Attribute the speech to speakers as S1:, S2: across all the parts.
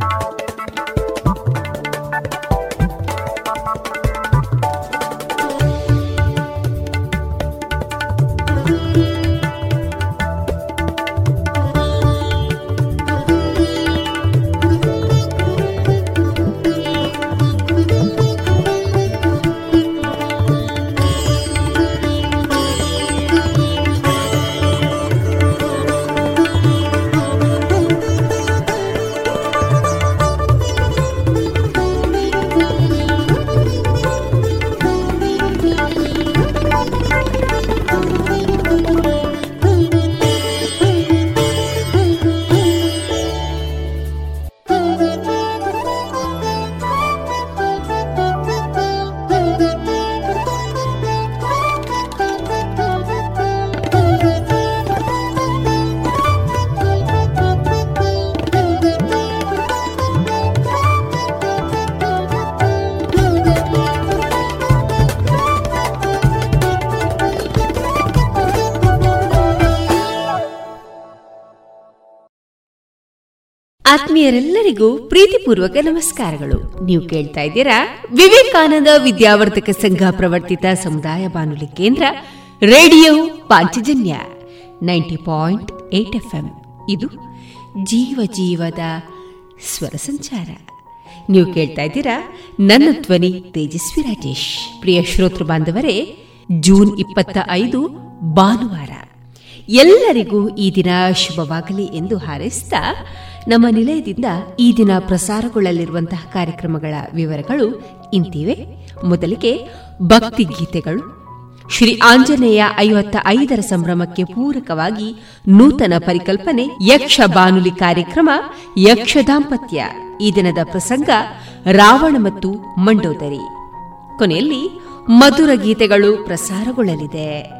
S1: Bye.
S2: ಆತ್ಮೀಯರೆಲ್ಲರಿಗೂ ಪ್ರೀತಿಪೂರ್ವಕ ನಮಸ್ಕಾರಗಳು. ನೀವು ಕೇಳ್ತಾ ಇದ್ದೀರಾ ವಿವೇಕಾನಂದ ವಿದ್ಯಾವರ್ಧಕ ಸಂಘ ಪ್ರವರ್ತಿತ ಸಮುದಾಯ ಬಾನುಲಿ ಕೇಂದ್ರ radio Panchajanya ninety point eight F ಇದು ಜೀವ ಜೀವದ ಸ್ವರ ಸಂಚಾರ. ನೀವು ಕೇಳ್ತಾ ಇದ್ದೀರಾ ನನ್ನ ಧ್ವನಿ ತೇಜಸ್ವಿ ರಾಜೇಶ್. ಪ್ರಿಯ ಶ್ರೋತೃ ಬಾಂಧವರೇ, ಜೂನ್ ಇಪ್ಪತ್ತ ಐದು, ಭಾನುವಾರ. ಎಲ್ಲರಿಗೂ ಈ ದಿನ ಶುಭವಾಗಲಿ ಎಂದು ಹಾರೈಸಿದ ನಮ್ಮ ನಿಲಯದಿಂದ ಈ ದಿನ ಪ್ರಸಾರಗೊಳ್ಳಲಿರುವಂತಹ ಕಾರ್ಯಕ್ರಮಗಳ ವಿವರಗಳು ಇಂತಿವೆ. ಮೊದಲಿಗೆ ಭಕ್ತಿ ಗೀತೆಗಳು. ಶ್ರೀ ಆಂಜನೇಯ ಐವತ್ತ ಐದರ ಸಂಭ್ರಮಕ್ಕೆ ಪೂರಕವಾಗಿ ನೂತನ ಪರಿಕಲ್ಪನೆ ಯಕ್ಷ ಬಾನುಲಿ ಕಾರ್ಯಕ್ರಮ ಯಕ್ಷ ದಾಂಪತ್ಯ. ಈ ದಿನದ ಪ್ರಸಂಗ ರಾವಣ ಮತ್ತು ಮಂಡೋದರಿ. ಕೊನೆಯಲ್ಲಿ ಮಧುರ ಗೀತೆಗಳು ಪ್ರಸಾರಗೊಳ್ಳಲಿದೆ.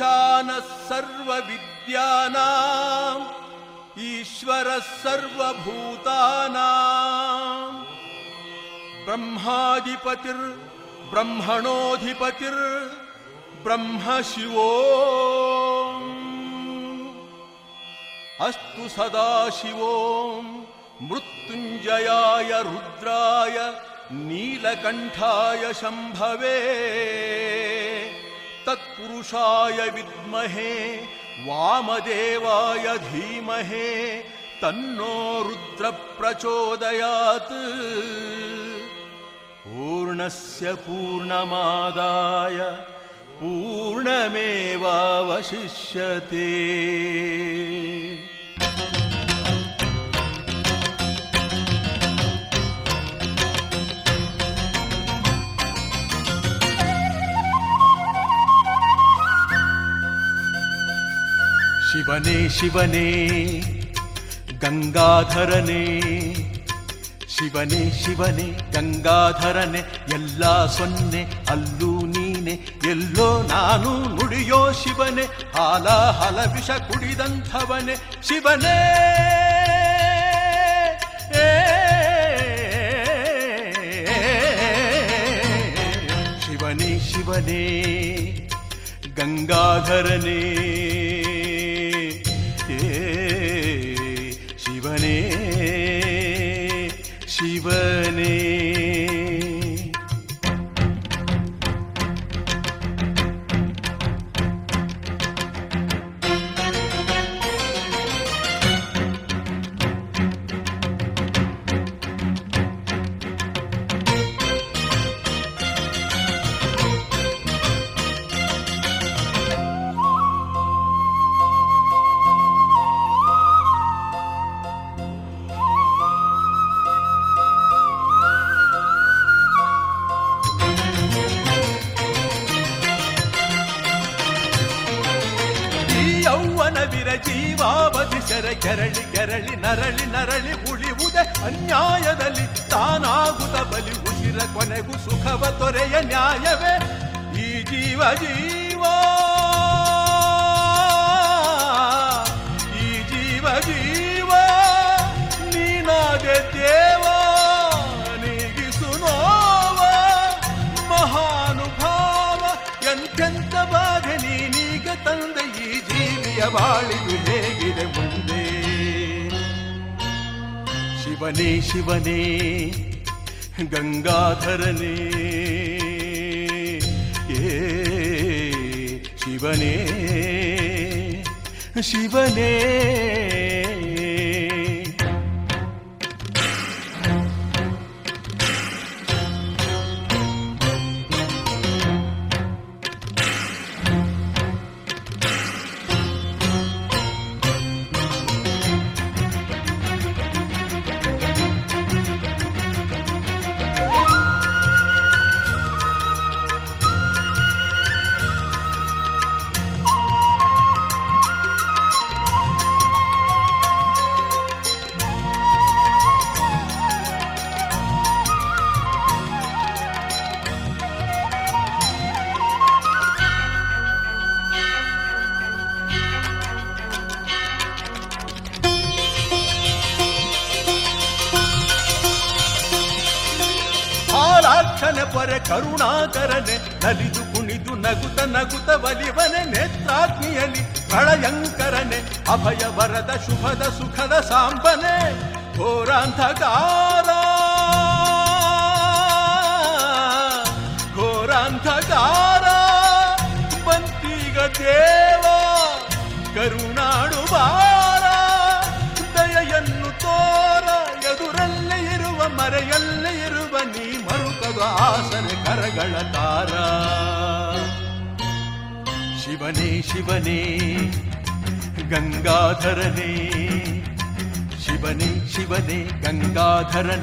S3: ईशानः सर्वविद्यानाम् ईश्वरः सर्वभूतानाम्। ब्रह्माधिपतिर्ब्रह्मणोऽधिपतिर्ब्रह्म शिवो। अस्तु सदाशिवो मृत्युञ्जयाय रुद्राय नीलकण्ठाय शम्भवे तत्पुरुषाय विद्महे वामदेवाय धीमहे तन्नो रुद्रप्रचोदयात्। पूर्णस्य पूर्णमादाय पूर्णमेवावशिष्यते ಶಿವನೇ ಶಿವನೇ, ಗಂಗಾಧರನೇ, ಶಿವನೇ ಶಿವನೇ, ಗಂಗಾಧರನೇ, ಎಲ್ಲ ಸೊನ್ನೆ, ಅಲ್ಲೂ ನೀನೆ, ಎಲ್ಲೋ ನಾನು ನುಡಿಯೋ ಶಿವನೇ, ಹಾಲ, ಹಲ ವಿಷ ಕುಡಿದಂಥವನೇ, ಶಿವನೇ. ಶಿವನೇ ಶಿವನೇ, ಗಂಗಾಧರನೇ.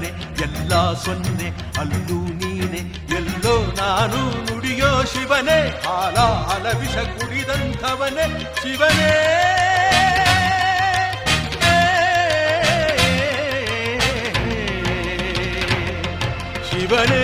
S3: ಗಂಗಾಧರನೆ
S4: ಎಲ್ಲ ಸೊನ್ನೆ ಅಲ್ಲೂ ನೀನೆ ಎಲ್ಲೋ ನಾನು ನುಡಿಯೋ ಶಿವನೇ ಹಾಲ ಹಲ ವಿಷ ಕುಡಿದಂಥವನೇ ಶಿವನೇ ಶಿವನೇ ಶಿವನೇ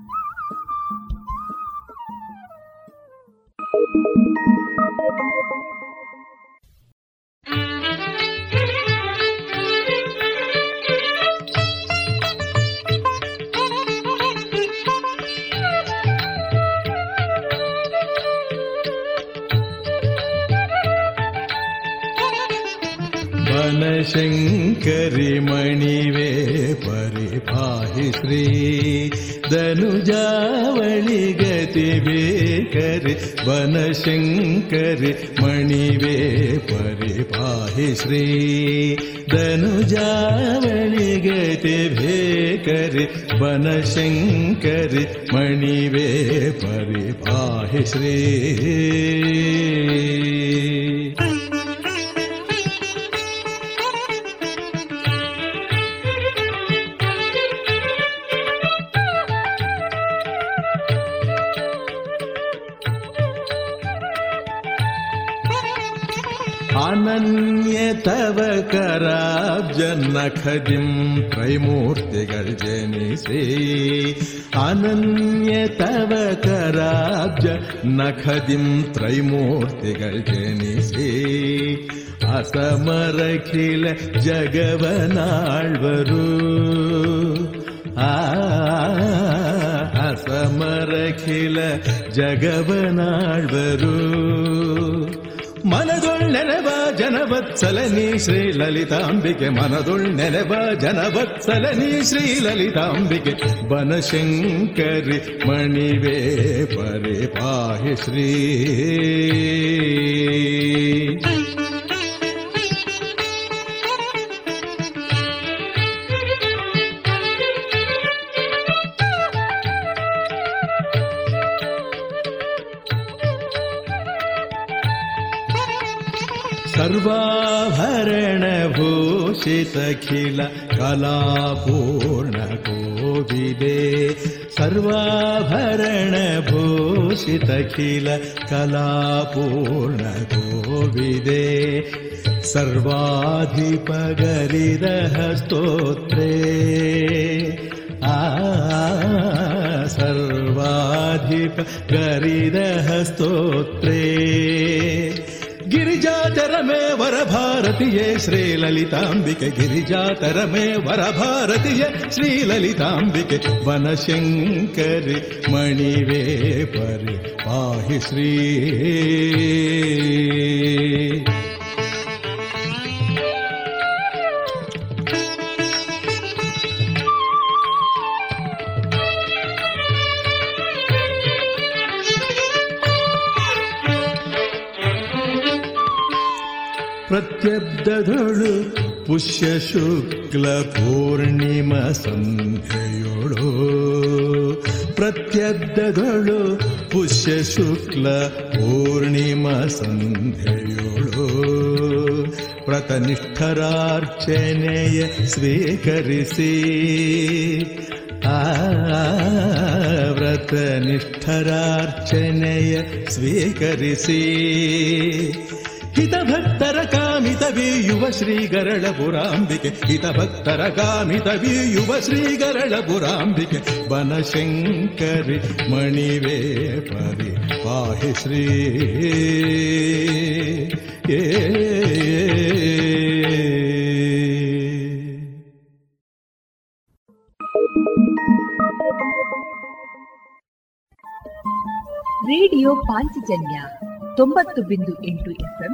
S3: बनशङ्करि मणिवे परिपाहि श्री धनुजावळि गति भेकरि बनशङ्करि मणिवे परिपाहि श्री പദ്ധതിം ത്രൈമൂർത്തികൾ ജനിശ്രീ അനന്യ തവ കരാബ്ജ നഖതിം ത്രൈമൂർത്തികൾ ജനിശ്രീ അസമരഖില ജഗവനാൾവരൂ ആ അസമരഖില ജഗവനാൾവരൂ ಜನವತ್ಸಲನಿ ಶ್ರೀ ಲಲಿತಾಂಬಿಕೆ ಮನದೊಳ್ಳೆನೆವ ಜನವತ್ಸಲನಿ ಶ್ರೀ ಲಲಿತಾಂಬಿಕೆ ಬನಶಂಕರಿ ಮಣಿವೇ ಪರಿಪಾಹಿ ಶ್ರೀ सर्वाभरणभूषितखिल कलापूर्णकोविदे सर्वाभरणभूषितखिल कलापूर्णकोविदे सर्वाधिपगरिदः स्तोत्रे आ सर्वाधिप गरिदः स्तोत्रे वरभारतीये श्रीललिताम्बिके गिरिजाचरमे वरभारतीये श्रीललिताम्बिके वनशङ्करि मणिवे परि पाहि श्री ಪುಷ್ಯ ಶುಕ್ಲ ಪೂರ್ಣಿಮ ಸಂಧ್ಯೆಯೊಳು ಪ್ರತ್ಯಬ್ಧದೊಳು ಪುಷ್ಯ ಶುಕ್ಲ ಪೂರ್ಣಿಮ ಸಂಧ್ಯೆಯೊಳು ವ್ರತನಿಷ್ಠರಾರ್ಚನೆಯ ಸ್ವೀಕರಿಸಿ
S5: ಆ ವ್ರತನಿಷ್ಠರಾರ್ಚನೆಯ ಸ್ವೀಕರಿಸಿ ಹಿತಭಕ್ತರ ಕಾಮಿತ ಬೀಯುವ ಶ್ರೀಗರಳ ಪುರಾಂಬಿಕೆ ಹಿತಭಕ್ತರ ಕಾಮಿತ ಬೀಯುವ ಶ್ರೀಗರಳ ಪುರಾಂಬಿಕೆ ಬನಶಂಕರಿ ಮಣಿವೇ ಪರಿ ಪಾಹಿ ಶ್ರೀ. ಏ.
S6: ರೇಡಿಯೋ ಪಾಂಚಜನ್ಯ ತೊಂಬತ್ತು ಬಿಂದು ಎಂಟು ಎಫ್ಎಂ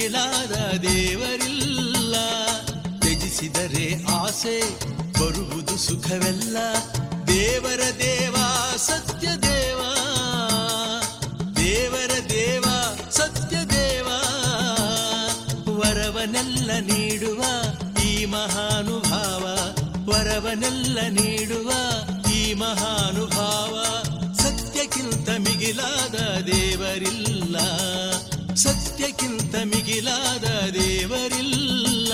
S3: ಮಿಗಿಲಾದ ದೇವರಿಲ್ಲ. ತ್ಯಜಿಸಿದರೆ ಆಸೆ, ಬರುವುದು ಸುಖವೆಲ್ಲ. ದೇವರ ದೇವ, ಸತ್ಯ ದೇವ. ದೇವರ ದೇವ, ಸತ್ಯ ದೇವ. ವರವನೆಲ್ಲ ನೀಡುವ ಈ ಮಹಾನುಭಾವ. ವರವನೆಲ್ಲ ನೀಡುವ ಈ ಮಹಾನುಭಾವ. ಸತ್ಯಕ್ಕಿಂತ ಮಿಗಿಲಾದ ದೇವರಿಲ್ಲ. ಸತ್ಯಕ್ಕಿಂತ ಮಿಗಿಲಾದ ದೇವರಿಲ್ಲ.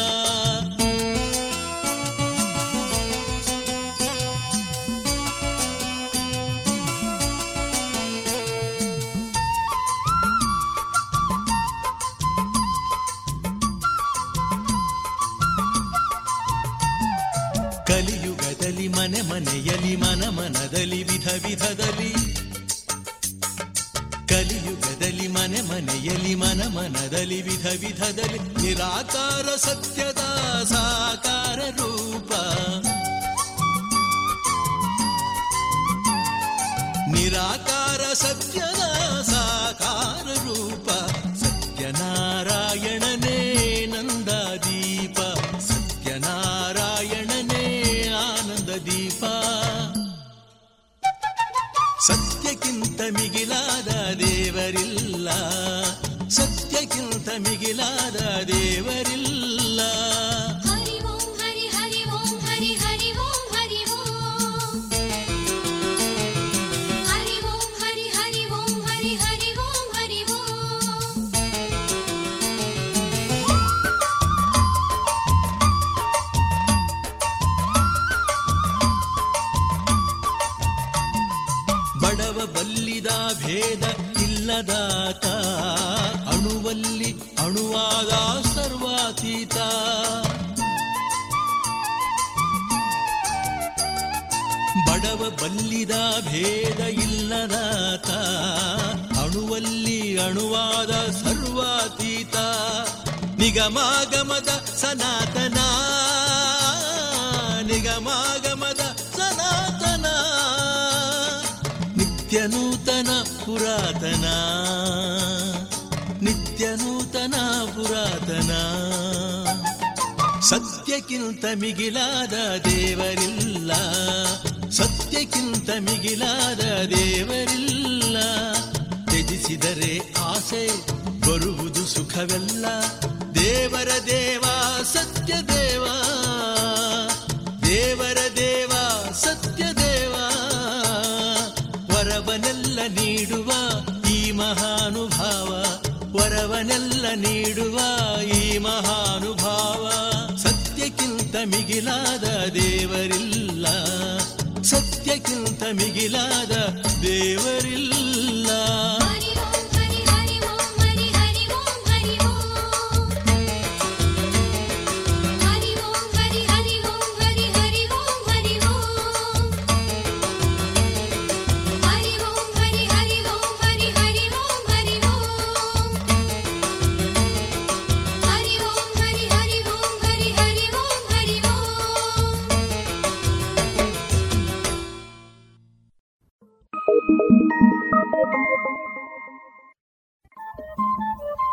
S3: ಕಲಿಯುಗದಲ್ಲಿ ಮನೆ ಮನೆಯಲ್ಲಿ ಮನ ಮನದಲ್ಲಿ ವಿಧ ವಿಧದಲ್ಲಿ ಮನೆಯಲ್ಲಿ ಮನ ಮನದಲ್ಲಿ ವಿಧ ವಿಧದಲ್ಲಿ ನಿರಾಕಾರ ಸತ್ಯದ ಸಾಕಾರ ರೂಪ ನಿರಾಕಾರ ಸತ್ಯದ ಸಾಕಾರ ರೂಪ ಸತ್ಯನಾರಾಯಣನೇ ನಂದದೀಪ ಸತ್ಯನಾರಾಯಣನೇ ಆನಂದ ದೀಪ ಸತ್ಯಕ್ಕಿಂತ ಮಿಗಿಲಾದ ದೇವರಿಲ್ಲ. ಬಡವ ಬಲ್ಲಿದ ಭೇದ ಇಲ್ಲದ ಅಣುವಾದ ಸರ್ವಾತೀತ. ಬಡವ ಬಲ್ಲಿದ ಭೇದ ಇಲ್ಲದಾತ. ಅಣುವಲ್ಲಿ ಅಣುವಾದ ಸರ್ವಾತೀತ. ನಿಗಮಾಗಮದ ಸನಾತನ. ನಿಗಮಾಗಮದ ಸನಾತನ. ನಿತ್ಯ ನೂತನ ಪುರಾತನ. ಪುರಾತನ ಸತ್ಯಕ್ಕಿಂತ ಮಿಗಿಲಾದ ದೇವರಿಲ್ಲ. ಸತ್ಯಕ್ಕಿಂತ ಮಿಗಿಲಾದ ದೇವರಿಲ್ಲ. ತ್ಯಜಿಸಿದರೆ ಆಸೆ ಬರುವುದು ಸುಖವೆಲ್ಲ. ದೇವರ ದೇವ, ಸತ್ಯ ದೇವ. ದೇವರ ದೇವ, ಸತ್ಯ ದೇವ. ವರವನೆಲ್ಲ ನೀಡುವ ಈ ಮಹಾನುಭಾವ. ವರವನೆಲ್ಲ ನೀಡುವ ಈ ಮಹಾನುಭಾವ. ಸತ್ಯಕ್ಕಿಂತ ಮಿಗಿಲಾದ ದೇವರಿಲ್ಲ. ಸತ್ಯಕ್ಕಿಂತ ಮಿಗಿಲಾದ ದೇವರಿಲ್ಲ.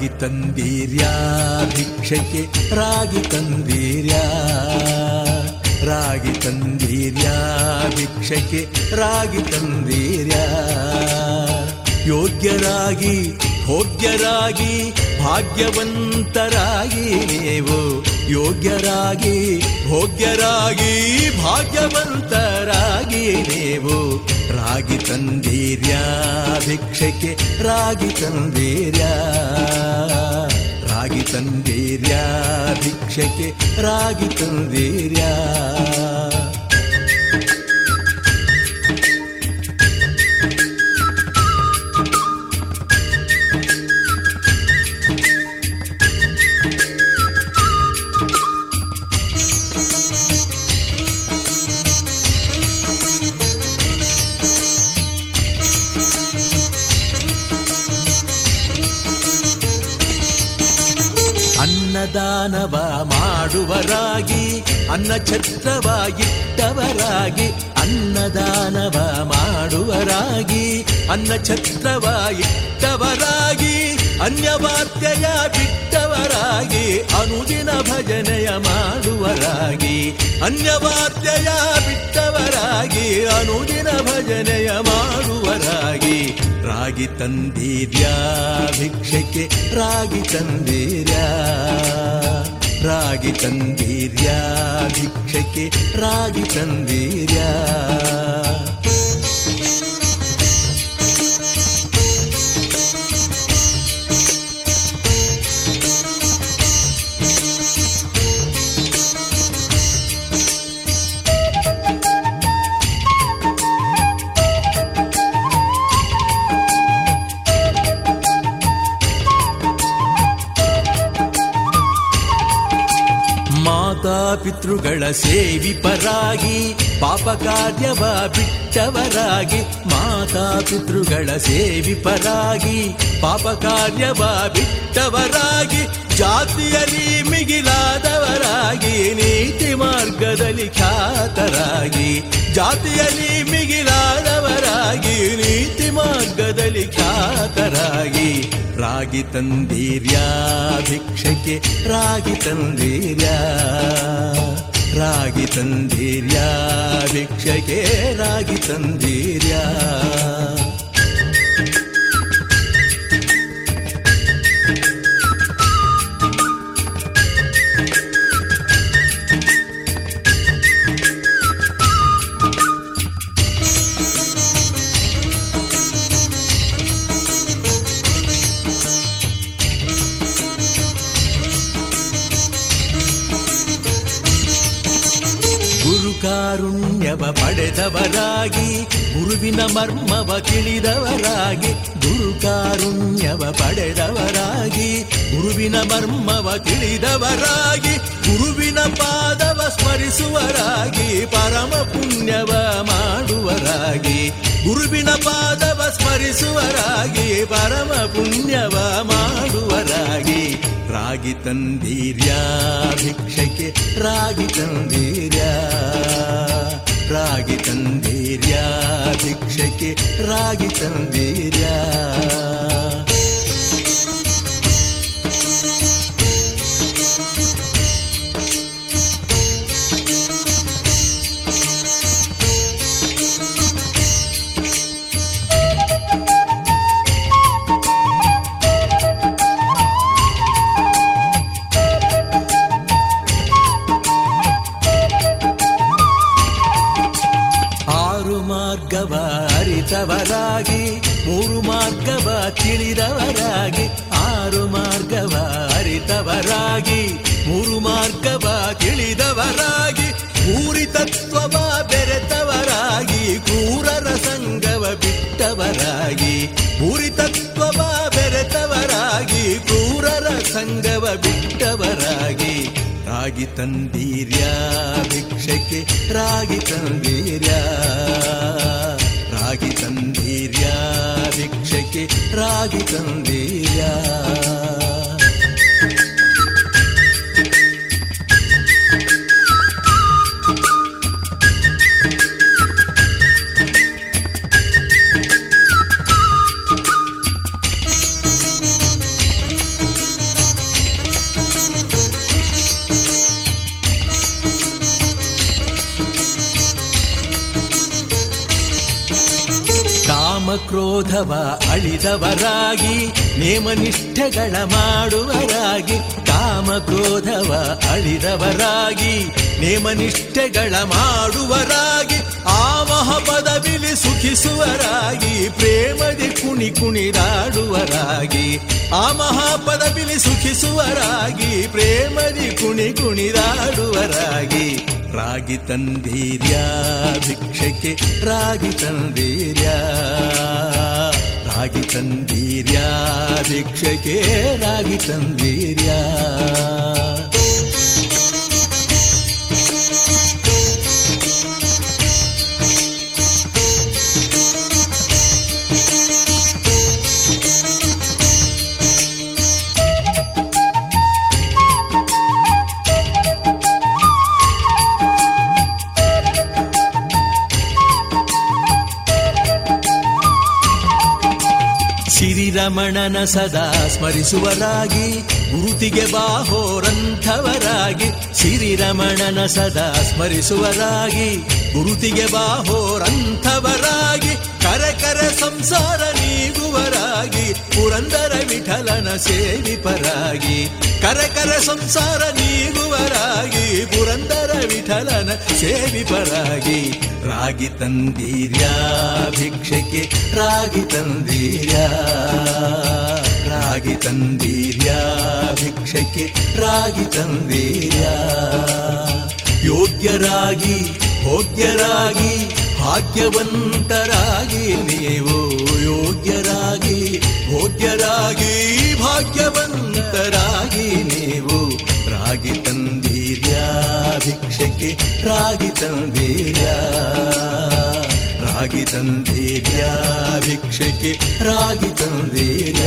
S3: ರಾಗಿ ತಂದೀರ್ಯಾ? ಭಿಕ್ಷಕ್ಕೆ ರಾಗಿ ತಂದೀರ್ಯಾ? ರಾಗಿ ತಂದೀರ್ಯಾ? ಭಿಕ್ಷಕ್ಕೆ ರಾಗಿ ತಂದೀರ್ಯಾ? ಯೋಗ್ಯರಾಗಿ, ಭೋಗ್ಯರಾಗಿ, ಭಾಗ್ಯವಂತರಾಗಿ ನೀವು. ಯೋಗ್ಯರಾಗಿ, ಭೋಗ್ಯರಾಗಿ, ಭಾಗ್ಯವಂತರಾಗಿ ನೀವು. ರಾಗಿ ತಂದೀರ್ಯ ಭಿಕ್ಷಕ್ಕೆ ರಾಗಿ ತಂದೀರ್ಯ. ರಾಗಿ ತಂದೀರ್ಯ ಭಿಕ್ಷಕ್ಕೆ ರಾಗಿ ತಂದೀರ್ಯಾ. ಅನ್ನದಾನವ ಮಾಡುವರಾಗಿ, ಅನ್ನ ಛತ್ರವಾಗಿಟ್ಟವರಾಗಿ ಅನ್ನದಾನವ ಮಾಡುವರಾಗಿ, ಅನ್ನ ಛತ್ರವಾಗಿಟ್ಟವರಾಗಿ, ಅನ್ಯವಾತ್ಯಯ ಬಿಟ್ಟವರಾಗಿ, ಅನುದಿನ ಭಜನೆಯ ಮಾಡುವರಾಗಿ, ಅನ್ಯವಾತ್ಯಯ ಬಿಟ್ಟವರಾಗಿ, ಅನುದಿನ ಭಜನೆಯ ಮಾಡುವರಾಗಿ. ರಾಗಿ ತಂದೀರ್ಯಾ ಭಿಕ್ಷಕ್ಕೆ ರಾಗಿ ತಂದೀರ್ಯಾ ರಾಗಿ ತಂದೀರ್ಯಾ ಭಿಕ್ಷಕ್ಕೆ ರಾಗಿ ತಂದೀರ್ಯಾ ಮಾತಾಪಿತೃಗಳ ಸೇವಿಪರಾಗಿ ಪಾಪ ಕಾರ್ಯವ ಬಿಟ್ಟವರಾಗಿ ಮಾತಾ ಪಿತೃಗಳ ಸೇವಿ ಪರಾಗಿ ಪಾಪ ಕಾರ್ಯವ ಬಿಟ್ಟವರಾಗಿ ಜಾತಿಯಲ್ಲಿ ಮಿಗಿಲಾದವರಾಗಿ ನೀತಿ ಮಾರ್ಗದಲ್ಲಿ ಖ್ಯಾತರಾಗಿ. ಜಾತಿಯಲ್ಲಿ ಮಿಗಿಲಾದವರಾಗಿ ನೀತಿ ಮಾರ್ಗದಲ್ಲಿ ಖ್ಯಾತರಾಗಿ. ರಾಗಿ ತಂದೀರ್ಯಾ, ಭಿಕ್ಷಕ್ಕೆ ರಾಗಿ ತಂದೀರ್ಯಾ. ರಾಗಿ ತಂದೀರ್ಯಾ, ಭಿಕ್ಷಕ್ಕೆ ರಾಗಿ ತಂದೀರ್ಯಾ. ಗುರುಕಾರುಣ್ಯವ ಪಡೆದವರಾಗಿ, ಗುರುವಿನ ಮರ್ಮವ ತಿಳಿದವರಾಗಿ, ಗುರುಕಾರುಣ್ಯವ ಪಡೆದವರಾಗಿ, ಗುರುವಿನ ಮರ್ಮವ ತಿಳಿದವರಾಗಿ, ಗುರುವಿನ ಪಾದವ ಸ್ಮರಿಸುವರಾಗಿ, ಪರಮ ಪುಣ್ಯವ ಮಾಡುವರಾಗಿ, ಗುರುವಿನ ಪಾದವ ಸ್ಮರಿಸುವರಾಗಿ, ಪರಮ ಪುಣ್ಯವ ಮಾಡುವರಾಗಿ. ರಾಗಿ ತಂದೀರ್ಯಾ ಭಿಕ್ಷಕ್ಕೆ ರಾಗಿ ತಂದೀರ್ಯಾ. ರಾಗಿ ತಂದೀರ್ಯಾ ಭಿಕ್ಷಕ್ಕೆ ರಾಗಿ ತಂದೀರ್ಯಾ. ಅರಿತವರಾಗಿ ಮೂರು ಮಾರ್ಗವ ತಿಳಿದವರಾಗಿ ಆರು ಮಾರ್ಗವ ಅರಿತವರಾಗಿ, ಮೂರು ಮಾರ್ಗವ ತಿಳಿದವರಾಗಿ ಊರಿ ತತ್ವವ ಬೆರೆತವರಾಗಿ ಕೂರರ ಸಂಗವ ಬಿಟ್ಟವರಾಗಿ ಉರಿತತ್ವವ ಬೆರೆತವರಾಗಿ ಕೂರರ ಸಂಗವ ಬಿಟ್ಟವರಾಗಿ, ರಾಗಿ ತಂದೀರ್ಯ ಭಿಕ್ಷಕ್ಕೆ, ರಾಗಿ ತಂದೀರ್ಯ. ಭಿಕ್ಷಕ್ಕೆ ರಾಗಿ ತಂದೀರ್ಯ ಕಾಮಕ್ರೋಧವ ಅಳಿದವರಾಗಿ, ನೇಮನಿಷ್ಠೆಗಳ ಮಾಡುವರಾಗಿ ಕಾಮಕ್ರೋಧವ ಅಳಿದವರಾಗಿ, ನೇಮನಿಷ್ಠೆಗಳ ಮಾಡುವರಾಗಿ ಆ ಮಹಪದವಿಲಿ ಸುಖಿಸುವರಾಗಿ, ಪ್ರೇಮದಿ ಕುಣಿ ಕುಣಿದಾಡುವರಾಗಿ ಆ ಮಹಾಪದವಿಲಿ ಸುಖಿಸುವರಾಗಿ, ಪ್ರೇಮದಿ ಕುಣಿ ಕುಣಿದಾಡುವರಾಗಿ. ರಾಗಿ ತಂದೀರ್ಯ ಭಿಕ್ಷಕ್ಕೆ ರಾಗಿ ತಂದೀರ್ಯ. ರಾಗಿ ತಂದೀರ್ಯ ಭಿಕ್ಷಕ್ಕೆ ರಾಗಿ ತಂದೀರ್ಯ. ಶ್ರೀರಮಣನ ಸದಾ ಸ್ಮರಿಸುವರಾಗಿ ಗುರುತಿಗೆ ಬಾಹೋರಂಥವರಾಗಿ ಶ್ರೀರಮಣನ ಸದಾ ಸ್ಮರಿಸುವರಾಗಿ ಗುರುತಿಗೆ ಬಾಹೋರಂಥವರಾಗಿ ಕರಕರ ಕರೆ ಸಂಸಾರ ನೀಗುವರಾಗಿ, ಪುರಂದರ ವಿಠಲನ ಸೇವಿಪರಾಗಿ. ಕರೆ ಕರೆ ಸಂಸಾರ ನೀಗುವರಾಗಿ, ಪುರಂದರ ವಿಠಲನ ಸೇವಿಪರಾಗಿ ರಾಗಿ ತಂದೀರ್ಯ ಭಿಕ್ಷಕ್ಕೆ ರಾಗಿ ತಂದೀರ್ಯ. ರಾಗಿ ತಂದೀರ್ಯ ಭಿಕ್ಷಕ್ಕೆ ರಾಗಿ ತಂದೀರ್ಯ. ಯೋಗ್ಯರಾಗಿ, ಭೋಗ್ಯರಾಗಿ ಭಾಗ್ಯವಂತರಾಗಿ ನೀವು ಯೋಗ್ಯರಾಗಿ, ಭೋಗ್ಯರಾಗಿ, ಭಾಗ್ಯವಂತರಾಗಿ ನೀವು ರಾಗಿ ತಂದೀರ್ಯ ಭಿಕ್ಷಕ್ಕೆ ರಾಗಿ ತಂದೀರ್ಯ ರಾಗಿ ತಂದೀರ್ಯ ಭಿಕ್ಷಕ್ಕೆ ರಾಗಿ ತಂದೀರ್ಯ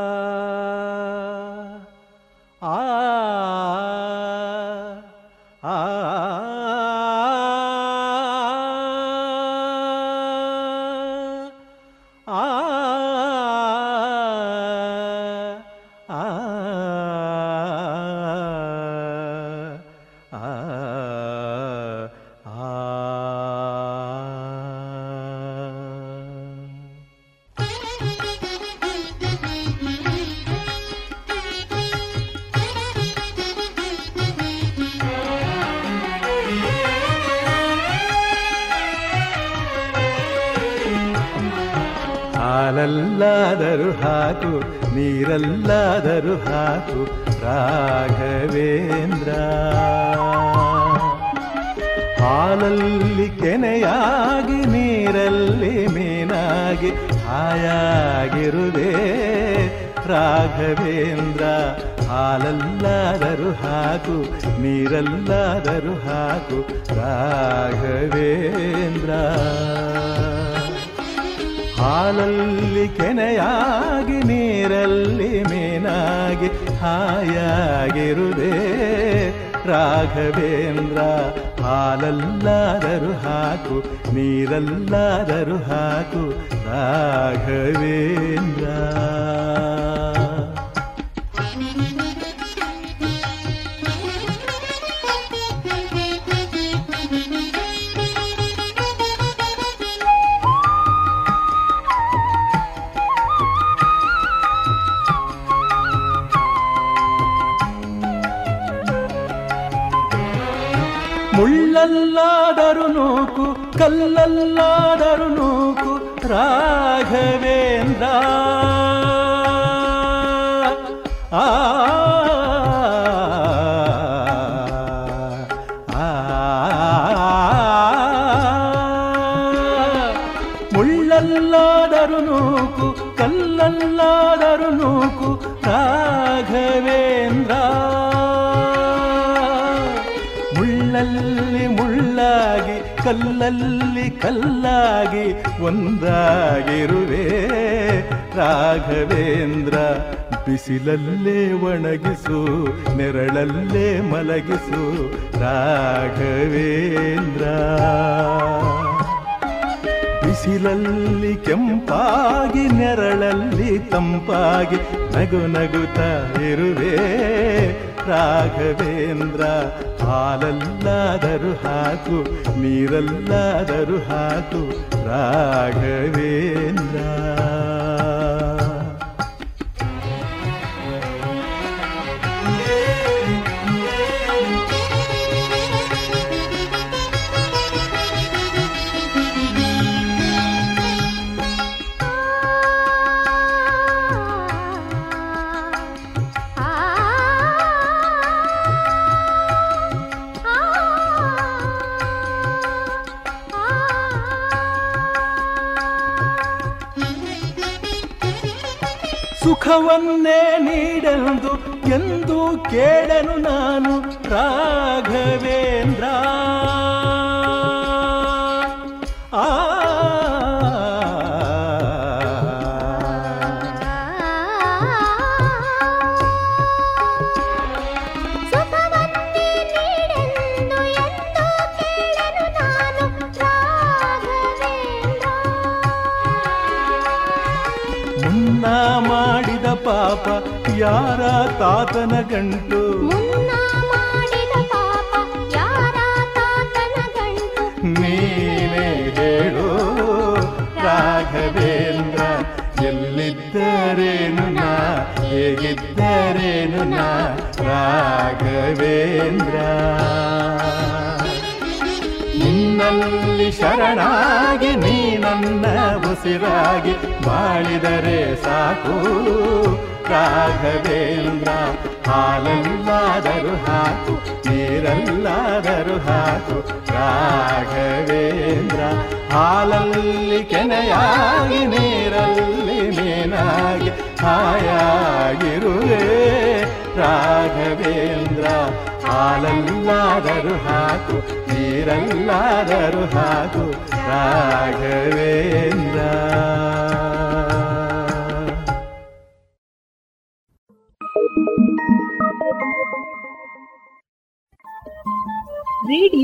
S7: ಹಾಕು, ನೀರಲ್ಲಾದರೂ ಹಾಕು, ರಾಘವೇಂದ್ರ. ಹಾಲಲ್ಲಿ ಕೆನೆಯಾಗಿ, ನೀರಲ್ಲಿ ಮೀನಾಗಿ, ಹಾಯಾಗಿರುವೆ ರಾಘವೇಂದ್ರ. ಹಾಲಲ್ಲಾದರೂ ಹಾಕು, ನೀರಲ್ಲಾದರೂ ಹಾಕು, ರಾಘವೇಂದ್ರ. ಹಾಲಲ್ಲಿ ಕೆನೆಯಾಗಿ ನೀರಲ್ಲಿ ಮೀನಾಗಿ ಹಾಯಾಗಿರುದೆ
S3: ರಾಘವೇಂದ್ರ ಹಾಲಲ್ಲಾದರೂ ಹಾಕು ನೀರಲ್ಲಾದರೂ ಹಾಕು ರಾಘವೇಂದ್ರ. ಮುಳ್ಳಲ್ಲಾದರೂ ನೂಕು ಕಲ್ಲಲ್ಲಾದರೂ ನೂಕು ರಾಘವೇಂದ್ರ. ಕಲ್ಲಲ್ಲಿ ಕಲ್ಲಾಗಿ ಒಂದಾಗಿರುವೆ. ರಾಘವೇಂದ್ರ ಬಿಸಿಲಲ್ಲೇ ಒಣಗಿಸು, ನೆರಳಲ್ಲೇ ಮಲಗಿಸು. ರಾಘವೇಂದ್ರ ಬಿಸಿಲಲ್ಲಿ ಕೆಂಪಾಗಿ, ನೆರಳಲ್ಲಿ ತಂಪಾಗಿ ನಗು ನಗುತ್ತಾ ಇರುವೆ. ರಾಘವೇಂದ್ರ ಹಾಲಲ್ಲಾದರೂ ಹಾಕು ನೀರಲ್ಲಾದರೂ ಹಾಕು ರಾಘವೇಂದ್ರ. ಕೇಳನು ನಾನು ರಾಘವೇಂದ್ರ ತಾತನ ಗಂಟು. ನೀನೇ ಹೇಳು ರಾಘವೇಂದ್ರ ಎಲ್ಲಿದ್ದರೇನು ನಾ ಹೇಗಿದ್ದರೇನು ನಾ ರಾಘವೇಂದ್ರ? ನಿನ್ನಲ್ಲಿ ಶರಣಾಗಿ ನೀ ನನ್ನ ಉಸಿರಾಗಿ ಬಾಳಿದರೆ ಸಾಕು ರಾಘವೇಂದ್ರ, ಹಾಲಲ್ಲಾದರೂ ಹಾಕು, ನೀರಲ್ಲಾದರೂ ಹಾಕು. ರಾಘವೇಂದ್ರ, ಹಾಲಲ್ಲಿ ಕೆನೆಯಾಗಿ, ನೀರಲ್ಲಿ ಮೀನಾಗಿ ಹಾಯಾಗಿರುವೆ. ರಾಘವೇಂದ್ರ, ಹಾಲಲ್ಲಾದರೂ ಹಾಕು, ನೀರಲ್ಲಾದರೂ ಹಾಕು. ರಾಘವೇಂದ್ರ.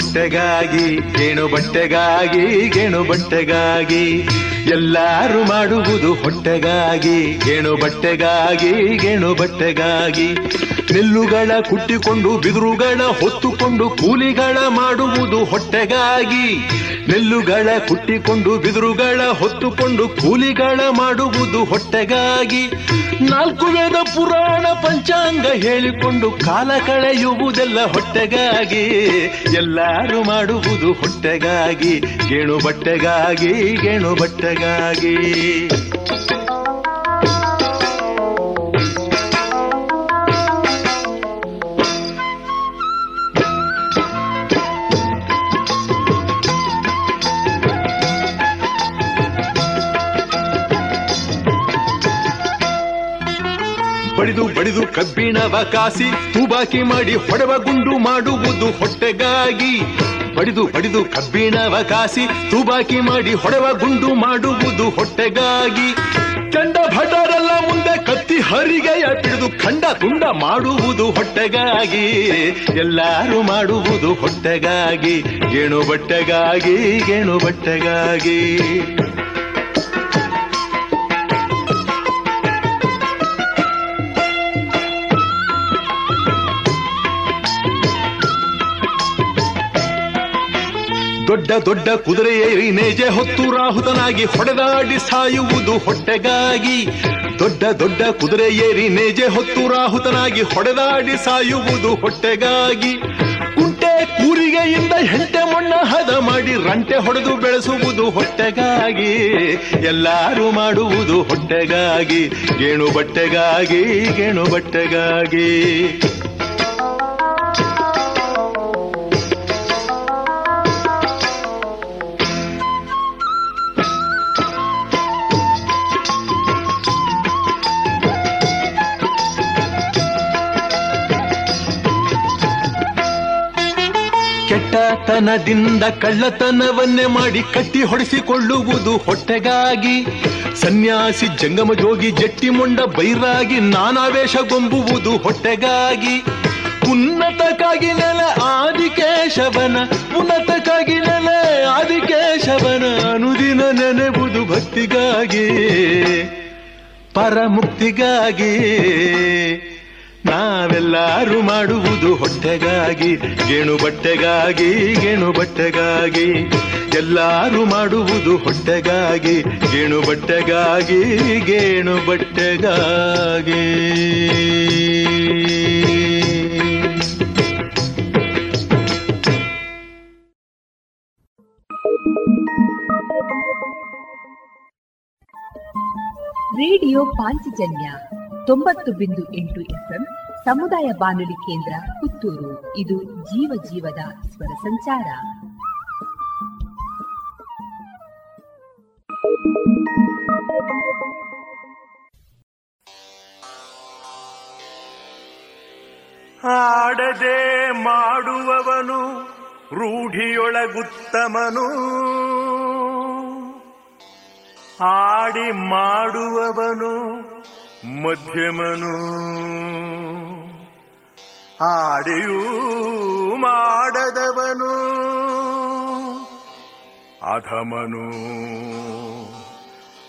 S3: ಹೊಟ್ಟೆಗಾಗಿ ಗೇಣು ಬಟ್ಟೆಗಾಗಿ ಗೇಣು ಬಟ್ಟೆಗಾಗಿ ಎಲ್ಲಾರು ಮಾಡುವುದು ಹೊಟ್ಟೆಗಾಗಿ ಗೇಣು ಬಟ್ಟೆಗಾಗಿ ಗೇಣು ಬಟ್ಟೆಗಾಗಿ ನೆಲ್ಲುಗಳ ಕುಟ್ಟಿಕೊಂಡು, ಬಿದಿರುಗಳ ಹೊತ್ತುಕೊಂಡು, ಕೂಲಿಗಳ ಮಾಡುವುದು ಹೊಟ್ಟೆಗಾಗಿ. ನೆಲ್ಲುಗಳ ಕುಟ್ಟಿಕೊಂಡು ಬಿದಿರುಗಳ ಹೊತ್ತುಕೊಂಡು, ಕೂಲಿಗಳ ಮಾಡುವುದು ಹೊಟ್ಟೆಗಾಗಿ. ನಾಲ್ಕು ವೇದ ಪುರಾಣ ಪಂಚಾಂಗ ಹೇಳಿಕೊಂಡು ಕಾಲ ಕಳೆಯುವುದೆಲ್ಲ ಹೊಟ್ಟೆಗಾಗಿ. ಎಲ್ಲರೂ ಮಾಡುವುದು ಹೊಟ್ಟೆಗಾಗಿ ಗೇಣು ಬಟ್ಟೆಗಾಗಿ ಗೇಣು ಬಟ್ಟೆಗಾಗಿ ಬಡಿದು ಕಬ್ಬಿಣವ ಕಾಸಿ ತೂಬಾಕಿ ಮಾಡಿ ಹೊಡೆವ ಗುಂಡು ಮಾಡುವುದು ಹೊಟ್ಟೆಗಾಗಿ. ಬಡಿದು ಬಡಿದು ಕಬ್ಬಿಣವ ಕಾಸಿ ತೂಬಾಕಿ ಮಾಡಿ ಹೊಡೆವ ಗುಂಡು ಮಾಡುವುದು ಹೊಟ್ಟೆಗಾಗಿ. ಕಂಡ ಭಟರೆಲ್ಲ ಮುಂದೆ ಕತ್ತಿ ಹರಿಗೆಯ ಬಿಡಿದು ಖಂಡ ತುಂಡ ಮಾಡುವುದು ಹೊಟ್ಟೆಗಾಗಿ. ಎಲ್ಲರೂ ಮಾಡುವುದು ಹೊಟ್ಟೆಗಾಗಿ ಗೇಣು ಬಟ್ಟೆಗಾಗಿ ಗೇಣು ಬಟ್ಟೆಗಾಗಿ. ದೊಡ್ಡ ದೊಡ್ಡ ಕುದುರೆ ಏರಿ ನೇಜೆ ಹೊತ್ತು ರಾಹುತನಾಗಿ ಹೊಡೆದಾಡಿ ಸಾಯುವುದು ಹೊಟ್ಟೆಗಾಗಿ. ದೊಡ್ಡ ದೊಡ್ಡ ಕುದುರೆಯೇರಿ ನೇಜೆ ಹೊತ್ತು ರಾಹುತನಾಗಿ ಹೊಡೆದಾಡಿ ಸಾಯುವುದು ಹೊಟ್ಟೆಗಾಗಿ. ಕುಂಟೆ ಕೂರಿಗೆಯಿಂದ ಹೆಂಟೆ ಮಣ್ಣ ಹದ ಮಾಡಿ ರಂಟೆ ಹೊಡೆದು ಬೆಳೆಸುವುದು ಹೊಟ್ಟೆಗಾಗಿ. ಎಲ್ಲರೂ ಮಾಡುವುದು ಹೊಟ್ಟೆಗಾಗಿ. ಗೇಣು ಬಟ್ಟೆಗಾಗಿ ಗೇಣು ಬಟ್ಟೆಗಾಗಿ. ಕೆಟ್ಟತನದಿಂದ ಕಳ್ಳತನವನ್ನೇ ಮಾಡಿ ಕಟ್ಟಿ ಹೊಡೆಸಿಕೊಳ್ಳುವುದು ಹೊಟ್ಟೆಗಾಗಿ. ಸನ್ಯಾಸಿ ಜಂಗಮ ಜೋಗಿ ಜಟ್ಟಿ ಮುಂಡ ಬೈರಾಗಿ ನಾನಾವೇಶಗೊಂಬುವುದು ಹೊಟ್ಟೆಗಾಗಿ. ಉನ್ನತಕ್ಕಾಗಿ ನೆಲ ಆದಿಕೇಶವನ, ಉನ್ನತಕ್ಕಾಗಿ ನೆಲ ಆದಿಕೇಶವನ ಅನುದಿನ ನೆನೆಬುದು ಭಕ್ತಿಗಾಗಿ, ಪರಮುಕ್ತಿಗಾಗಿ. ನಾವೆಲ್ಲರೂ ಮಾಡುವುದು ಹೊಟ್ಟೆಗಾಗಿ ಗೇಣು ಬಟ್ಟೆಗಾಗಿ ಗೇಣು ಬಟ್ಟೆಗಾಗಿ ಎಲ್ಲರೂ ಮಾಡುವುದು ಹೊಟ್ಟೆಗಾಗಿ ಗೇಣು ಬಟ್ಟೆಗಾಗಿ ಗೇಣು ಬಟ್ಟೆಗಾಗಿ
S6: ರೇಡಿಯೋ ಪಾಂಚಜನ್ಯ ತೊಂಬತ್ತು ಬಿಂದು ಎಂಟು ಎಫ್ಎಂ ಸಮುದಾಯ ಬಾನುಲಿ ಕೇಂದ್ರ ಪುತ್ತೂರು. ಇದು ಜೀವ ಜೀವದ ಸ್ವರ ಸಂಚಾರ.
S8: ಆಡದೆ ಮಾಡುವವನು ರೂಢಿಯೊಳಗುತ್ತಮನು. ಆಡಿ ಮಾಡುವವನು ಮಧ್ಯಮನು ಆಡಿಯೂ ಮಾಡದವನು ಅಧಮನು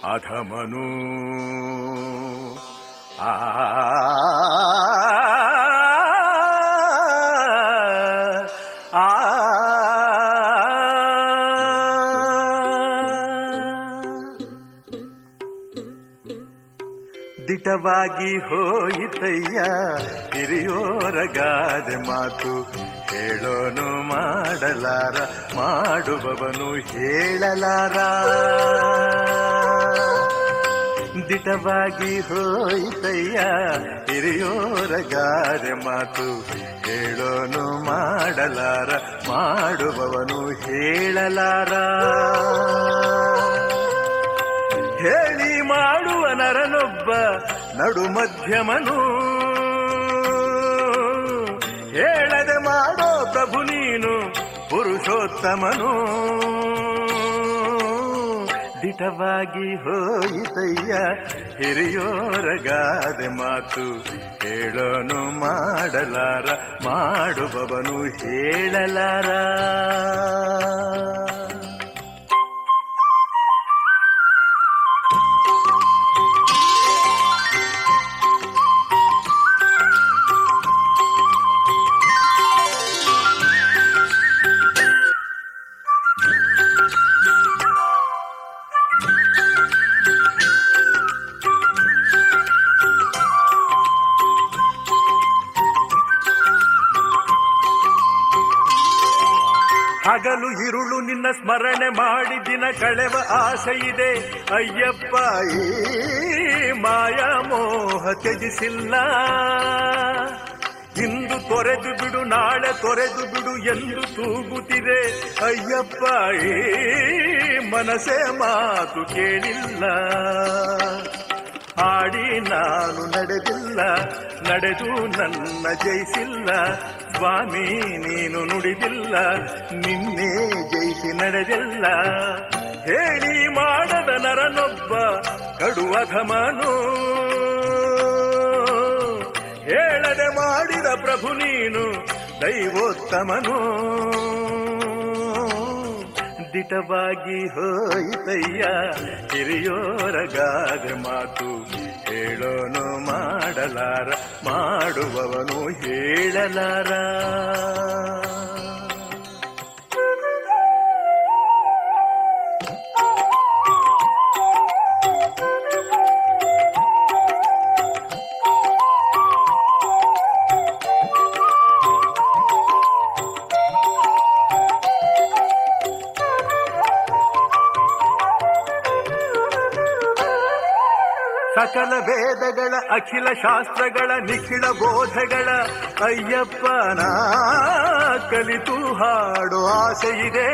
S8: ಅಧಮನು ಆ ದಿಟವಾಗಿ ಹೋಯಿತಯ್ಯ, ಹಿರಿಯೋರ ಗಾದೆ ಮಾತು ಹೇಳೋನು ಮಾಡಲಾರ, ಮಾಡುವವನು ಹೇಳಲಾರ. ದಿಟವಾಗಿ ಹೋಯಿತಯ್ಯ, ಹಿರಿಯೋರ ಗಾದೆ ಮಾತು ಹೇಳೋನು ಮಾಡಲಾರ, ಮಾಡುವವನು ಹೇಳಲಾರ. ಹೇಳಿ ಮಾಡುವ ನರನೊಬ್ಬ ನಡು ಮಧ್ಯಮನು. ಹೇಳದೆ ಮಾಡೋ ಪ್ರಭು ನೀನು ಪುರುಷೋತ್ತಮನು. ದಿಟವಾಗಿ ಹೋಯಿತಯ್ಯ ಹಿರಿಯೋರಗಾದೆ ಮಾತು ಹೇಳೋನು ಮಾಡಲಾರ, ಮಾಡುವವನು ಹೇಳಲಾರ. ಕಳೆವ ಆಸೆ ಇದೆ. ಅಯ್ಯಪ್ಪ ಮಾಯ ಮೋಹ ತ್ಯಜಿಸಿಲ್ಲ. ಇಂದು ತೊರೆದು ಬಿಡು, ನಾಳೆ ತೊರೆದು ಬಿಡು ಎಂದು ತೂಗುತ್ತಿದೆ. ಅಯ್ಯಪ್ಪ ಮನಸೆ ಮಾತು ಕೇಳಿಲ್ಲ. ಆಡಿ ನಾನು ನಡೆದಿಲ್ಲ, ನಡೆದು ನನ್ನ ಜಯಿಸಿಲ್ಲ. ಸ್ವಾಮಿ, ನೀನು ನುಡಿದಿಲ್ಲ, ನಿನ್ನೆ ಜಯಿಸಿ ನಡೆದಿಲ್ಲ. ಹೇಳಿ ಮಾಡದ ನರನೊಬ್ಬ ಕಡುವ ಘಮನು. ಹೇಳದೆ ಮಾಡಿದ ಪ್ರಭು ನೀನು ದೈವೋತ್ತಮನು. ದಿಟವಾಗಿ ಹೋಯಿತಯ್ಯ ಹಿರಿಯೋರಗಾದೆ ಮಾತು ಹೇಳೋನು ಮಾಡಲಾರ, ಮಾಡುವವನು ಹೇಳಲಾರ. ಸಕಲ ವೇದಗಳ ಅಖಿಲ ಶಾಸ್ತ್ರಗಳ ನಿಖಿಳ ಬೋಧಗಳ ಅಯ್ಯಪ್ಪನ ಕಲಿತು ಹಾಡು ಆಸೆಯಿದೆ.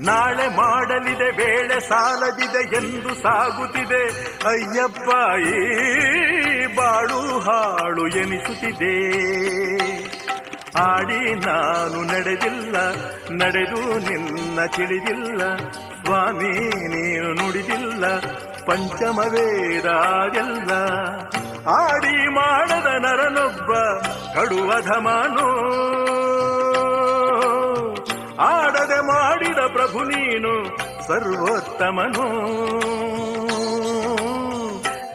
S8: ನಾಳೆ ಮಾಡಲಿದೆ ವೇಳೆ ಸಾಲದಿದೆ, ಎಂದು ಸಾಗುತ್ತಿದೆ. ಅಯ್ಯಪ್ಪ, ಈ ಬಾಳು ಹಾಳು ಎನಿಸುತ್ತಿದೆ. ಆಡಿ ನಾನು ನಡೆದಿಲ್ಲ, ನಡೆದು ನಿನ್ನ ತಿಳಿದಿಲ್ಲ. ಸ್ವಾಮಿ ನೀನು ನುಡಿದಿಲ್ಲ ಪಂಚಮ ವೇದ ಆಡಿ ಮಾಡದ ನರನೊಬ್ಬ ಕಡುವ ಧಮಾನು. ಆಡದೆ ಮಾಡಿದ ಪ್ರಭು ನೀನು ಸರ್ವೋತ್ತಮನು.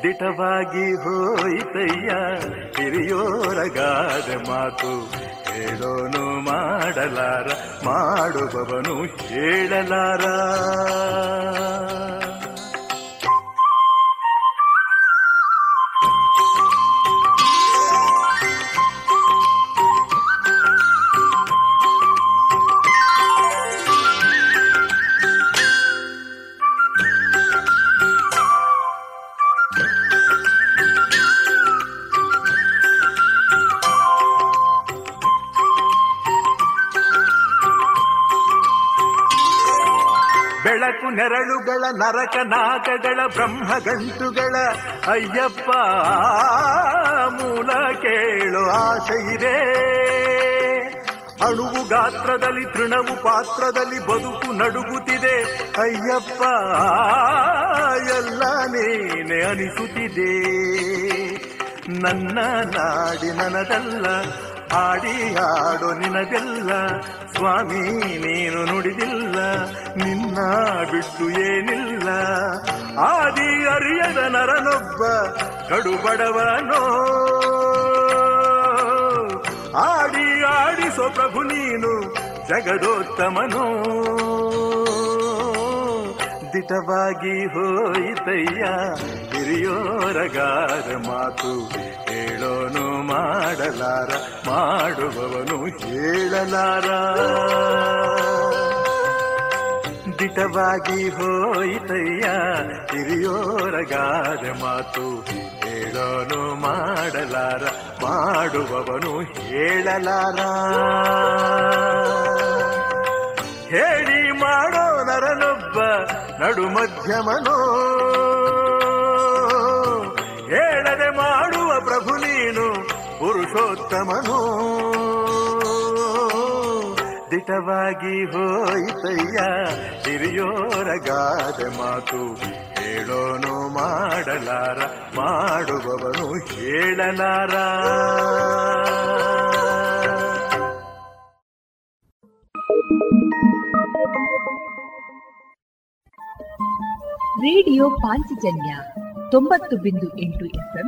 S8: ದಿಟವಾಗಿ ಹೋಯಿತಯ್ಯ ಹಿರಿಯೋರಗಾದ ಮಾತು. ಹೇಳೋನು ಮಾಡಲಾರ ಮಾಡುವವನು ಹೇಳಲಾರ. ಬೆಳಕು ನೆರಳುಗಳ ನರಕ ನಾಗಗಳ ಬ್ರಹ್ಮಗಂಟುಗಳ. ಅಯ್ಯಪ್ಪ, ಮೂಲ ಕೇಳು ಆಸೆ ಇದೆ. ಅಣುವು ಗಾತ್ರದಲ್ಲಿ, ತೃಣವು ಪಾತ್ರದಲ್ಲಿ ಬದುಕು ನಡುಗುತ್ತಿದೆ. ಅಯ್ಯಪ್ಪ, ಎಲ್ಲ ನೀನೆ ಅನಿಸುತ್ತಿದೆ. ನನ್ನ ನಾಡಿ ನನದಲ್ಲ ಆಡಿ ಆಡೋ ನಿನದೆಲ್ಲ ಸ್ವಾಮಿ ನೀನು ನುಡಿದಿಲ್ಲ, ನಿನ್ನ ಬಿಟ್ಟು ಏನಿಲ್ಲ. ಆದಿ ಅರಿಯದ ನರನೊಬ್ಬ, ಕಡುಬಡವನೋ. ಆಡಿ ಆಡಿಸೋ ಪ್ರಭು ನೀನು, ಜಗದೋತ್ತಮನೋ. ದಿಟವಾಗಿ ಹೋಯಿತಯ್ಯ ಹಿರಿಯೋರಗಾರ ಮಾತು ಹೇಳೋನು. ಮಾಡಲಾರ, ಮಾಡುವವನು ಹೇಳಲಾರ. ದಿಟವಾಗಿ ಹೋಯಿತಯ್ಯ ಹಿರಿಯೋರಗಾದ ಮಾತು ಹೇಳೋನು ಮಾಡಲಾರ, ಮಾಡುವವನು ಹೇಳಲಾರ. ಹೇಳಿ ಮಾಡೋ ನರನೊಬ್ಬ ನಡು ಮಧ್ಯಮನೋ ಹೇಳದೆ ನೀನು ಪುರುಷೋತ್ತಮನು ದಿಟವಾಗಿ ಹೋಯಿತಯ್ಯ ಹಿರಿಯೋರಗಾದ ಮಾತು ಹೇಳೋನು ಮಾಡಲಾರ, ಮಾಡುವವನು ಹೇಳಲಾರ.
S6: ರೇಡಿಯೋ ಪಾಂಚಜನ್ಯ ತೊಂಬತ್ತು ಬಿಂದು ಎಂಟು ಎಫ್ಎಂ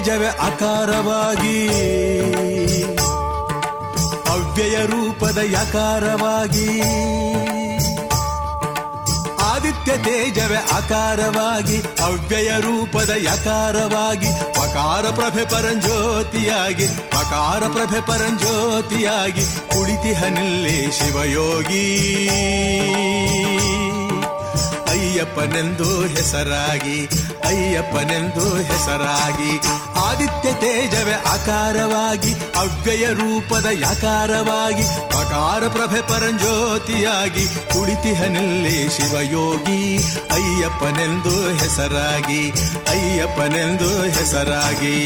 S3: ತೇಜವೇ ಆಕಾರವಾಗಿ ಅವ್ಯಯ ರೂಪದ ಯಕಾರವಾಗಿ. ಆದಿತ್ಯ ತೇಜವೇ ಆಕಾರವಾಗಿ ಅವ್ಯಯ ರೂಪದ ಯಕಾರವಾಗಿ. ಪಕಾರ ಪ್ರಭೆ ಪರಂಜ್ಯೋತಿಯಾಗಿ, ಪಕಾರ ಪ್ರಭೆ ಪರಂಜ್ಯೋತಿಯಾಗಿ ಶಿವ ಶಿವಯೋಗಿ. ಅಯ್ಯಪ್ಪನೆಂದು ಹೆಸರಾಗಿ ಅಯ್ಯಪ್ಪನೆಂದು ಹೆಸರಾಗಿ ಆದಿತ್ಯ ತೇಜವೇ ಆಕಾರವಾಗಿ ಅವ್ಯಯ ರೂಪದ ಯಾಕಾರವಾಗಿ ಪಕಾರ ಪ್ರಭೆ ಪರಂಜ್ಯೋತಿಯಾಗಿ ಕುಳಿತಿಹನಲ್ಲಿ ಶಿವಯೋಗಿ, ಅಯ್ಯಪ್ಪನೆಂದು ಹೆಸರಾಗಿ ಅಯ್ಯಪ್ಪನೆಂದು ಹೆಸರಾಗಿ.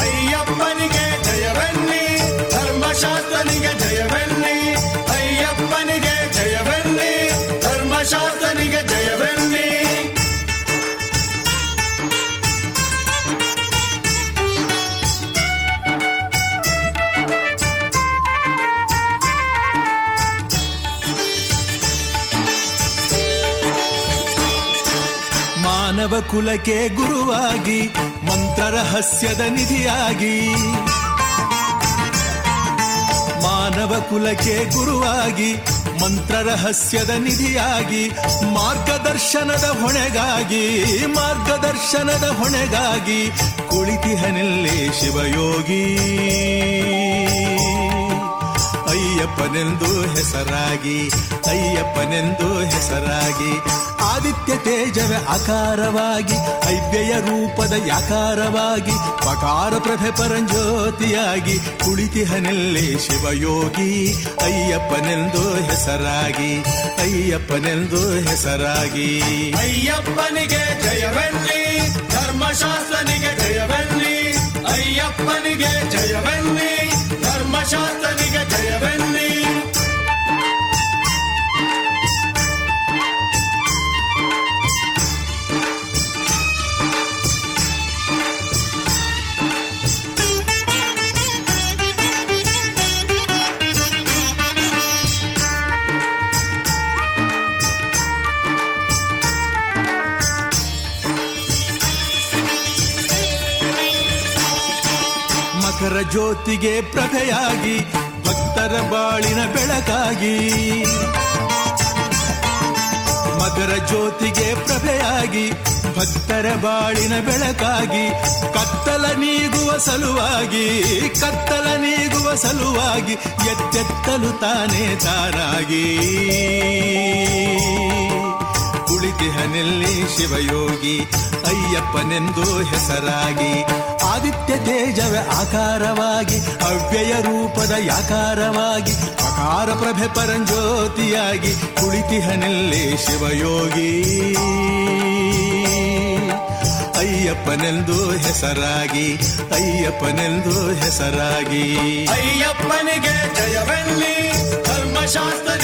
S7: ಅಯ್ಯಪ್ಪನಿಗೆ ಜಯವನ್ನಿ, ಧರ್ಮಶಾಸ್ತ್ರನಿಗೆ
S3: ಮಾನವ ಕುಲಕ್ಕೆ ಗುರುವಾಗಿ ಮಂತ್ರ ರಹಸ್ಯದ ನಿಧಿಯಾಗಿ. ಮಾನವ ಕುಲಕ್ಕೆ ಗುರುವಾಗಿ ಮಂತ್ರ ರಹಸ್ಯದ ನಿಧಿಯಾಗಿ, ಮಾರ್ಗದರ್ಶನದ ಹೊಣೆಗಾಗಿ ಮಾರ್ಗದರ್ಶನದ ಹೊಣೆಗಾಗಿ ಕುಳಿತಿಹನಲ್ಲಿ ಶಿವಯೋಗಿ. ಅಯ್ಯಪ್ಪನೆಂದು ಹೆಸರಾಗಿ ಅಯ್ಯಪ್ಪನೆಂದು ಹೆಸರಾಗಿ ಆದಿತ್ಯ ತೇಜವ ಆಕಾರವಾಗಿ ಅವ್ಯಯ ರೂಪದ ಯಾಕಾರವಾಗಿ, ಪಕಾರ ಪ್ರಭೆ ಪರಂಜ್ಯೋತಿಯಾಗಿ, ಕುಳಿತಿಹನಲ್ಲಿ ಶಿವಯೋಗಿ, ಅಯ್ಯಪ್ಪನೆಂದು ಹೆಸರಾಗಿ ಅಯ್ಯಪ್ಪನೆಂದು ಹೆಸರಾಗಿ.
S7: ಅಯ್ಯಪ್ಪನಿಗೆ ಜಯವೆನ್ನಿ, ಧರ್ಮಶಾಸ್ತ್ರನಿಗೆ ಜಯವೆನ್ನಿ, ಅಯ್ಯಪ್ಪನಿಗೆ ಜಯವೆನ್ನಿ, ಧರ್ಮಶಾಸ್ತ್ರನಿಗೆ
S3: ಜ್ಯೋತಿಗೆ ಪ್ರಭೆಯಾಗಿ ಭಕ್ತರ ಬಾಳಿನ ಬೆಳಕಾಗಿ. ಮಕರ ಜ್ಯೋತಿಗೆ ಪ್ರಭೆಯಾಗಿ ಭಕ್ತರ ಬಾಳಿನ ಬೆಳಕಾಗಿ, ಕತ್ತಲ ನೀಗುವ ಸಲುವಾಗಿ, ಕತ್ತಲ ನೀಗುವ ಸಲುವಾಗಿ ಎತ್ತೆತ್ತಲು ತಾನೇ ತಾರಾಗಿ. ಕುಳಿತಿಹನಲ್ಲಿ ಶಿವಯೋಗಿ, ಅಯ್ಯಪ್ಪನೆಂದು ಹೆಸರಾಗಿ. ಆದಿತ್ಯ ತೇಜವ ಆಕಾರವಾಗಿ ಅವ್ಯಯ ರೂಪದ ಯಾಕಾರವಾಗಿ ಅಕಾರ ಪ್ರಭೆ ಪರಂಜ್ಯೋತಿಯಾಗಿ ಕುಳಿತಿಹನಲ್ಲೇ ಶಿವಯೋಗಿ. ಅಯ್ಯಪ್ಪನೆಂದು ಹೆಸರಾಗಿ ಅಯ್ಯಪ್ಪನೆಂದು ಹೆಸರಾಗಿ.
S7: ಅಯ್ಯಪ್ಪನಿಗೆ ಜಯವೆನ್ನಿ ಧರ್ಮಶಾಸ್ತ್ರನಿಗೆ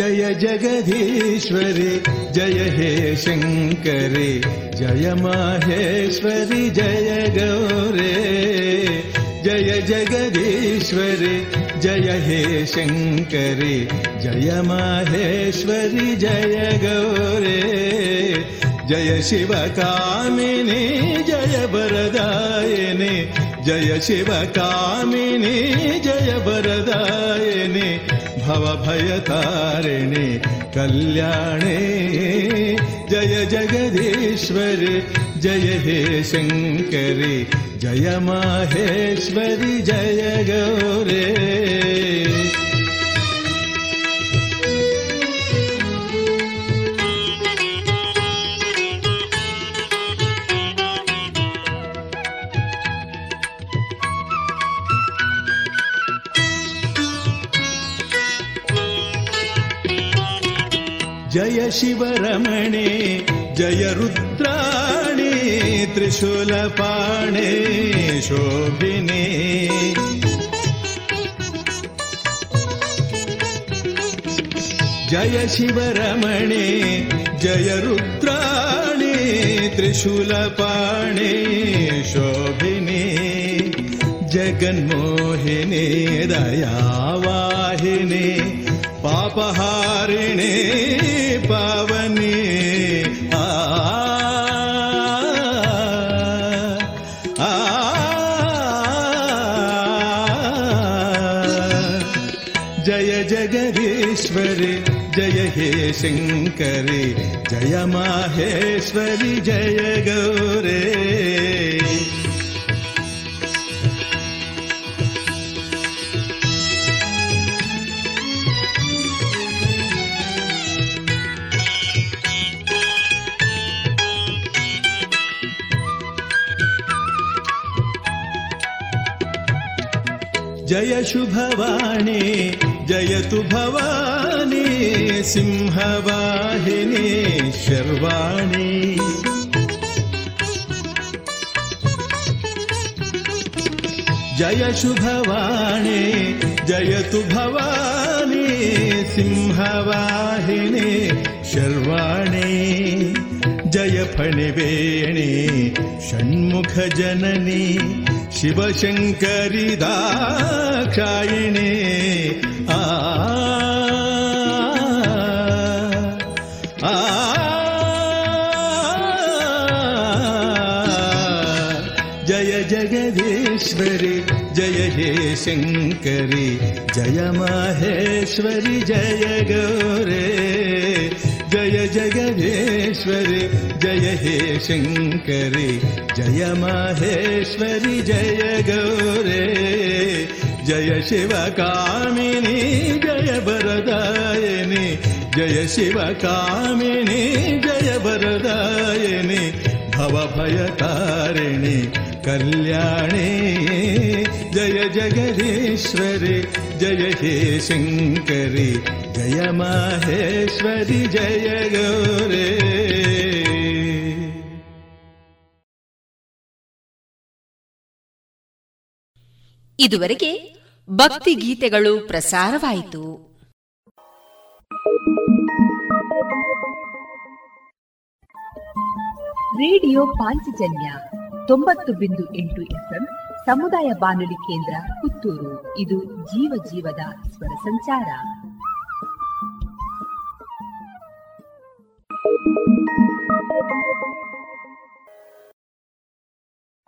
S3: जय जगदीश्वरि जय हे शङ्करि जय माहेश्वरि जय गौरे। जय जगदीश्वरि जय हे शङ्करि जय माहेश्वरि जय गौरे। जय शिवकामिनि जय वरदायिनि जय शिवकामिनि जय वरदायिनि भवभयतारिणि कल्याणे। जय जगदीश्वरि जय हे शङ्करि जय माहेश्वरि जय गौरे। जय शिवरमणे जय रुद्राणे त्रिशूलपाणे शोभिने। जय शिवरमणे जय रुद्राणे त्रिशूलपाणे शोभिने। जगन्मोहिने दयावाहिने पापहारिणे पावने आ जय जगदीश्वरि जय हे शङ्करि जय माहेश्वरि जय गौरे जय शुभवाणी जयतु भवानी सिंहवाहिनी शर्वाणि। जय शुभवाणी जयतु भवानी सिंहवाहिनी शर्वाणि। जय फणिवेणी षण्मुखजननी शिवशङ्करि दाक्षायिणे आ जय जगदीश्वरि जय हे शङ्करि जय माहेश्वरि जय गौरे जय जगदीश्वरि जय हे शङ्करि जय माहेश्वरि जय गौरे जय शिवकामिनी जय वरदायिनि जय शिवकामिनी जय वरदायिनि भवभयतारिणि कल्याणे जय जगदीश्वरि जय हे शङ्करि जय माहेश्वरि जय गौरे
S2: ಇದುವರೆಗೆ ಭಕ್ತಿ ಗೀತೆಗಳು ಪ್ರಸಾರವಾಯಿತು
S6: ರೇಡಿಯೋ ಪಾಂಚಜನ್ಯ ತೊಂಬತ್ತು ಬಿಂದು ಎಂಟು ಎಫ್ಎಂ ಸಮುದಾಯ ಬಾನುಲಿ ಕೇಂದ್ರ ಪುತ್ತೂರು ಇದು ಜೀವ ಜೀವದ ಸ್ವರ ಸಂಚಾರ アハハハ!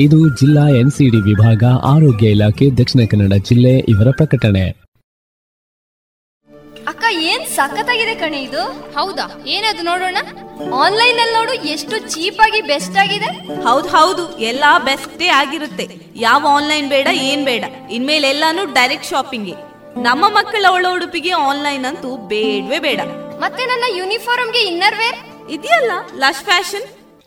S9: ಇದು ಜಿಲ್ಲಾ ಎನ್ಸಿಡಿ ವಿಭಾಗ ಆರೋಗ್ಯ ಇಲಾಖೆ ದಕ್ಷಿಣ ಕನ್ನಡ ಜಿಲ್ಲೆ ಇವರ ಪ್ರಕಟಣೆ.
S10: ಅಕ್ಕ ಏನ್ ಸಖತ್ತಾಗಿದೆ ಕಣೆ ಇದು? ಹೌದಾ? ಏನದು ನೋಡೋಣ? ಆನ್ಲೈನ್ ಅಲ್ಲಿ ನೋಡು ಎಷ್ಟು ಚೀಪ್ ಆಗಿ ಬೆಸ್ಟ್ ಆಗಿದೆ.
S11: ಹೌದ್ ಹೌದು ಎಲ್ಲಾ ಬೆಸ್ಟೇ ಆಗಿರುತ್ತೆ. ಯಾವ ಆನ್ಲೈನ್ ಬೇಡ ಏನ್ ಬೇಡ. ಇನ್ಮೇಲೆ ಎಲ್ಲಾನು ಡೈರೆಕ್ಟ್ ಶಾಪಿಂಗ್. ನಮ್ಮ ಮಕ್ಕಳ ಒಳ ಉಡುಪಿಗೆ ಆನ್ಲೈನ್ ಅಂತೂ ಬೇಡವೇ ಬೇಡ.
S10: ಮತ್ತೆ ನನ್ನ ಯೂನಿಫಾರ್ಮ್ಗೆ ಇನ್ನರ್ ವೇರ್
S11: ಇದೆಯಲ್ಲ ಲಶ್ ಫ್ಯಾಷನ್?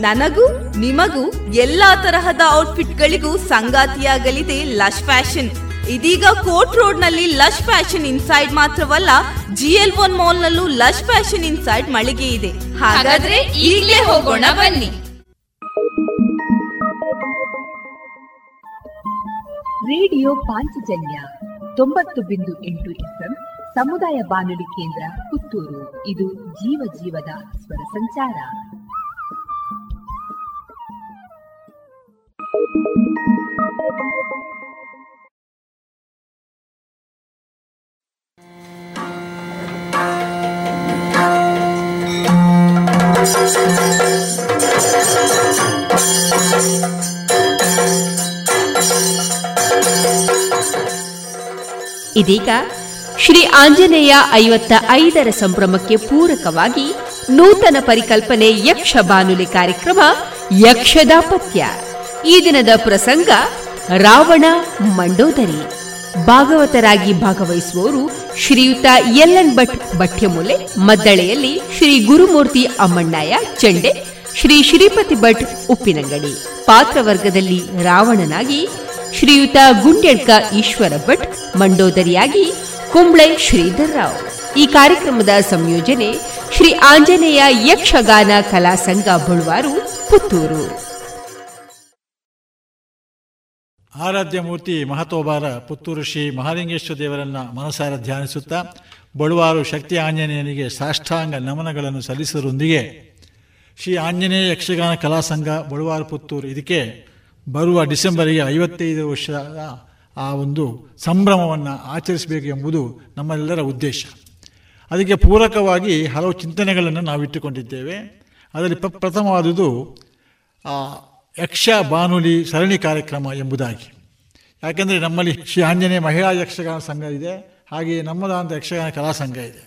S11: ನನಗೂ, ನಿಮಗೂ ಎಲ್ಲಾ ತರಹದ ಔಟ್ಫಿಟ್ ಗಳಿಗೂ ಸಂಗಾತಿಯಾಗಲಿದೆ ಲಶ್ ಫ್ಯಾಷನ್. ಇದೀಗ ಕೋರ್ಟ್ ರೋಡ್ನಲ್ಲಿ ಲಶ್ ಫ್ಯಾಷನ್ ಇನ್ಸೈಡ್ ಮಾತ್ರವಲ್ಲ ಜಿಎಲ್ ಒನ್ ಮಾಲ್ ನಲ್ಲೂ ಲಶ್ ಫ್ಯಾಷನ್ ಇನ್ಸೈಡ್ ಮಳಿಗೆ ಇದೆ.
S10: ಹಾಗಾದ್ರೆ ಈಗಲೇ ಹೋಗೋಣ ಬನ್ನಿ.
S6: ರೇಡಿಯೋ ಪಾಂಚಜನ್ಯ ತೊಂಬತ್ತು ಬಿಂದು ಎಂಟು ಎಫ್ಎಂ ಸಮುದಾಯ ಬಾನುಲಿ ಕೇಂದ್ರ ಪುತ್ತೂರು. ಇದು ಜೀವ ಜೀವದ ಸ್ವರ ಸಂಚಾರ.
S2: ಇದೀಗ ಶ್ರೀ ಆಂಜನೇಯ ಐವತ್ತ ಐದರ ಸಂಭ್ರಮಕ್ಕೆ ಪೂರಕವಾಗಿ ನೂತನ ಪರಿಕಲ್ಪನೆ ಯಕ್ಷ ಬಾನುಲಿ ಕಾರ್ಯಕ್ರಮ ಯಕ್ಷದಾಪತ್ಯ ಈ ದಿನದ ಪ್ರಸಂಗ ರಾವಣ ಮಂಡೋದರಿ. ಭಾಗವತರಾಗಿ ಭಾಗವಹಿಸುವವರು ಶ್ರೀಯುತ ಎನ್ ಭಟ್ ಭಟ್ಯಮೂಲೆ, ಮದ್ದಳೆಯಲ್ಲಿ ಶ್ರೀ ಗುರುಮೂರ್ತಿ ಅಮ್ಮಣ್ಣಾಯ ಚಂಡೆ, ಶ್ರೀ ಶ್ರೀಪತಿ ಭಟ್ ಉಪ್ಪಿನಂಗಡಿ. ಪಾತ್ರವರ್ಗದಲ್ಲಿ ರಾವಣನಾಗಿ ಶ್ರೀಯುತ ಗುಂಡ್ಯಡ್ಕ ಈಶ್ವರ ಭಟ್ ಮಂಡೋದರಿಯಾಗಿ ಕುಂಬ್ಳೆ ಶ್ರೀಧರ್ ರಾವ್. ಈ ಕಾರ್ಯಕ್ರಮದ ಸಂಯೋಜನೆ ಶ್ರೀ ಆಂಜನೇಯ ಯಕ್ಷಗಾನ ಕಲಾ ಸಂಘ ಬಳುವಾರು, ಪುತ್ತೂರು.
S12: ಆರಾಧ್ಯ ಮೂರ್ತಿ ಮಹತೋಬಾರ ಪುತ್ತೂರು ಶ್ರೀ ಮಹಾಲಿಂಗೇಶ್ವರ ದೇವರನ್ನು ಮನಸಾರ ಧ್ಯಾನಿಸುತ್ತಾ ಬಳುವಾರು ಶಕ್ತಿ ಆಂಜನೇಯನಿಗೆ ಸಾಷ್ಟಾಂಗ ನಮನಗಳನ್ನು ಸಲ್ಲಿಸುವುದರೊಂದಿಗೆ ಶ್ರೀ ಆಂಜನೇಯ ಯಕ್ಷಗಾನ ಕಲಾ ಸಂಘ ಬಳುವಾರು ಪುತ್ತೂರು ಇದಕ್ಕೆ ಬರುವ ಡಿಸೆಂಬರಿಗೆ ಐವತ್ತೈದು ವರ್ಷದ ಆ ಒಂದು ಸಂಭ್ರಮವನ್ನು ಆಚರಿಸಬೇಕು ಎಂಬುದು ನಮ್ಮೆಲ್ಲರ ಉದ್ದೇಶ. ಅದಕ್ಕೆ ಪೂರಕವಾಗಿ ಹಲವು ಚಿಂತನೆಗಳನ್ನು ನಾವು ಇಟ್ಟುಕೊಂಡಿದ್ದೇವೆ ಅದರಲ್ಲಿ ಪ್ರಥಮವಾದುದು ಯಕ್ಷ ಬಾನುಲಿ ಸರಣಿ ಕಾರ್ಯಕ್ರಮ ಎಂಬುದಾಗಿ. ಯಾಕೆಂದರೆ ನಮ್ಮಲ್ಲಿ ಶ್ರೀ ಆಂಜನೇಯ ಮಹಿಳಾ ಯಕ್ಷಗಾನ ಸಂಘ ಇದೆ, ಹಾಗೆಯೇ ನಮ್ಮದಾದಂಥ ಯಕ್ಷಗಾನ ಕಲಾ ಸಂಘ ಇದೆ.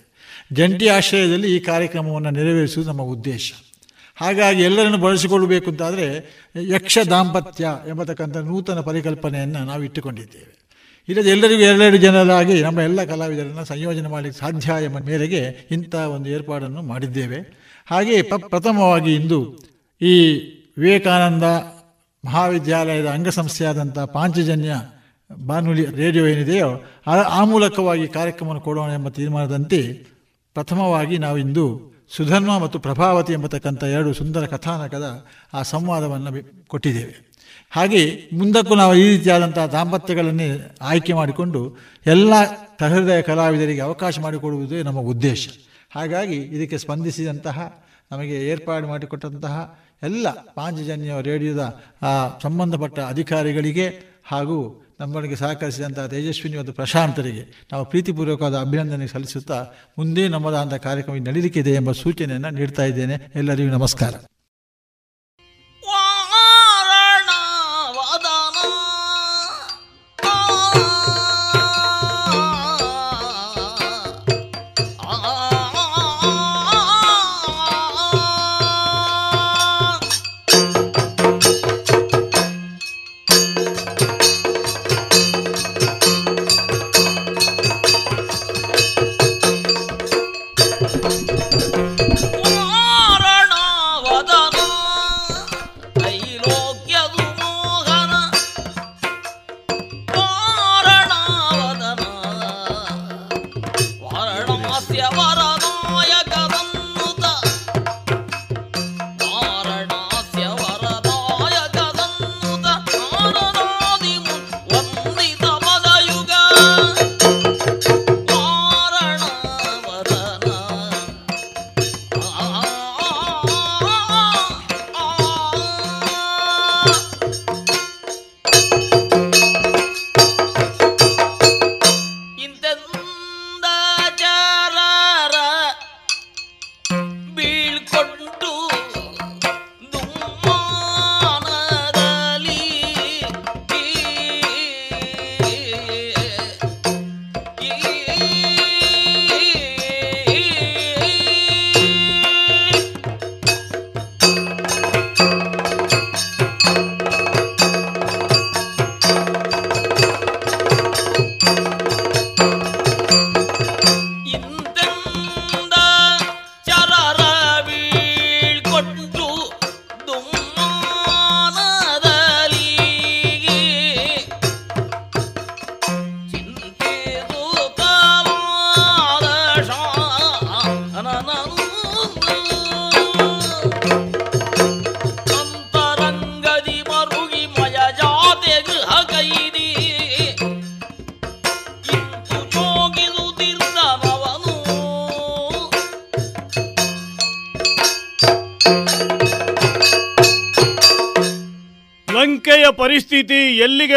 S12: ಜಂಟಿ ಆಶ್ರಯದಲ್ಲಿ ಈ ಕಾರ್ಯಕ್ರಮವನ್ನು ನೆರವೇರಿಸುವುದು ನಮ್ಮ ಉದ್ದೇಶ. ಹಾಗಾಗಿ ಎಲ್ಲರನ್ನು ಬಳಸಿಕೊಳ್ಳಬೇಕು ಅಂತಾದರೆ ಯಕ್ಷ ದಾಂಪತ್ಯ ಎಂಬತಕ್ಕಂಥ ನೂತನ ಪರಿಕಲ್ಪನೆಯನ್ನು ನಾವು ಇಟ್ಟುಕೊಂಡಿದ್ದೇವೆ. ಇಲ್ಲದೆ ಎಲ್ಲರಿಗೂ ಎರಡೆರಡು ಜನರಾಗಿ ನಮ್ಮ ಎಲ್ಲ ಕಲಾವಿದರನ್ನು ಸಂಯೋಜನೆ ಮಾಡಲಿಕ್ಕೆ ಸಾಧ್ಯ ಎಂಬ ಮೇರೆಗೆ ಇಂಥ ಒಂದು ಏರ್ಪಾಡನ್ನು ಮಾಡಿದ್ದೇವೆ. ಹಾಗೆಯೇ ಪ್ರಥಮವಾಗಿ ಇಂದು ಈ ವಿವೇಕಾನಂದ ಮಹಾವಿದ್ಯಾಲಯದ ಅಂಗಸಂಸ್ಥೆಯಾದಂಥ ಪಾಂಚಜನ್ಯ ಬಾನುಲಿ ರೇಡಿಯೋ ಏನಿದೆಯೋ ಆ ಮೂಲಕವಾಗಿ ಕಾರ್ಯಕ್ರಮವನ್ನು ಕೊಡೋಣ ಎಂಬ ತೀರ್ಮಾನದಂತೆ ಪ್ರಥಮವಾಗಿ ನಾವು ಇಂದು ಸುಧರ್ಮ ಮತ್ತು ಪ್ರಭಾವತಿ ಎಂಬತಕ್ಕಂಥ ಎರಡು ಸುಂದರ ಕಥಾನಕದ ಆ ಸಂವಾದವನ್ನು ಕೊಟ್ಟಿದ್ದೇವೆ. ಹಾಗೆ ಮುಂದಕ್ಕೂ ನಾವು ಈ ರೀತಿಯಾದಂಥ ದಾಂಪತ್ಯಗಳನ್ನೇ ಆಯ್ಕೆ ಮಾಡಿಕೊಂಡು ಎಲ್ಲ ಸಹೃದಯ ಕಲಾವಿದರಿಗೆ ಅವಕಾಶ ಮಾಡಿಕೊಡುವುದೇ ನಮ್ಮ ಉದ್ದೇಶ. ಹಾಗಾಗಿ ಇದಕ್ಕೆ ಸ್ಪಂದಿಸಿದಂತಹ, ನಮಗೆ ಏರ್ಪಾಡು ಮಾಡಿಕೊಟ್ಟಂತಹ ಎಲ್ಲ ಪಾಂಚಜನ್ಯ ರೇಡಿಯೋದ ಸಂಬಂಧಪಟ್ಟ ಅಧಿಕಾರಿಗಳಿಗೆ ಹಾಗೂ ನಮ್ಮೊಳಗೆ ಸಹಕರಿಸಿದಂಥ ತೇಜಸ್ವಿನಿ ಮತ್ತು ಪ್ರಶಾಂತರಿಗೆ ನಾವು ಪ್ರೀತಿಪೂರ್ವಕವಾದ ಅಭಿನಂದನೆ ಸಲ್ಲಿಸುತ್ತಾ ಮುಂದೆ ನಮ್ಮದಾದಂಥ ಕಾರ್ಯಕ್ರಮ ನಡೀಲಿಕ್ಕಿದೆ ಎಂಬ ಸೂಚನೆಯನ್ನು ನೀಡ್ತಾ ಇದ್ದೇನೆ. ಎಲ್ಲರಿಗೂ ನಮಸ್ಕಾರ.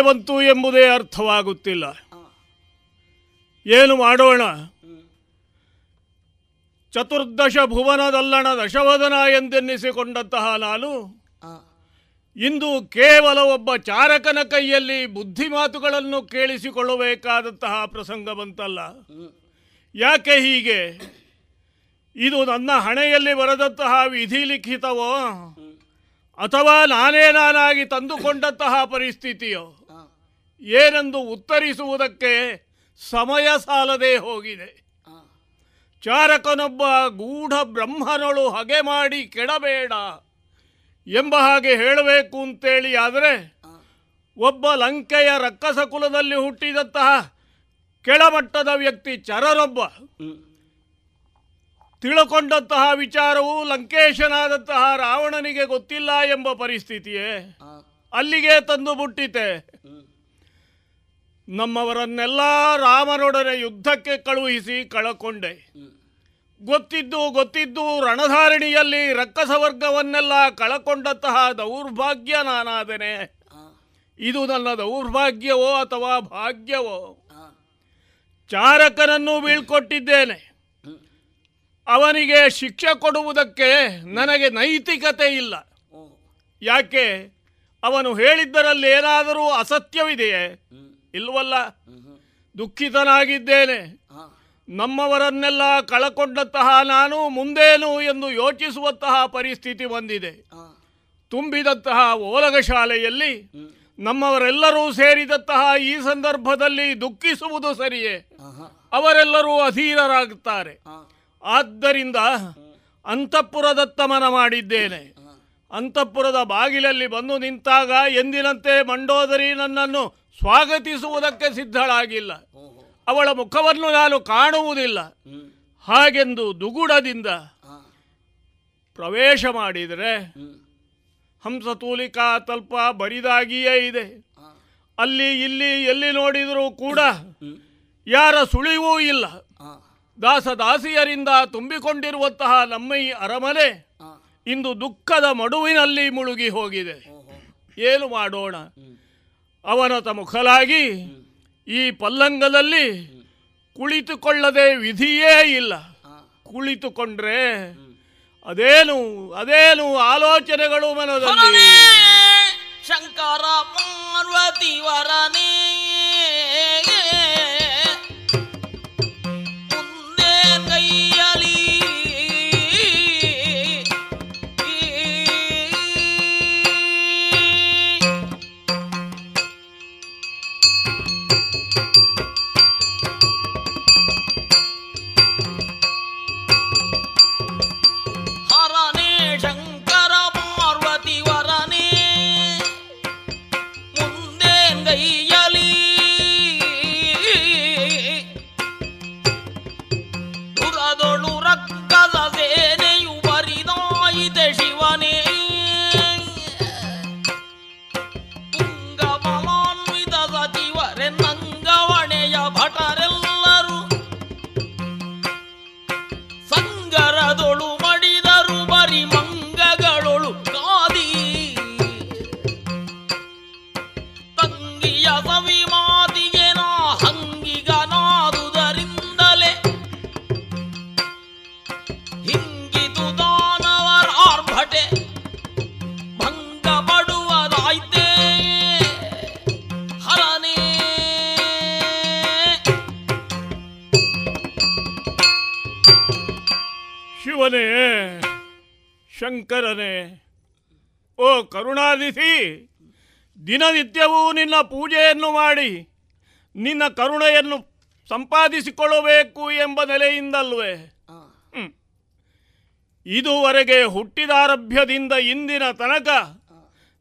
S13: ಬಂತು ಎಂಬುದೇ ಅರ್ಥವಾಗುತ್ತಿಲ್ಲ. ಏನು ಮಾಡೋಣ? ಚತುರ್ದಶ ಭುವನದಲ್ಲಣ ದಶವದನ ಎಂದೆನ್ನಿಸಿಕೊಂಡಂತಹ ನಾನು ಇಂದು ಕೇವಲ ಒಬ್ಬ ಚಾರಕನ ಕೈಯಲ್ಲಿ ಬುದ್ಧಿ ಮಾತುಗಳನ್ನು ಕೇಳಿಸಿಕೊಳ್ಳಬೇಕಾದಂತಹ ಪ್ರಸಂಗ ಬಂತಲ್ಲ. ಯಾಕೆ ಹೀಗೆ? ಇದು ನನ್ನ ಹಣೆಯಲ್ಲಿ ಬರೆದಂತಹ ವಿಧಿ ಲಿಖಿತವೋ? ಅಥವಾ ನಾನೇ ನಾನಾಗಿ ತಂದುಕೊಂಡಂತಹ ಪರಿಸ್ಥಿತಿಯೋ? ಏನೆಂದು ಉತ್ತರಿಸುವುದಕ್ಕೆ ಸಮಯ ಸಾಲದೇ ಹೋಗಿದೆ. ಚಾರಕನೊಬ್ಬ ಗೂಢ ಬ್ರಹ್ಮನಳು ಹಗೆ ಮಾಡಿ ಕೆಡಬೇಡ ಎಂಬ ಹಾಗೆ ಹೇಳಬೇಕು ಅಂತೇಳಿ ಆದರೆ ಒಬ್ಬ ಲಂಕೆಯ ರಕ್ಕಸ ಕುಲದಲ್ಲಿ ಹುಟ್ಟಿದಂತಹ ಕೆಳಮಟ್ಟದ ವ್ಯಕ್ತಿ ಚರರೊಬ್ಬ ತಿಳ್ಕೊಂಡಂತಹ ವಿಚಾರವು ಲಂಕೇಶನಾದಂತಹ ರಾವಣನಿಗೆ ಗೊತ್ತಿಲ್ಲ ಎಂಬ ಪರಿಸ್ಥಿತಿಯೇ ಅಲ್ಲಿಗೆ ತಂದು ಮುಟ್ಟಿತೆ. ನಮ್ಮವರನ್ನೆಲ್ಲ ರಾಮನೊಡನೆ ಯುದ್ಧಕ್ಕೆ ಕಳುಹಿಸಿ ಕಳಕೊಂಡೆ. ಗೊತ್ತಿದ್ದು ಗೊತ್ತಿದ್ದು ರಣಧಾರಣಿಯಲ್ಲಿ ರಕ್ಕಸವರ್ಗವನ್ನೆಲ್ಲ ಕಳಕೊಂಡಂತಹ ದೌರ್ಭಾಗ್ಯ ನಾನಾದನೆ. ಇದು ನನ್ನ ದೌರ್ಭಾಗ್ಯವೋ ಅಥವಾ ಭಾಗ್ಯವೋ? ಚಾರಕನನ್ನು ಬೀಳ್ಕೊಟ್ಟಿದ್ದೇನೆ. ಅವನಿಗೆ ಶಿಕ್ಷೆ ಕೊಡುವುದಕ್ಕೆ ನನಗೆ ನೈತಿಕತೆ ಇಲ್ಲ. ಯಾಕೆ? ಅವನು ಹೇಳಿದ್ದರಲ್ಲಿ ಏನಾದರೂ ಅಸತ್ಯವಿದೆಯೇ? ಇಲ್ವಲ್ಲ? ದುಃಖಿತನಾಗಿದ್ದೇನೆ. ನಮ್ಮವರನ್ನೆಲ್ಲ ಕಳಕೊಂಡಂತಹ ನಾನು ಮುಂದೇನು ಎಂದು ಯೋಚಿಸುವಂತಹ ಪರಿಸ್ಥಿತಿ ಬಂದಿದೆ. ತುಂಬಿದಂತಹ ಓಲಗ ಶಾಲೆಯಲ್ಲಿ ನಮ್ಮವರೆಲ್ಲರೂ ಸೇರಿದಂತಹ ಈ ಸಂದರ್ಭದಲ್ಲಿ ದುಃಖಿಸುವುದು ಸರಿಯೇ? ಅವರೆಲ್ಲರೂ ಅಧೀರರಾಗುತ್ತಾರೆ ಆದ್ದರಿಂದ ಅಂತಃಪುರದತ್ತಮನ ಮಾಡಿದ್ದೇನೆ. ಅಂತಃಪುರದ ಬಾಗಿಲಲ್ಲಿ ಬಂದು ನಿಂತಾಗ ಎಂದಿನಂತೆ ಮಂಡೋದರಿ ನನ್ನನ್ನು ಸ್ವಾಗತಿಸುವುದಕ್ಕೆ ಸಿದ್ಧಳಾಗಿಲ್ಲ. ಅವಳ ಮುಖವನ್ನು ನಾನು ಕಾಣುವುದಿಲ್ಲ. ಹಾಗೆಂದು ದುಗುಡದಿಂದ ಪ್ರವೇಶ ಮಾಡಿದರೆ ಹಂಸತೂಲಿಕಾ ತಲ್ಪ ಬರಿದಾಗಿಯೇ ಇದೆ. ಅಲ್ಲಿ, ಇಲ್ಲಿ, ಎಲ್ಲಿ ನೋಡಿದರೂ ಕೂಡ ಯಾರ ಸುಳಿವೂ ಇಲ್ಲ. ದಾಸದಾಸಿಯರಿಂದ ತುಂಬಿಕೊಂಡಿರುವಂತಹ ನಮ್ಮ ಈ ಅರಮನೆ ಇಂದು ದುಃಖದ ಮಡುವಿನಲ್ಲಿ ಮುಳುಗಿ ಹೋಗಿದೆ. ಏನು ಮಾಡೋಣ? ಅವನತ ಮುಖಲಾಗಿ ಈ ಪಲ್ಲಂಗದಲ್ಲಿ ಕುಳಿತುಕೊಳ್ಳದೆ ವಿಧಿಯೇ ಇಲ್ಲ. ಕುಳಿತುಕೊಂಡ್ರೆ ಅದೇನು ಅದೇನು ಆಲೋಚನೆಗಳು ಮನದಲ್ಲಿ?
S14: ಶಂಕರ ಪಾರ್ವತಿ ವರನೇ.
S13: ದಿನನಿತ್ಯವೂ ನಿನ್ನ ಪೂಜೆಯನ್ನು ಮಾಡಿ ನಿನ್ನ ಕರುಣೆಯನ್ನು ಸಂಪಾದಿಸಿಕೊಳ್ಳಬೇಕು ಎಂಬ ನೆಲೆಯಿಂದಲ್ವೇ. ಇದುವರೆಗೆ ಹುಟ್ಟಿದಾರಭ್ಯದಿಂದ ಇಂದಿನ ತನಕ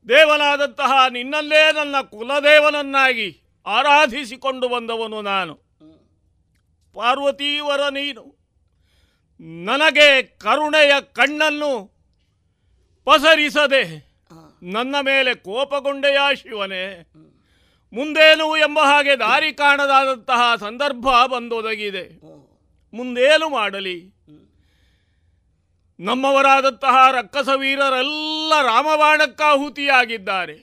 S13: ದೇವನಾದಂತಹ ನಿನ್ನಲ್ಲೇ ನನ್ನ ಕುಲದೇವನನ್ನಾಗಿ ಆರಾಧಿಸಿಕೊಂಡು ಬಂದವನು ನಾನು. ಪಾರ್ವತೀವರ ನೀನು. ನನಗೆ ಕರುಣೆಯ ಕಣ್ಣನ್ನು ಪಸರಿಸದೆ ನನ್ನ ಮೇಲೆ ಕೋಪಗೊಂಡೆಯಾ ಶಿವನೇ, ಮುಂದೇನು ಎಂಬ ಹಾಗೆ ದಾರಿ ಕಾಣದಾದಂತಹ ಸಂದರ್ಭ ಬಂದೊದಗಿದೆ. ಮುಂದೇನು ಮಾಡಲಿ? ನಮ್ಮವರಾದಂತಹ ರಕ್ಕಸ ವೀರರೆಲ್ಲ ರಾಮಬಾಣಕ್ಕಾಹುತಿಯಾಗಿದ್ದಾರೆ.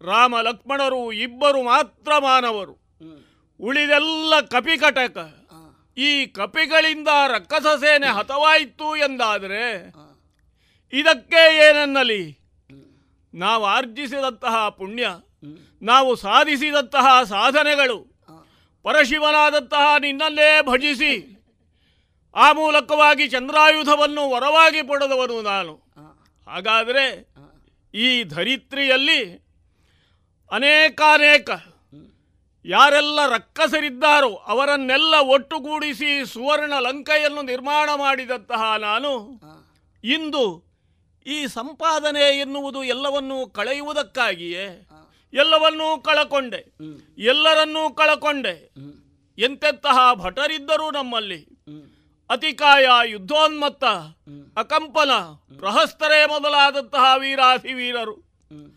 S13: ರಾಮ ಲಕ್ಷ್ಮಣರು ಇಬ್ಬರು ಮಾತ್ರ ಮಾನವರು. ಉಳಿದೆಲ್ಲ ಕಪಿಕಟಕ. ಈ ಕಪಿಗಳಿಂದ ರಕ್ಕಸ ಸೇನೆ ಹತವಾಯಿತು ಎಂದಾದರೆ ಇದಕ್ಕೆ ಏನನ್ನಲಿ? ನಾವು ಆರ್ಜಿಸಿದಂತಹ ಪುಣ್ಯ, ನಾವು ಸಾಧಿಸಿದಂತಹ ಸಾಧನೆಗಳು, ಪರಶಿವನಾದಂತಹ ನಿನ್ನಲ್ಲೇ ಭಜಿಸಿ, ಆ ಮೂಲಕವಾಗಿ ಚಂದ್ರಾಯುಧವನ್ನು ವರವಾಗಿ ಪಡೆದವನು ನಾನು. ಹಾಗಾದರೆ ಈ ಧರಿತ್ರಿಯಲ್ಲಿ ಅನೇಕಾನೇಕ ಯಾರೆಲ್ಲ ರಕ್ಕಸರಿದ್ದಾರೋ ಅವರನ್ನೆಲ್ಲ ಒಟ್ಟುಗೂಡಿಸಿ ಸುವರ್ಣ ಲಂಕೆಯನ್ನು ನಿರ್ಮಾಣ ಮಾಡಿದಂತಹ ನಾನು ಇಂದು ಈ ಸಂಪಾದನೆ ಎನ್ನುವುದು ಎಲ್ಲವನ್ನೂ ಕಳೆಯುವುದಕ್ಕಾಗಿಯೇ ಎಲ್ಲವನ್ನೂ ಕಳಕೊಂಡೆ. ಎಲ್ಲರನ್ನೂ ಕಳಕೊಂಡೆ. ಎಂತೆಂತಹ ಭಟರಿದ್ದರೂ ನಮ್ಮಲ್ಲಿ ಅತಿಕಾಯ ಯುದ್ಧೋನ್ಮತ್ತ ಅಕಂಪನ ಪ್ರಹಸ್ತರೇ ಮೊದಲಾದಂತಹ ವೀರಾಸಿ ವೀರರು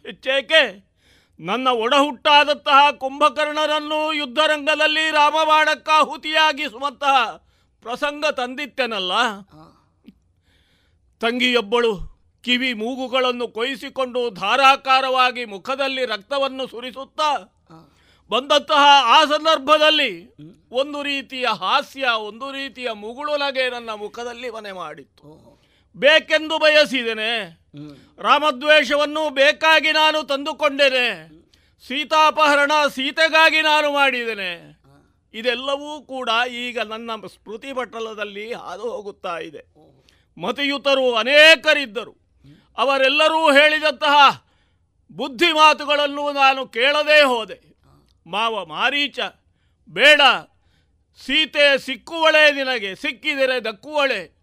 S13: ಹೆಚ್ಚೇಕೆ? ನನ್ನ ಒಡಹುಟ್ಟಾದಂತಹ ಕುಂಭಕರ್ಣರನ್ನು ಯುದ್ಧರಂಗದಲ್ಲಿ ರಾಮಬಾಣಕ್ಕಾಹುತಿಯಾಗಿಸುವಂತಹ ಪ್ರಸಂಗ ತಂದಿತ್ತೆನಲ್ಲ ತಂಗಿಯೊಬ್ಬಳು ಕಿವಿ ಮೂಗುಗಳನ್ನು ಕೊಯಿಸಿಕೊಂಡು ಧಾರಾಕಾರವಾಗಿ ಮುಖದಲ್ಲಿ ರಕ್ತವನ್ನು ಸುರಿಸುತ್ತಾ ಬಂದಂತಹ ಆ ಸಂದರ್ಭದಲ್ಲಿ ಒಂದು ರೀತಿಯ ಹಾಸ್ಯ ಒಂದು ರೀತಿಯ ಮುಗುಳು ನಗೆ ನನ್ನ ಮುಖದಲ್ಲಿ ಮನೆ ಮಾಡಿತ್ತು. ಬೇಕೆಂದು ಬಯಸಿದ್ದೇನೆ ರಾಮದ್ವೇಷವನ್ನು ಬೇಕಾಗಿ ನಾನು ತಂದುಕೊಂಡೇನೆ. ಸೀತಾಪಹರಣ ಸೀತೆಗಾಗಿ ನಾನು ಮಾಡಿದ್ದೇನೆ ಇದೆಲ್ಲವೂ ಕೂಡ ಈಗ ನನ್ನ ಸ್ಮೃತಿ ಪಟಲದಲ್ಲಿ ಹಾದು ಹೋಗುತ್ತಾ ಇದೆ. ಮತಿಯುತರು ಅನೇಕರಿದ್ದರು. ಅವರೆಲ್ಲರೂ ಹೇಳಿದಂತಹ ಬುದ್ಧಿ ಮಾತುಗಳನ್ನು ನಾನು ಕೇಳದೇ ಹೋದೆ. ಮಾವ ಮಾರೀಚ, ಬೇಡ, ಸೀತೆ ಸಿಕ್ಕುವಳೆ ನಿನಗೆ, ಸಿಕ್ಕಿದರೆ ದಕ್ಕುವಳೆ.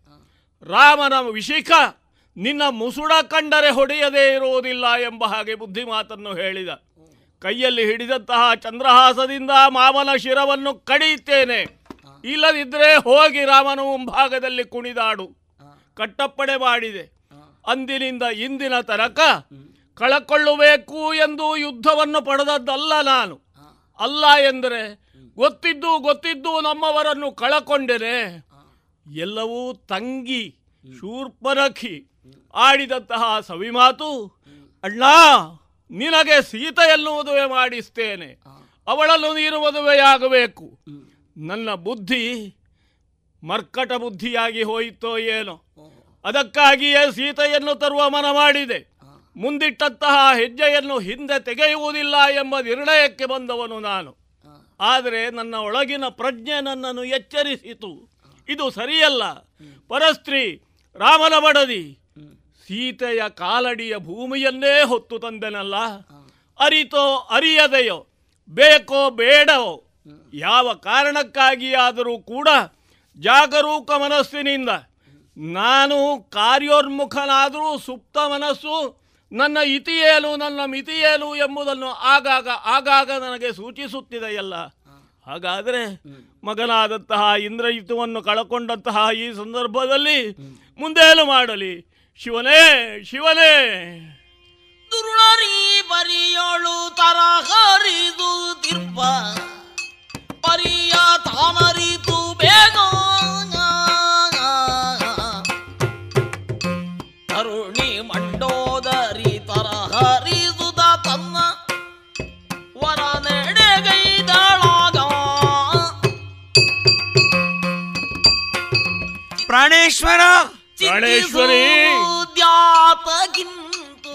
S13: ರಾಮನ ವಿಶಿಖ ನಿನ್ನ ಮುಸುಡ ಕಂಡರೆ ಹೊಡೆಯದೇ ಇರುವುದಿಲ್ಲ ಎಂಬ ಹಾಗೆ ಬುದ್ಧಿ ಮಾತನ್ನು ಹೇಳಿದ. ಕೈಯಲ್ಲಿ ಹಿಡಿದಂತಹ ಚಂದ್ರಹಾಸದಿಂದ ಮಾವನ ಶಿರವನ್ನು ಕಡಿಯುತ್ತೇನೆ. ಇಲ್ಲದಿದ್ದರೆ ಹೋಗಿ ರಾಮನ ಮುಂಭಾಗದಲ್ಲಿ ಕುಣಿದಾಡು. ಕಟ್ಟಪ್ಪಣೆ ಮಾಡಿದೆ. ಅಂದಿನಿಂದ ಇಂದಿನ ತನಕ ಕಳಕೊಳ್ಳಬೇಕು ಎಂದು ಯುದ್ಧವನ್ನು ಪಡೆದದ್ದಲ್ಲ ನಾನು. ಅಲ್ಲ ಎಂದರೆ ಗೊತ್ತಿದ್ದು ಗೊತ್ತಿದ್ದು ನಮ್ಮವರನ್ನು ಕಳಕೊಂಡರೆ ಎಲ್ಲವೂ ತಂಗಿ, ಶೂರ್ಪನಖಿ ಆಡಿದಂತಹ ಸವಿಮಾತು, ಅಣ್ಣ, ನಿನಗೆ ಸೀತೆಯನ್ನು ಮದುವೆ ಮಾಡಿಸ್ತೇನೆ. ಅವಳನ್ನು ನೀನು ಮದುವೆಯಾಗಬೇಕು ನನ್ನ ಬುದ್ಧಿ ಮರ್ಕಟ ಬುದ್ಧಿಯಾಗಿ ಹೋಯಿತೋ ಏನೋ. ಅದಕ್ಕಾಗಿಯೇ ಸೀತೆಯನ್ನು ತರುವ ಮನ ಮಾಡಿದೆ. ಮುಂದಿಟ್ಟಂತಹ ಹೆಜ್ಜೆಯನ್ನು ಹಿಂದೆ ತೆಗೆಯುವುದಿಲ್ಲ ಎಂಬ ನಿರ್ಣಯಕ್ಕೆ ಬಂದವನು ನಾನು. ಆದರೆ ನನ್ನ ಒಳಗಿನ ಪ್ರಜ್ಞೆ ನನ್ನನ್ನು ಎಚ್ಚರಿಸಿತು. ಇದು ಸರಿಯಲ್ಲ. ಪರಸ್ತ್ರೀ, ರಾಮನ ಬಡದಿ. ಸೀತೆಯ ಕಾಲಡಿಯ ಭೂಮಿಯನ್ನೇ ಹೊತ್ತು ತಂದೆನಲ್ಲ. ಅರಿತೋ ಅರಿಯದೆಯೋ, ಬೇಕೋ ಬೇಡವೋ, ಯಾವ ಕಾರಣಕ್ಕಾಗಿಯಾದರೂ ಕೂಡ ಜಾಗರೂಕ ಮನಸ್ಸಿನಿಂದ ನಾನು ಕಾರ್ಯೋನ್ಮುಖನಾದರೂ ಸುಪ್ತ ಮನಸ್ಸು, ನನ್ನ ಇತಿಯೇಲು ನನ್ನ ಮಿತಿಯೇಲು ಎಂಬುದನ್ನು ಆಗಾಗ ಆಗಾಗ ನನಗೆ ಸೂಚಿಸುತ್ತಿದೆಯಲ್ಲ ಹಾಗಾದರೆ ಮಗನಾದಂತಹ ಇಂದ್ರಜಿತುವನ್ನು ಕಳಕೊಂಡಂತಹ ಈ ಸಂದರ್ಭದಲ್ಲಿ ಮುಂದೇನು ಮಾಡಲಿ. ಶಿವನೇ ಶಿವನೇ.
S14: ದುರುಳರಿ ಬರಿಯೋಳು ತರಹರಿದು ತಿರ್ಪ. ಪರಿಯ ತಾಮರಿತು ಬೇಗ
S15: ಪ್ರಾಣೇಶ್ವರ!
S13: ಪ್ರಾಣೇಶ್ವರಿ!
S14: ದ್ಯಾತಗಿಂತು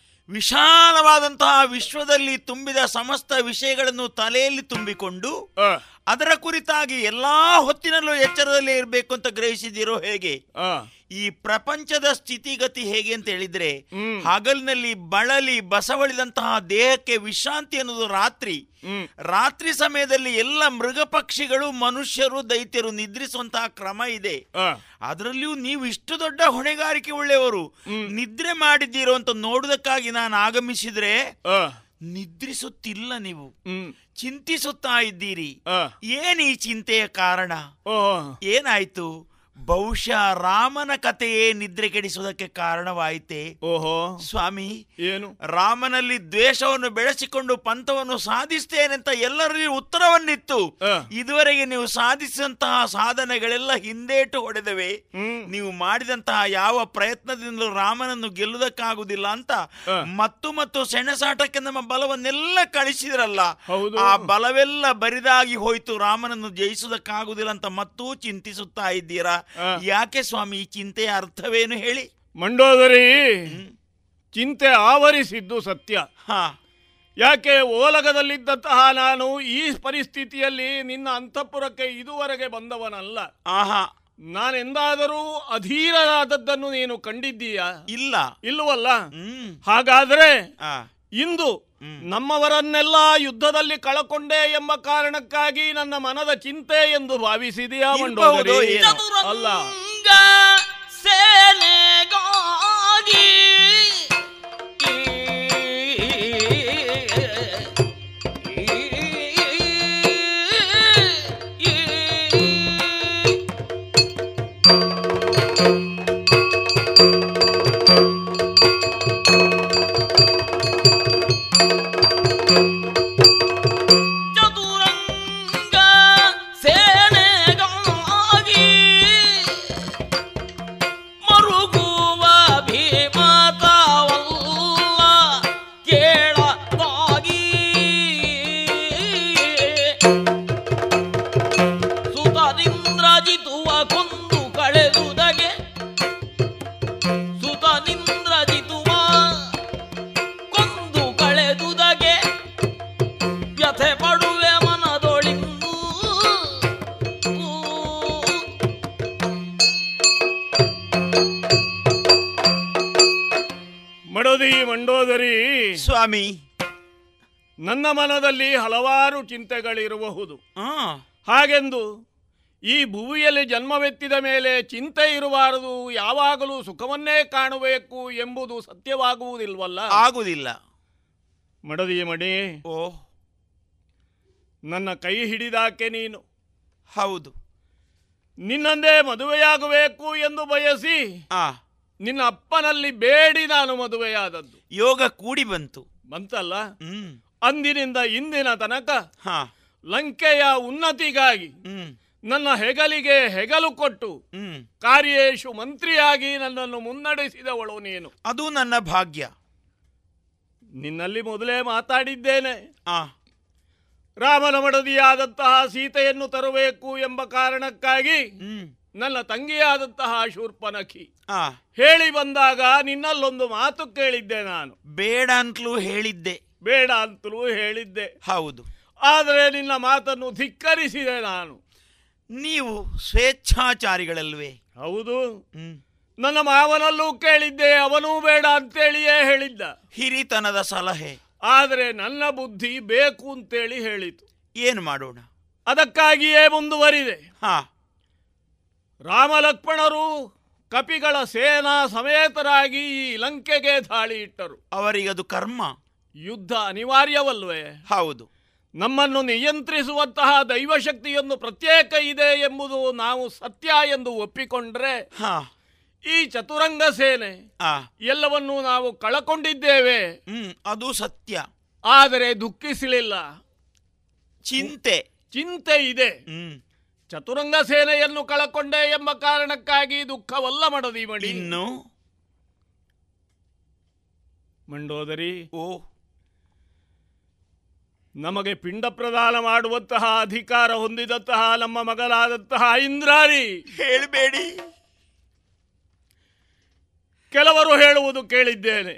S15: ವಿಶಾಲವಾದಂತಹ ವಿಶ್ವದಲ್ಲಿ ತುಂಬಿದ ಸಮಸ್ತ ವಿಷಯಗಳನ್ನು ತಲೆಯಲ್ಲಿ ತುಂಬಿಕೊಂಡು ಅದರ ಕುರಿತಾಗಿ ಎಲ್ಲಾ ಹೊತ್ತಿನಲ್ಲೂ ಎಚ್ಚರದಲ್ಲಿ ಇರಬೇಕು ಅಂತ ಗ್ರಹಿಸಿದಿರೋ ಹೇಗೆ? ಈ ಪ್ರಪಂಚದ ಸ್ಥಿತಿಗತಿ ಹೇಗೆ ಅಂತ ಹೇಳಿದ್ರೆ ಹಗಲಿನಲ್ಲಿ ಬಳಲಿ ಬಸವಳಿದಂತಹ ದೇಹಕ್ಕೆ ವಿಶ್ರಾಂತಿ ಅನ್ನೋದು ರಾತ್ರಿ. ರಾತ್ರಿ ಸಮಯದಲ್ಲಿ ಎಲ್ಲ ಮೃಗ ಪಕ್ಷಿಗಳು ಮನುಷ್ಯರು ದೈತ್ಯರು ನಿದ್ರಿಸುವಂತಹ ಕ್ರಮ ಇದೆ. ಅದರಲ್ಲಿಯೂ ನೀವು ಇಷ್ಟು ದೊಡ್ಡ ಹೊಣೆಗಾರಿಕೆ ಉಳ್ಳೆಯವರು ನಿದ್ರೆ ಮಾಡಿದ್ದೀರೋ ಅಂತ ನೋಡುದಕ್ಕಾಗಿ ನಾನು ಆಗಮಿಸಿದ್ರೆ ನಿದ್ರಿಸುತ್ತಿಲ್ಲ ನೀವು. ಚಿಂತಿಸುತ್ತಾ ಇದ್ದೀರಿ. ಏನ್ ಈ ಚಿಂತೆಯ ಕಾರಣ? ಏನಾಯ್ತು? ಬಹುಶಃ ರಾಮನ ಕಥೆಯೇ ನಿದ್ರೆ ಕೆಡಿಸುವುದಕ್ಕೆ ಕಾರಣವಾಯಿತೆ?
S13: ಓಹೋ.
S15: ಸ್ವಾಮಿ
S13: ಏನು?
S15: ರಾಮನಲ್ಲಿ ದ್ವೇಷವನ್ನು ಬೆಳೆಸಿಕೊಂಡು ಪಂಥವನ್ನು ಸಾಧಿಸ್ತೇನೆ ಅಂತ ಎಲ್ಲರಲ್ಲಿ ಉತ್ತರವನ್ನಿತ್ತು. ಇದುವರೆಗೆ ನೀವು ಸಾಧಿಸಿದಂತಹ ಸಾಧನೆಗಳೆಲ್ಲ ಹಿಂದೇಟು ಹೊಡೆದವೆ. ನೀವು ಮಾಡಿದಂತಹ ಯಾವ ಪ್ರಯತ್ನದಿಂದಲೂ ರಾಮನನ್ನು ಗೆಲ್ಲುವುದಕ್ಕಾಗುವುದಿಲ್ಲ ಅಂತ ಮತ್ತು ಮತ್ತು ಸೆಣಸಾಟಕ್ಕೆ ನಮ್ಮ ಬಲವನ್ನೆಲ್ಲ ಕಳಿಸಿದ್ರಲ್ಲ. ಆ ಬಲವೆಲ್ಲ ಬರಿದಾಗಿ ಹೋಯ್ತು. ರಾಮನನ್ನು ಜಯಿಸುವುದಕ್ಕಾಗುವುದಿಲ್ಲ ಅಂತ ಮತ್ತೂ ಚಿಂತಿಸುತ್ತಾ ಇದ್ದೀರಾ? ಯಾಕೆ ಸ್ವಾಮಿ ಚಿಂತೆಯ ಅರ್ಥವೇನು ಹೇಳಿ?
S13: ಮಂಡೋದರಿ ಚಿಂತೆ ಆವರಿಸಿದ್ದು ಸತ್ಯ. ಯಾಕೆ ಓಲಗದಲ್ಲಿದ್ದಂತಹ ನಾನು ಈ ಪರಿಸ್ಥಿತಿಯಲ್ಲಿ ನಿನ್ನ ಅಂತಃಪುರಕ್ಕೆ ಇದುವರೆಗೆ ಬಂದವನಲ್ಲ?
S15: ಆಹಾ.
S13: ನಾನೆಂದಾದರೂ ಅಧೀರನಾದದ್ದನ್ನು ನೀನು ಕಂಡಿದ್ದೀಯಾ?
S15: ಇಲ್ಲ.
S13: ಇಲ್ಲವಲ್ಲ? ಹಾಗಾದ್ರೆ ಇಂದು ನಮ್ಮವರನ್ನೆಲ್ಲ ಯುದ್ಧದಲ್ಲಿ ಕಳಕೊಂಡೆ ಎಂಬ ಕಾರಣಕ್ಕಾಗಿ ನನ್ನ ಮನದ ಚಿಂತೆ ಎಂದು ಭಾವಿಸಿದೆಯಾ ಮಂಡೋದರಿ. ಅಲ್ಲ.
S14: ಸೇನೆಗಾಗಿ
S13: ನನ್ನ ಮನದಲ್ಲಿ ಹಲವಾರು ಚಿಂತೆಗಳಿರಬಹುದು ಹಾಗೆಂದು ಈ ಭುವಿಯಲ್ಲಿ ಜನ್ಮವೆತ್ತಿದ ಮೇಲೆ ಚಿಂತೆ ಇರಬಾರದು ಯಾವಾಗಲೂ ಸುಖವನ್ನೇ ಕಾಣಬೇಕು ಎಂಬುದು ಸತ್ಯವಾಗುವುದಿಲ್ವಲ್ಲ?
S15: ಆಗುವುದಿಲ್ಲ.
S13: ಮಡದಿ ಮಡಿ
S15: ಓ.
S13: ನನ್ನ ಕೈ ಹಿಡಿದಾಕೆ ನೀನು.
S15: ಹೌದು.
S13: ನಿನ್ನಂದೇ ಮದುವೆಯಾಗಬೇಕು ಎಂದು ಬಯಸಿ ನಿನ್ನ ಅಪ್ಪನಲ್ಲಿ ಬೇಡಿ ನಾನು ಮದುವೆಯಾದದ್ದು.
S15: ಯೋಗ ಕೂಡಿ ಬಂತು.
S13: ಬಂತಲ್ಲ ಅಂದಿನಿಂದ ಇಂದಿನ ತನಕ ಲಂಕೆಯ ಉನ್ನತಿಗಾಗಿ ನನ್ನ ಹೆಗಲಿಗೆ ಹೆಗಲು ಕೊಟ್ಟು ಕಾರ್ಯೇಶು ಮಂತ್ರಿಯಾಗಿ ನನ್ನನ್ನು ಮುನ್ನಡೆಸಿದವಳು ನೀನು.
S15: ಅದು ನನ್ನ ಭಾಗ್ಯ.
S13: ನಿನ್ನಲ್ಲಿ ಮೊದಲೇ ಮಾತಾಡಿದ್ದೇನೆ. ರಾಮನ ಮಡದಿಯಾದಂತಹ ಸೀತೆಯನ್ನು ತರಬೇಕು ಎಂಬ ಕಾರಣಕ್ಕಾಗಿ ನನ್ನ ತಂಗಿಯಾದಂತಹ ಶೂರ್ಪನಖಿ ಹೇಳಿ ಬಂದಾಗ ನಿನ್ನಲ್ಲೊಂದು ಮಾತು ಕೇಳಿದ್ದೆ ನಾನು.
S15: ಬೇಡ ಅಂತಲೂ ಹೇಳಿದ್ದೆ.
S13: ಬೇಡ ಅಂತಲೂ ಹೇಳಿದ್ದೆ.
S15: ಹೌದು.
S13: ಆದರೆ ನಿನ್ನ ಮಾತನ್ನು ಧಿಕ್ಕರಿಸಿದೆ ನಾನು.
S15: ನೀವು ಸ್ವೇಚ್ಛಾಚಾರಿಗಳಲ್ವೇ?
S13: ಹೌದು. ನನ್ನ ಮಾವನಲ್ಲೂ ಕೇಳಿದ್ದೆ ಅವನೂ ಬೇಡ ಅಂತೇಳಿಯೇ ಹೇಳಿದ್ದ.
S15: ಹಿರಿತನದ ಸಲಹೆ.
S13: ಆದರೆ ನನ್ನ ಬುದ್ಧಿ ಬೇಕು ಅಂತೇಳಿ ಹೇಳಿತು.
S15: ಏನು ಮಾಡೋಣ?
S13: ಅದಕ್ಕಾಗಿಯೇ ಮುಂದುವರಿದೆ.
S15: ಹಾ.
S13: ರಾಮ ಲಕ್ಷ್ಮಣರು ಕಪಿಗಳ ಸೇನಾ ಸಮೇತರಾಗಿ ಈ ಲಂಕೆಗೆ ದಾಳಿ ಇಟ್ಟರು.
S15: ಅವರಿಗದು ಕರ್ಮ.
S13: ಯುದ್ಧ ಅನಿವಾರ್ಯವಲ್ವೇ?
S15: ಹೌದು.
S13: ನಮ್ಮನ್ನು ನಿಯಂತ್ರಿಸುವಂತಹ ದೈವಶಕ್ತಿಯೊಂದು ಪ್ರತ್ಯೇಕ ಇದೆ ಎಂಬುದು ನಾವು ಸತ್ಯ ಎಂದು ಒಪ್ಪಿಕೊಂಡ್ರೆ ಈ ಚತುರಂಗ ಸೇನೆ ಎಲ್ಲವನ್ನೂ ನಾವು ಕಳಕೊಂಡಿದ್ದೇವೆ.
S15: ಅದು ಸತ್ಯ.
S13: ಆದರೆ ದುಃಖಿಸಲಿಲ್ಲ.
S15: ಚಿಂತೆ.
S13: ಚಿಂತೆ ಇದೆ. ಚತುರಂಗ ಸೇನೆಯನ್ನು ಕಳಕೊಂಡೆ ಎಂಬ ಕಾರಣಕ್ಕಾಗಿ ದುಃಖವಲ್ಲ ಮಡದಿ ಮಡಿ
S15: ಇನ್ನು?
S13: ಮಂಡೋದರಿ
S15: ಓ.
S13: ನಮಗೆ ಪಿಂಡ ಪ್ರದಾನ ಮಾಡುವಂತಹ ಅಧಿಕಾರ ಹೊಂದಿದಂತಹ ನಮ್ಮ ಮಗಳಾದಂತಹ ಇಂದ್ರಾರಿ
S15: ಹೇಳಬೇಡಿ.
S13: ಕೆಲವರು ಹೇಳುವುದು ಕೇಳಿದ್ದೇನೆ.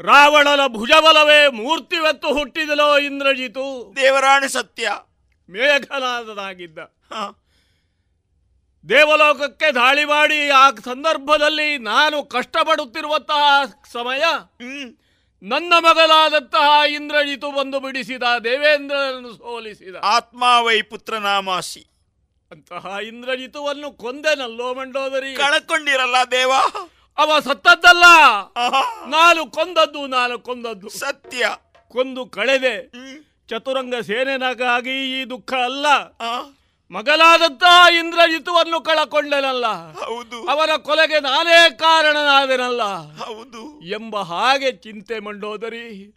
S13: ರಾವಣನ ಭುಜಬಲವೇ ಮೂರ್ತಿವತ್ತು ಹುಟ್ಟಿದಲೋ ಇಂದ್ರಜಿತು.
S15: ದೇವರಾಣಿ ಸತ್ಯ.
S13: ಮೇಘನಾದನಾಗಿದ್ದ. ದೇವಲೋಕಕ್ಕೆ ದಾಳಿ ಮಾಡಿ ಆ ಸಂದರ್ಭದಲ್ಲಿ ನಾನು ಕಷ್ಟಪಡುತ್ತಿರುವಂತಹ ಸಮಯ ನನ್ನ ಮಗಲಾದಂತಹ ಇಂದ್ರಜಿತು ಬಂದು ಬಿಡಿಸಿದ ದೇವೇಂದ್ರನನ್ನು ಸೋಲಿಸಿದ.
S15: ಆತ್ಮಾವೈ ಪುತ್ರನಾಮಾಸಿ
S13: ಅಂತಹ ಇಂದ್ರಜಿತುವನ್ನು ಕೊಂದೆನಲ್ಲೋ ಮಂಡೋದರಿ.
S15: ಕಳಕೊಂಡಿರಲ್ಲ ದೇವ?
S13: ಅವ ಸತ್ತದ್ದಲ್ಲ. ನಾನು ಕೊಂದದ್ದು ನಾನು ಕೊಂದದ್ದು.
S15: ಸತ್ಯ.
S13: ಕೊಂದು ಕಳೆದೆ. ಚತುರಂಗ ಸೇನೆನಾಗಾಗಿ ಈ ದುಃಖ ಅಲ್ಲ. ಮಗಲಾದಂತಹ ಇಂದ್ರಜಿತುವನ್ನು ಕಳಕೊಂಡೆನಲ್ಲ.
S15: ಹೌದು.
S13: ಅವರ ಕೊಲೆಗೆ ನಾನೇ ಕಾರಣನಾದೆನಲ್ಲ.
S15: ಹೌದು.
S13: ಎಂಬ ಹಾಗೆ ಚಿಂತೆ ಮಂಡೋದರಿ.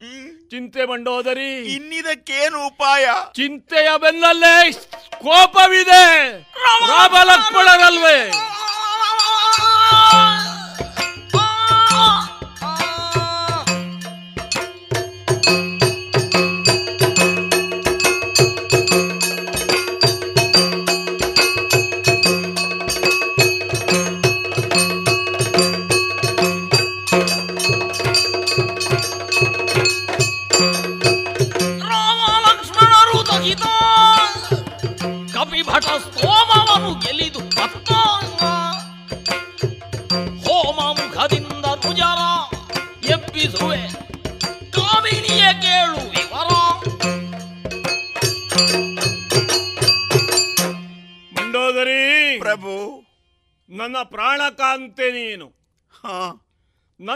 S13: ಚಿಂತೆ ಮಂಡೋದರಿ.
S15: ಇನ್ನಿದಕ್ಕೇನು ಉಪಾಯ?
S13: ಚಿಂತೆಯ ಬೆನ್ನಲ್ಲೇ ಕೋಪವಿದೆ. ರಾಮ ಲಕ್ಷ್ಮಣರಲ್ವೇ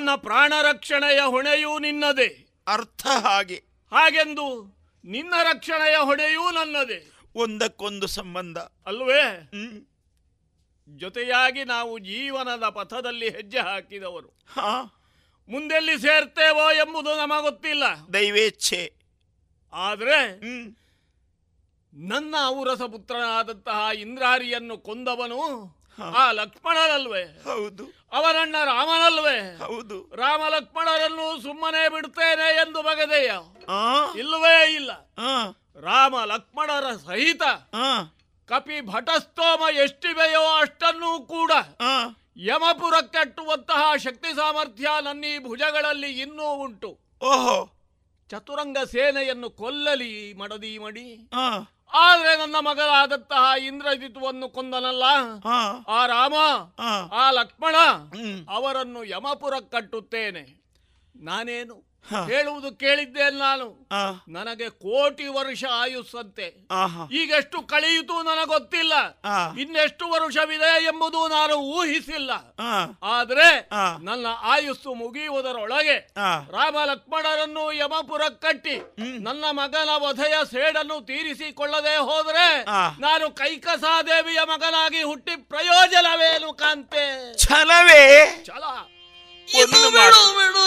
S13: ನನ್ನ ಪ್ರಾಣ ರಕ್ಷಣೆಯ ಹೊಣೆಯೂ ನಿನ್ನದೇ.
S15: ಅರ್ಥ ಹಾಗೆ.
S13: ಹಾಗೆಂದು ನಿನ್ನ ರಕ್ಷಣೆಯ ಹೊಣೆಯೂ ನನ್ನದೇ.
S15: ಒಂದಕ್ಕೊಂದು ಸಂಬಂಧ.
S13: ಅಲ್ವೇ? ಜೊತೆಯಾಗಿ ನಾವು ಜೀವನದ ಪಥದಲ್ಲಿ ಹೆಜ್ಜೆ ಹಾಕಿದವರು. ಮುಂದೆಲ್ಲಿ ಸೇರ್ತೇವೋ ಎಂಬುದು ನಮಗೊತ್ತಿಲ್ಲ
S15: ದೈವೇಚ್ಛೆ.
S13: ಆದರೆ ನನ್ನ ಔರಸ ಪುತ್ರನಾದಂತಹ ಇಂದ್ರಾರಿಯನ್ನು ಕೊಂದವನು ಆ ಲಕ್ಷ್ಮಣನಲ್ವೇ
S15: ಹೌದು.
S13: ಅವರಣ್ಣ ರಾಮನಲ್ವೇ?
S15: ಹೌದು.
S13: ರಾಮ ಲಕ್ಷ್ಮಣರನ್ನು ಸುಮ್ಮನೆ ಬಿಡ್ತೇನೆ ಎಂದು ಬಗೆದೆಯ? ಇಲ್ಲವೇ ಇಲ್ಲ. ರಾಮ ಲಕ್ಷ್ಮಣರ ಸಹಿತ ಕಪಿ ಭಟಸ್ತೋಮ ಎಷ್ಟಿವೆಯೋ ಅಷ್ಟನ್ನೂ ಕೂಡ ಯಮಪುರ ಕಟ್ಟುವಂತಹ ಶಕ್ತಿ ಸಾಮರ್ಥ್ಯ ನನ್ನೀ ಭುಜಗಳಲ್ಲಿ ಇನ್ನೂ ಉಂಟು.
S15: ಓಹೋ.
S13: ಚತುರಂಗ ಸೇನೆಯನ್ನು ಕೊಲ್ಲಲಿ ಮಡದಿ ಮಡಿ. ಆದ್ರೆ ನನ್ನ ಮಗನಾದಂತಹ ಇಂದ್ರಜಿತ್ವನ್ನು ಕೊಂದನಲ್ಲ? ಆ ರಾಮ ಆ ಲಕ್ಷ್ಮಣ ಅವರನ್ನು ಯಮಪುರ ಕಟ್ಟುತ್ತೇನೆ ನಾನೇನು ಹೇಳುವುದು ಕೇಳಿದ್ದೆ ನಾನು. ನನಗೆ ಕೋಟಿ ವರ್ಷ ಆಯುಸ್ಸಂತೆ. ಈಗೆಷ್ಟು ಕಳೆಯಿತು ನನಗೊತ್ತಿಲ್ಲ ಇನ್ನೆಷ್ಟು ವರ್ಷವಿದೆ ಎಂಬುದು ನಾನು ಊಹಿಸಿಲ್ಲ. ಆದ್ರೆ ನನ್ನ ಆಯುಸ್ಸು ಮುಗಿಯುವುದರೊಳಗೆ ರಾಮ ಲಕ್ಷ್ಮಣರನ್ನು ಯಮಪುರ ಕಟ್ಟಿ ನನ್ನ ಮಗನ ವಧೆಯ ಸೇಡನ್ನು ತೀರಿಸಿಕೊಳ್ಳದೆ ಹೋದ್ರೆ ನಾನು ಕೈಕಸಾದೇವಿಯ ಮಗನಾಗಿ ಹುಟ್ಟಿ ಪ್ರಯೋಜನವೇನು ಕಾಂತೆ?
S15: ಛಲವೇ?
S13: ಛಲ.
S14: ಇನ್ನು ಬಿಡು ಬಿಡು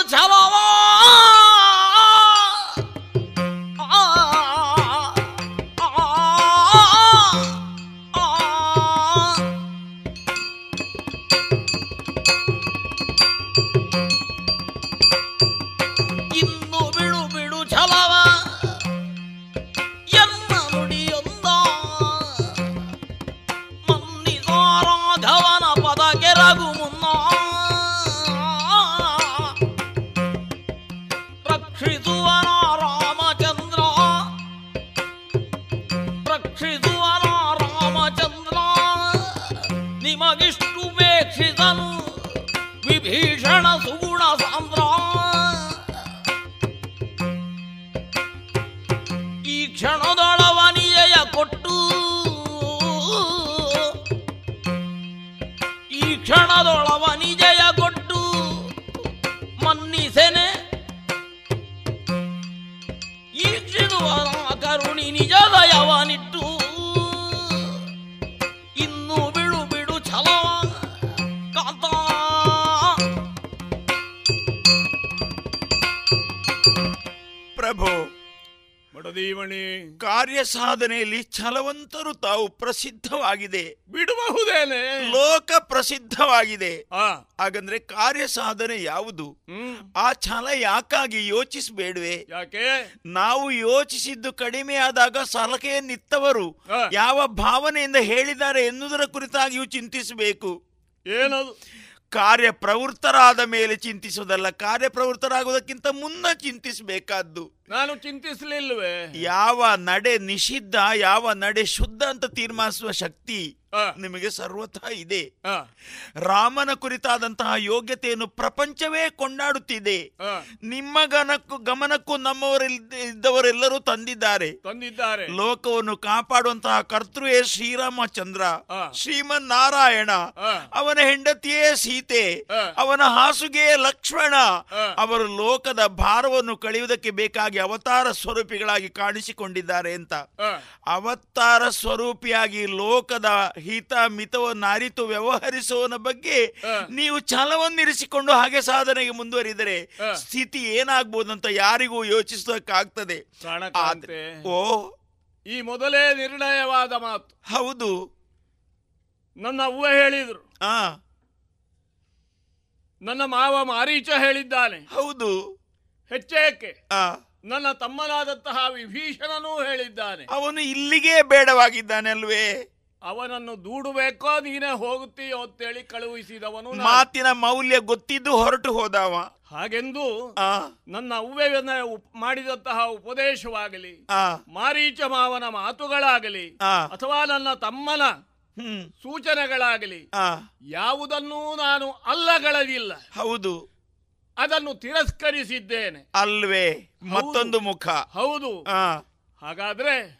S15: ಸಾಧನೆಯಲ್ಲಿ ಛಲವಂತರು ತಾವು ಪ್ರಸಿದ್ಧವಾಗಿದೆ.
S13: ಬಿಡಬಹುದೇನೆ?
S15: ಲೋಕ ಪ್ರಸಿದ್ಧವಾಗಿದೆ. ಹಾಗಂದ್ರೆ ಕಾರ್ಯ ಸಾಧನೆ ಯಾವುದು? ಆ ಛಲ ಯಾಕಾಗಿ ಯೋಚಿಸಬೇಡುವೆ?
S13: ಯಾಕೆ?
S15: ನಾವು ಯೋಚಿಸಿದ್ದು ಕಡಿಮೆ ಆದಾಗ ಸಲಹೆಯನ್ನಿತ್ತವರು ಯಾವ ಭಾವನೆಯಿಂದ ಹೇಳಿದ್ದಾರೆ ಎನ್ನುವುದರ ಕುರಿತಾಗಿಯೂ ಚಿಂತಿಸಬೇಕು.
S13: ಏನದು?
S15: ಕಾರ್ಯ ಪ್ರವೃತ್ತರಾದ ಮೇಲೆ ಚಿಂತಿಸುವುದಲ್ಲ ಕಾರ್ಯ ಪ್ರವೃತ್ತರಾಗುವುದಕ್ಕಿಂತ ಮುನ್ನ ಚಿಂತಿಸಬೇಕಾದ್ದು.
S13: ನಾನು ಚಿಂತಿಸಲಿಲ್ವೇ?
S15: ಯಾವ ನಡೆ ನಿಷಿದ್ಧ ಯಾವ ನಡೆ ಶುದ್ಧ ಅಂತ ತೀರ್ಮಾನಿಸುವ ಶಕ್ತಿ ನಿಮಗೆ ಸರ್ವಥಾ ಇದೆ. ರಾಮನ ಕುರಿತಾದಂತಹ ಯೋಗ್ಯತೆಯನ್ನು ಪ್ರಪಂಚವೇ ಕೊಂಡಾಡುತ್ತಿದೆ. ನಿಮ್ಮ ಗನಕ್ಕೂ ಗಮನಕ್ಕೂ ನಮ್ಮವರ ಇದ್ದವರೆಲ್ಲರೂ ತಂದಿದ್ದಾರೆ.
S13: ತಂದಿದ್ದಾರೆ.
S15: ಲೋಕವನ್ನು ಕಾಪಾಡುವಂತಹ ಕರ್ತೃಯೇ ಶ್ರೀರಾಮಚಂದ್ರ ಶ್ರೀಮನ್ ನಾರಾಯಣ ಅವನ ಹೆಂಡತಿಯೇ ಸೀತೆ ಅವನ ಹಾಸುಗೆಯೇ ಲಕ್ಷ್ಮಣ. ಅವರು ಲೋಕದ ಭಾರವನ್ನು ಕಳೆಯುವುದಕ್ಕೆ ಬೇಕಾಗಿ ಅವತಾರ ಸ್ವರೂಪಿಗಳಾಗಿ ಕಾಣಿಸಿಕೊಂಡಿದ್ದಾರೆ ಅಂತ. ಅವತಾರ ಸ್ವರೂಪಿಯಾಗಿ ಲೋಕದ ಹಿತ ಮಿತವನ್ನು ಅರಿತು ವ್ಯವಹರಿಸುವನ ಬಗ್ಗೆ ನೀವು ಛಲವನ್ನಿರಿಸಿಕೊಂಡು ಹಾಗೆ ಸಾಧನೆಗೆ ಮುಂದುವರಿದರೆ ಸ್ಥಿತಿ ಏನಾಗ್ಬೋದಂತ ಯಾರಿಗೂ
S13: ಯೋಚಿಸೋಕ್ಕಾಗ್ತದೆ.
S15: ಓ
S13: ಈ ಮೊದಲೇ ನಿರ್ಣಯವಾದ ಮಾತು.
S15: ಹೌದು.
S13: ನನ್ನ ಅವ್ವ ಹೇಳಿದ್ರು.
S15: ಆ.
S13: ನನ್ನ ಮಾವ ಮಾರೀಚ ಹೇಳಿದ್ದಾನೆ.
S15: ಹೌದು.
S13: ಹೆಚ್ಚೇಕೆ.
S15: ಆ.
S13: ನನ್ನ ತಮ್ಮನಾದಂತಹ ವಿಭೀಷಣನೂ ಹೇಳಿದ್ದಾನೆ.
S15: ಅವನು ಇಲ್ಲಿಗೆ ಬೇಡವಾಗಿದ್ದಾನೆ ಅಲ್ವೇ
S13: ಅವನನ್ನು ದೂಡಬೇಕೋ ನೀನೇ ಹೋಗುತ್ತೀಯೋ ಅಂತೇಳಿ ಕಳುಹಿಸಿದವನು ನಾನು.
S15: ಮಾತಿನ ಮೌಲ್ಯ ಗೊತ್ತಿದ್ದು ಹೊರಟು ಹೋದವ.
S13: ಹಾಗೆಂದು
S15: ಆ.
S13: ನನ್ನ ಅವ್ವೆಯನ್ನ ಉಪ್- ಮಾಡಿದಂತಹ ಉಪದೇಶವಾಗಲಿ
S15: ಆ.
S13: ಮಾರೀಚ ಮಾವನ ಮಾತುಗಳಾಗಲಿ
S15: ಆ.
S13: ಅಥವಾ ನನ್ನ ತಮ್ಮನ
S15: ಹ್ಮ್.
S13: ಸೂಚನೆಗಳಾಗಲಿ
S15: ಆ.
S13: ಯಾವುದನ್ನೂ ನಾನು ಅಲ್ಲಗಳದಿಲ್ಲ.
S15: ಹೌದು.
S13: ಅದನ್ನು ತಿರಸ್ಕರಿಸಿದ್ದೇನೆ.
S15: ಅಲ್ವೇ ಮತ್ತೊಂದು ಮುಖ.
S13: ಹೌದು. ಹಾಗಾದ್ರೆ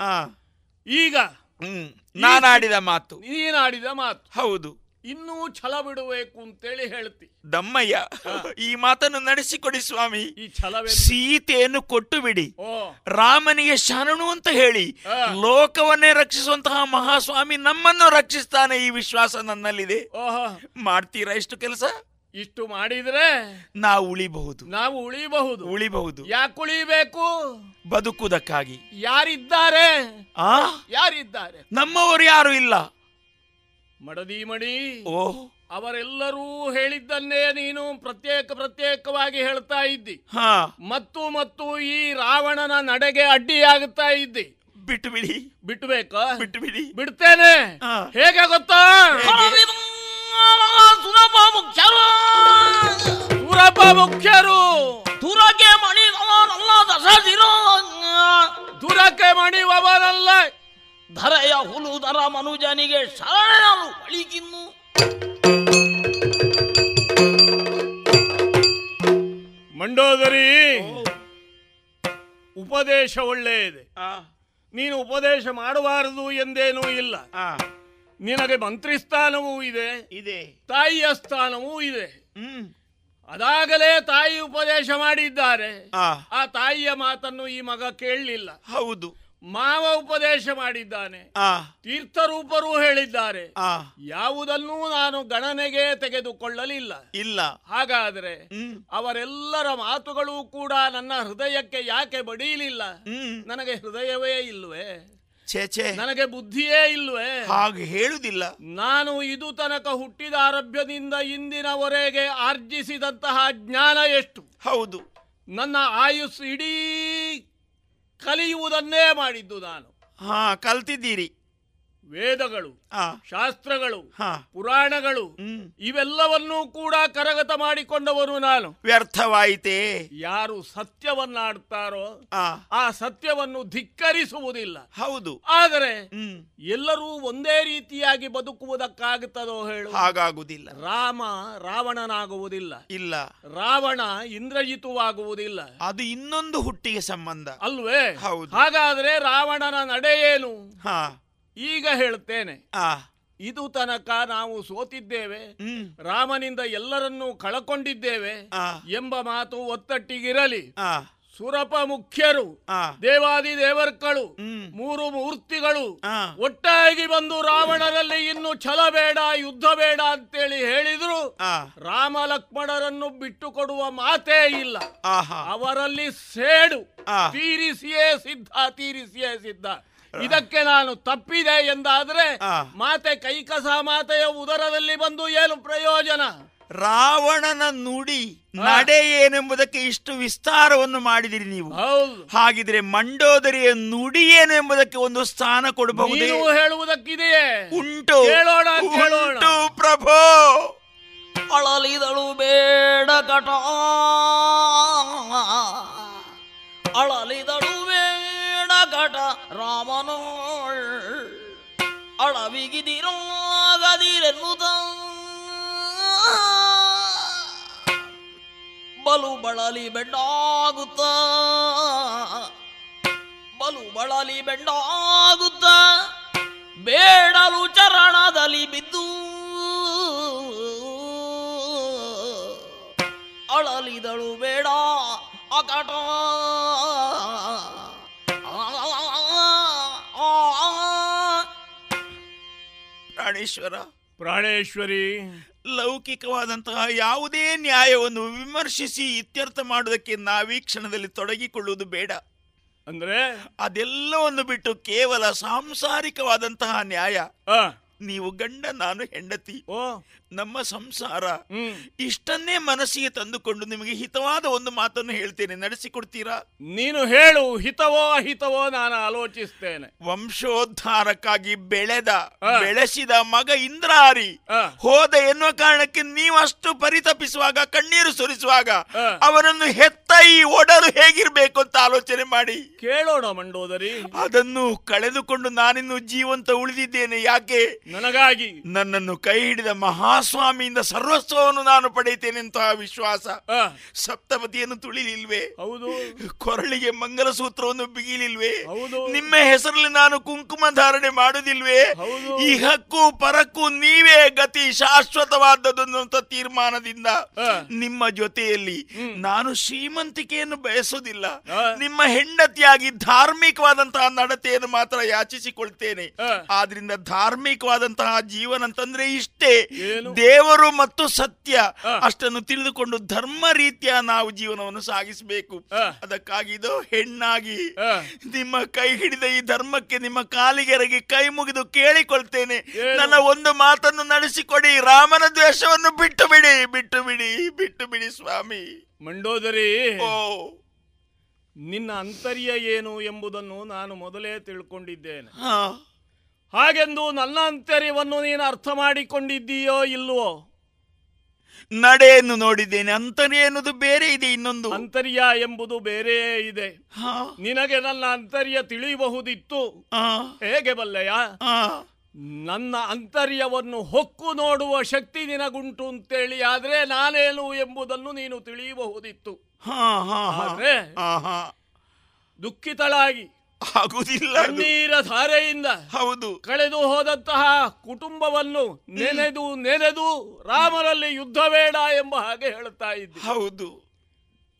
S13: ಈಗ
S15: ಹ್ಮ್. ನಾನಾಡಿದ ಮಾತು.
S13: ನೀನಾಡಿದ ಮಾತು.
S15: ಹೌದು.
S13: ಇನ್ನೂ ಛಲ ಬಿಡಬೇಕು ಅಂತೇಳಿ ಹೇಳ್ತಿ.
S15: ದಮ್ಮಯ್ಯ ಈ ಮಾತನ್ನು ನಡೆಸಿಕೊಡಿ ಸ್ವಾಮಿ.
S13: ಈ ಛಲವೇ
S15: ಸೀತೆಯನ್ನು ಕೊಟ್ಟು ಬಿಡಿ
S13: ಓ.
S15: ರಾಮನಿಗೆ ಶರಣು ಅಂತ ಹೇಳಿ ಲೋಕವನ್ನೇ ರಕ್ಷಿಸುವಂತಹ ಮಹಾಸ್ವಾಮಿ ನಮ್ಮನ್ನು ರಕ್ಷಿಸ್ತಾನೆ ಈ ವಿಶ್ವಾಸ ನನ್ನಲ್ಲಿದೆ.
S13: ಓಹೋ.
S15: ಮಾಡ್ತೀರಾ ಇಷ್ಟು ಕೆಲಸ?
S13: ಇಷ್ಟು ಮಾಡಿದ್ರೆ
S15: ನಾವು ಉಳಿಬಹುದು.
S13: ನಾವು ಉಳಿಬಹುದು.
S15: ಉಳಿಬಹುದು.
S13: ಯಾಕೆ ಉಳಿಬೇಕು?
S15: ಬದುಕುವುದಕ್ಕಾಗಿ.
S13: ಯಾರಿದ್ದಾರೆ?
S15: ಆ?
S13: ಯಾರಿದ್ದಾರೆ?
S15: ನಮ್ಮವರು ಯಾರು ಇಲ್ಲ.
S13: ಮಡದಿ ಮಡಿ
S15: ಓ.
S13: ಅವರೆಲ್ಲರೂ ಹೇಳಿದ್ದನ್ನೇ ನೀನು ಪ್ರತ್ಯೇಕ ಪ್ರತ್ಯೇಕವಾಗಿ ಹೇಳ್ತಾ ಇದ್ದಿ.
S15: ಹಾ.
S13: ಮತ್ತು ಮತ್ತು ಈ ರಾವಣನ ನಡೆಗೆ ಅಡ್ಡಿಯಾಗುತ್ತಾ ಇದ್ದಿ.
S15: ಬಿಟ್ಟು ಬಿಡಿ.
S13: ಬಿಟ್ಟು
S15: ಬಿಡಿ.
S13: ಬಿಡ್ತೇನೆ. ಹೇಗೆ ಗೊತ್ತಾ?
S14: ಸುಲಭ ಮುಖ್ಯರು
S13: ಸೂರಪ್ಪ ಮುಖ್ಯರು
S14: ತುರಗೆ ಮಣಿವವನಲ್ಲ ದಸದಿರೋ
S13: ದುರಕ್ಕೆ ಮಣಿವವನಲ್ಲ
S14: ಧರೆಯ ಹುಲುದರ ಮನುಜನಿಗೆ ಶರಣರು ಬಳಿಗಿನ್ನು
S13: ಮಂಡೋದರಿ ಉಪದೇಶ ಒಳ್ಳೆಯದೆ.
S15: ಆ.
S13: ನೀನು ಉಪದೇಶ ಮಾಡಬಾರದು ಎಂದೇನೂ ಇಲ್ಲ.
S15: ಆ.
S13: ನಿನಗೆ ಮಂತ್ರಿ ಸ್ಥಾನವೂ ಇದೆ.
S15: ಇದೆ.
S13: ತಾಯಿಯ ಸ್ಥಾನವೂ ಇದೆ.
S15: ಹ್ಮ್.
S13: ಅದಾಗಲೇ ತಾಯಿ ಉಪದೇಶ ಮಾಡಿದ್ದಾರೆ.
S15: ಆ.
S13: ಆ ತಾಯಿಯ ಮಾತನ್ನು ಈ ಮಗ ಕೇಳಲಿಲ್ಲ.
S15: ಹೌದು.
S13: ಮಾವ ಉಪದೇಶ ಮಾಡಿದ್ದಾನೆ.
S15: ಆ.
S13: ತೀರ್ಥರೂಪರೂ ಹೇಳಿದ್ದಾರೆ.
S15: ಆ.
S13: ಯಾವುದನ್ನೂ ನಾನು ಗಣನೆಗೆ ತೆಗೆದುಕೊಳ್ಳಲಿಲ್ಲ.
S15: ಇಲ್ಲ.
S13: ಹಾಗಾದ್ರೆ
S15: ಹ್ಮ್.
S13: ಅವರೆಲ್ಲರ ಮಾತುಗಳು ಕೂಡ ನನ್ನ ಹೃದಯಕ್ಕೆ ಯಾಕೆ ಬಡಿಯಲಿಲ್ಲ
S15: ಹ್ಮ್.
S13: ನನಗೆ ಹೃದಯವೇ ಇಲ್ವೇ
S15: ಛೇ ಛೇ.
S13: ನನಗೆ ಬುದ್ಧಿಯೇ ಇಲ್ವೇ
S15: ಹಾಗೆ ಹೇಳುದಿಲ್ಲ
S13: ನಾನು ಇದು ತನಕ ಹುಟ್ಟಿದ ಆರಭ್ಯದಿಂದ ಇಂದಿನವರೆಗೆ ಆರ್ಜಿಸಿದಂತಹ ಜ್ಞಾನ ಎಷ್ಟು?
S15: ಹೌದು.
S13: ನನ್ನ ಆಯುಸ್ ಇಡೀ ಕಲಿಯುವುದನ್ನೇ ಮಾಡಿದ್ದು ನಾನು.
S15: ಹಾ ಕಲ್ತಿದ್ದೀರಿ.
S13: ವೇದಗಳು ಶಾಸ್ತ್ರಗಳು
S15: ಹಾ.
S13: ಪುರಾಣಗಳು ಇವೆಲ್ಲವನ್ನೂ ಕೂಡ ಕರಗತ ಮಾಡಿಕೊಂಡವನು ನಾನು.
S15: ವ್ಯರ್ಥವಾಯಿತೇ.
S13: ಯಾರು ಸತ್ಯವನ್ನಾಡ್ತಾರೋ
S15: ಆ.
S13: ಆ ಸತ್ಯವನ್ನು ಧಿಕ್ಕರಿಸುವುದಿಲ್ಲ.
S15: ಹೌದು.
S13: ಆದರೆ
S15: ಹ್ಮ್.
S13: ಎಲ್ಲರೂ ಒಂದೇ ರೀತಿಯಾಗಿ ಬದುಕುವುದಕ್ಕಾಗುತ್ತದೋ ಹೇಳು.
S15: ಹಾಗಾಗುವುದಿಲ್ಲ.
S13: ರಾಮ ರಾವಣನಾಗುವುದಿಲ್ಲ.
S15: ಇಲ್ಲ.
S13: ರಾವಣ ಇಂದ್ರಜಿತುವಾಗುವುದಿಲ್ಲ.
S15: ಅದು ಇನ್ನೊಂದು ಹುಟ್ಟಿಗೆ ಸಂಬಂಧ.
S13: ಅಲ್ವೇ?
S15: ಹೌದು.
S13: ಹಾಗಾದ್ರೆ ರಾವಣನ ನಡೆ ಏನು
S15: ಹಾ.
S13: ಈಗ ಹೇಳುತ್ತೇನೆ. ಇದು ತನಕ ನಾವು ಸೋತಿದ್ದೇವೆ. ರಾಮನಿಂದ ಎಲ್ಲರನ್ನೂ ಕಳಕೊಂಡಿದ್ದೇವೆ ಎಂಬ ಮಾತು ಒತ್ತಟ್ಟಿಗಿರಲಿ. ಸುರಪ ಮುಖ್ಯರು ದೇವಾದಿ ದೇವರ್ಕಳು ಮೂರು ಮೂರ್ತಿಗಳು ಒಟ್ಟಾಗಿ ಬಂದು ರಾವಣರಲ್ಲಿ ಇನ್ನು ಛಲ ಬೇಡ ಯುದ್ಧ ಬೇಡ ಅಂತೇಳಿ ಹೇಳಿದ್ರು. ರಾಮ ಲಕ್ಷ್ಮಣರನ್ನು ಬಿಟ್ಟು ಕೊಡುವ ಮಾತೇ ಇಲ್ಲ. ಅವರಲ್ಲಿ ಸೇಡು. ತೀರಿಸಿಯೇ ಸಿದ್ಧ ತೀರಿಸಿಯೇ ಸಿದ್ಧ. ಇದಕ್ಕೆ ನಾನು ತಪ್ಪಿದೆ ಎಂದಾದ್ರೆ ಮಾತೆ ಕೈಕಸ ಮಾತೆಯ ಉದರದಲ್ಲಿ ಬಂದು ಏನು ಪ್ರಯೋಜನ?
S15: ರಾವಣನ ನುಡಿ ನಡೆ ಏನೆಂಬುದಕ್ಕೆ ಇಷ್ಟು ವಿಸ್ತಾರವನ್ನು ಮಾಡಿದಿರಿ ನೀವು. ಹಾಗಿದ್ರೆ ಮಂಡೋದರಿಯ ನುಡಿ ಏನೆಂಬುದಕ್ಕೆ ಒಂದು ಸ್ಥಾನ ಕೊಡಬಹುದು?
S13: ನೀವು ಹೇಳುವುದಕ್ಕಿದೆಯೇ?
S15: ಉಂಟು.
S13: ಕೇಳೋಣ ಕೇಳೋಣ.
S15: ಉಂಟು ಪ್ರಭೋ.
S14: ಅಳಲಿದಳು ಬೇಡ ಕಟ. ಅಳಲಿದಳು ಬೇಡ ಕಟ ರಾಮನೋಳ್ ಅಳವಿಗಿದಿರಾಗದಿರೆನ್ನುತ್ತ ಬಲು ಬಳಲಿ ಬೆಂಡಾಗುತ್ತ ಬಲು ಬಳಲಿ ಬೆಂಡಾಗುತ್ತ ಬೇಡಲು ಚರಣದಲ್ಲಿ ಬಿದ್ದು. ಅಳಲಿದಳು ಬೇಡ ಅಕಟ
S15: ಪ್ರಾಣೇಶ್ವರ.
S13: ಪ್ರಾಣೇಶ್ವರಿ.
S15: ಲೌಕಿಕವಾದಂತಹ ಯಾವುದೇ ನ್ಯಾಯವನ್ನು ವಿಮರ್ಶಿಸಿ ಇತ್ಯರ್ಥ ಮಾಡುವುದಕ್ಕೆ ನಾವೀಕ್ಷಣದಲ್ಲಿ ತೊಡಗಿಕೊಳ್ಳುವುದು ಬೇಡ.
S13: ಅಂದ್ರೆ?
S15: ಅದೆಲ್ಲವನ್ನು ಬಿಟ್ಟು ಕೇವಲ ಸಾಂಸಾರಿಕವಾದಂತಹ ನ್ಯಾಯ. ನೀವು ಗಂಡ ನಾನು ಹೆಂಡತಿ. ಓ. ನಮ್ಮ ಸಂಸಾರ ಇಷ್ಟನ್ನೇ ಮನಸ್ಸಿಗೆ ತಂದುಕೊಂಡು ನಿಮಗೆ ಹಿತವಾದ ಒಂದು ಮಾತನ್ನು ಹೇಳ್ತೇನೆ. ನಡೆಸಿಕೊಡ್ತೀರಾ?
S13: ನೀನು ಹೇಳು ಹಿತವೋ ಅಹಿತವೋ ನಾನು ಆಲೋಚಿಸ್ತೇನೆ.
S15: ವಂಶೋದ್ಧಾರಕ್ಕಾಗಿ ಬೆಳೆದ ಬೆಳೆಸಿದ ಮಗ ಇಂದ್ರಾರಿ ಹೋದ ಎನ್ನುವ ಕಾರಣಕ್ಕೆ ನೀವಷ್ಟು ಪರಿತಪಿಸುವಾಗ ಕಣ್ಣೀರು ಸುರಿಸುವಾಗ ಅವನನ್ನು ಹೆತ್ತ ಈ ಒಡರು ಹೇಗಿರ್ಬೇಕು ಅಂತ ಆಲೋಚನೆ ಮಾಡಿ.
S13: ಕೇಳೋಣ ಮಂಡೋದರಿ.
S15: ಅದನ್ನು ಕಳೆದುಕೊಂಡು ನಾನಿನ್ನು ಜೀವಂತ ಉಳಿದಿದ್ದೇನೆ. ಯಾಕೆ?
S13: ನನಗಾಗಿ
S15: ನನ್ನನ್ನು ಕೈ ಹಿಡಿದ ಮಹಾಸ್ವಾಮಿಯಿಂದ ಸರ್ವಸ್ವವನ್ನು ನಾನು ಪಡೆಯುತ್ತೇನೆ ಅಂತಹ ವಿಶ್ವಾಸ. ಸಪ್ತಪತಿಯನ್ನು ತುಳಿಲಿಲ್ವೇ?
S13: ಹೌದು.
S15: ಕೊರಳಿಗೆ ಮಂಗಲಸೂತ್ರವನ್ನು ಬಿಗಿಲಿಲ್ವೇ?
S13: ಹೌದು.
S15: ನಿಮ್ಮ ಹೆಸರಲ್ಲಿ ನಾನು ಕುಂಕುಮ ಧಾರಣೆ ಮಾಡುದಿಲ್ವೆ ಈ ಹಕ್ಕು ಪರಕ್ಕೂ ನೀವೇ ಗತಿ ಶಾಶ್ವತವಾದದ್ದು ತೀರ್ಮಾನದಿಂದ ನಿಮ್ಮ ಜೊತೆಯಲ್ಲಿ ನಾನು ಶ್ರೀಮಂತಿಕೆಯನ್ನು ಬಯಸುವುದಿಲ್ಲ. ನಿಮ್ಮ ಹೆಂಡತಿಯಾಗಿ ಧಾರ್ಮಿಕವಾದಂತಹ ನಡತೆಯನ್ನು ಮಾತ್ರ ಯಾಚಿಸಿಕೊಳ್ತೇನೆ. ಆದ್ರಿಂದ ಧಾರ್ಮಿಕವಾದಂತಹ ಜೀವನ ಅಂತಂದ್ರೆ ಇಷ್ಟೇ. ದೇವರು ಮತ್ತು ಸತ್ಯ ಅಷ್ಟನ್ನು ತಿಳಿದುಕೊಂಡು ಧರ್ಮ ರೀತಿಯ ನಾವು ಜೀವನವನ್ನು ಸಾಗಿಸಬೇಕು. ಅದಕ್ಕಾಗಿ ಇದು ಹೆಣ್ಣಾಗಿ ನಿಮ್ಮ ಕೈ ಹಿಡಿದ ಈ ಧರ್ಮಕ್ಕೆ ನಿಮ್ಮ ಕಾಲಿಗೆರಗಿ ಕೈ ಮುಗಿದು ಕೇಳಿಕೊಳ್ತೇನೆ. ನನ್ನ ಒಂದು ಮಾತನ್ನು ನಡೆಸಿಕೊಡಿ. ರಾಮನ ದ್ವೇಷವನ್ನು ಬಿಟ್ಟು ಬಿಡಿ ಬಿಟ್ಟು ಬಿಡಿ ಬಿಟ್ಟು ಬಿಡಿ ಸ್ವಾಮಿ.
S13: ಮಂಡೋದರಿ
S15: ಓ.
S13: ನಿನ್ನ ಅಂತರ್ಯ ಏನು ಎಂಬುದನ್ನು ನಾನು ಮೊದಲೇ ತಿಳ್ಕೊಂಡಿದ್ದೇನೆ. ಹಾಗೆಂದು ನನ್ನ ಅಂತರ್ಯವನ್ನು ನೀನು ಅರ್ಥ ಮಾಡಿಕೊಂಡಿದ್ದೀಯೋ ಇಲ್ಲವೋ?
S15: ನಡೆಯನ್ನು ನೋಡಿದ್ದೇನೆ ಅಂತರ್ಯ ಎನ್ನುವುದು ಬೇರೆ ಇದೆ ಇನ್ನೊಂದು.
S13: ಅಂತರ್ಯ ಎಂಬುದು ಬೇರೆ ಇದೆ. ನಿನಗೆ ನನ್ನ ಅಂತರ್ಯ ತಿಳಿಯಬಹುದಿತ್ತು. ಹೇಗೆ ಬಲ್ಲೆಯ? ನನ್ನ ಅಂತರ್ಯವನ್ನು ಹೊಕ್ಕು ನೋಡುವ ಶಕ್ತಿ ನಿನಗುಂಟು ಅಂತೇಳಿ ಆದ್ರೆ ನಾನೇನು ಎಂಬುದನ್ನು ನೀನು ತಿಳಿಯಬಹುದಿತ್ತು. ಆದ್ರೆ ದುಃಖಿತಳಾಗಿ
S15: ಆಗುದಿಲ್ಲ
S13: ಕಣ್ಣೀರ ಧಾರೆಯಿಂದ
S15: ಹೌದು.
S13: ಕಳೆದು ಹೋದಂತಹ ಕುಟುಂಬವನ್ನು ನೆನೆದು ನೆನೆದು ರಾಮರಲ್ಲಿ ಯುದ್ಧ ಬೇಡ ಎಂಬ ಹಾಗೆ ಹೇಳುತ್ತಾ ಇದ್ದೆ.
S15: ಹೌದು.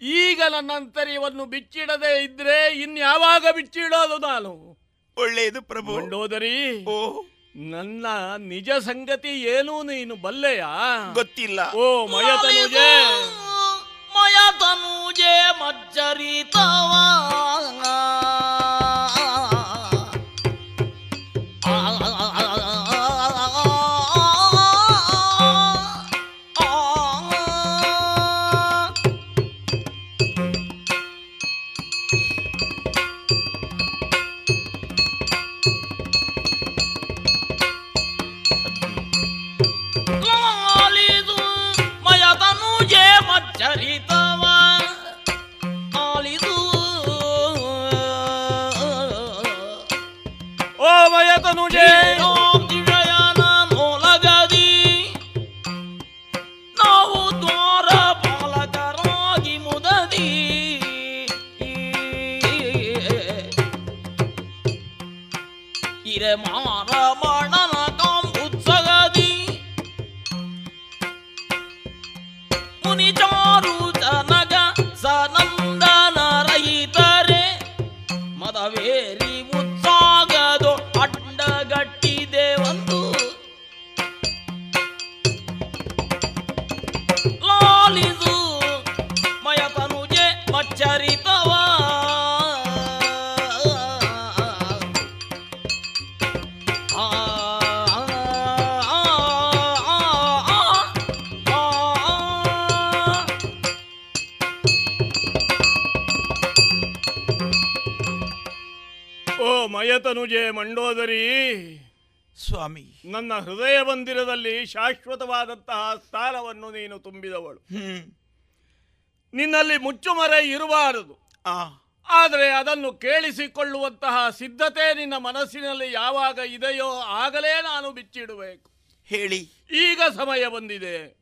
S13: ಈಗ ನಂತರ ಇವನ್ನು ಬಿಚ್ಚಿಡದೆ ಇದ್ರೆ ಇನ್ಯಾವಾಗ ಬಿಚ್ಚಿಡೋದು ನಾನು?
S15: ಒಳ್ಳೆಯದು ಪ್ರಭು.
S13: ಮಂಡೋದರಿ ನನ್ನ ನಿಜ ಸಂಗತಿ ಏನು ನೀನು ಬಲ್ಲೆಯ?
S15: ಗೊತ್ತಿಲ್ಲ.
S13: ಓ ಮಯತನುಜೆ
S14: ಮಯತನುಜೆ ಮಜ್ಜರಿತವ
S13: ಓ ಮಯತನುಜೆ ಮಂಡೋದರಿ.
S15: ಸ್ವಾಮಿ.
S13: ನನ್ನ ಹೃದಯ ಮಂದಿರದಲ್ಲಿ ಶಾಶ್ವತವಾದಂತಹ ಸ್ಥಾನವನ್ನು ನೀನು ತುಂಬಿದವಳು. ನಿನ್ನಲ್ಲಿ ಮುಚ್ಚುಮರೆ ಇರಬಾರದು.
S15: ಆ.
S13: ಆದರೆ ಅದನ್ನು ಕೇಳಿಸಿಕೊಳ್ಳುವಂತಹ ಸಿದ್ಧತೆ ನಿನ್ನ ಮನಸ್ಸಿನಲ್ಲಿ ಯಾವಾಗ ಇದೆಯೋ ಆಗಲೇ ನಾನು ಬಿಚ್ಚಿಡಬೇಕು
S15: ಹೇಳಿ.
S13: ಈಗ ಸಮಯ ಬಂದಿದೆ.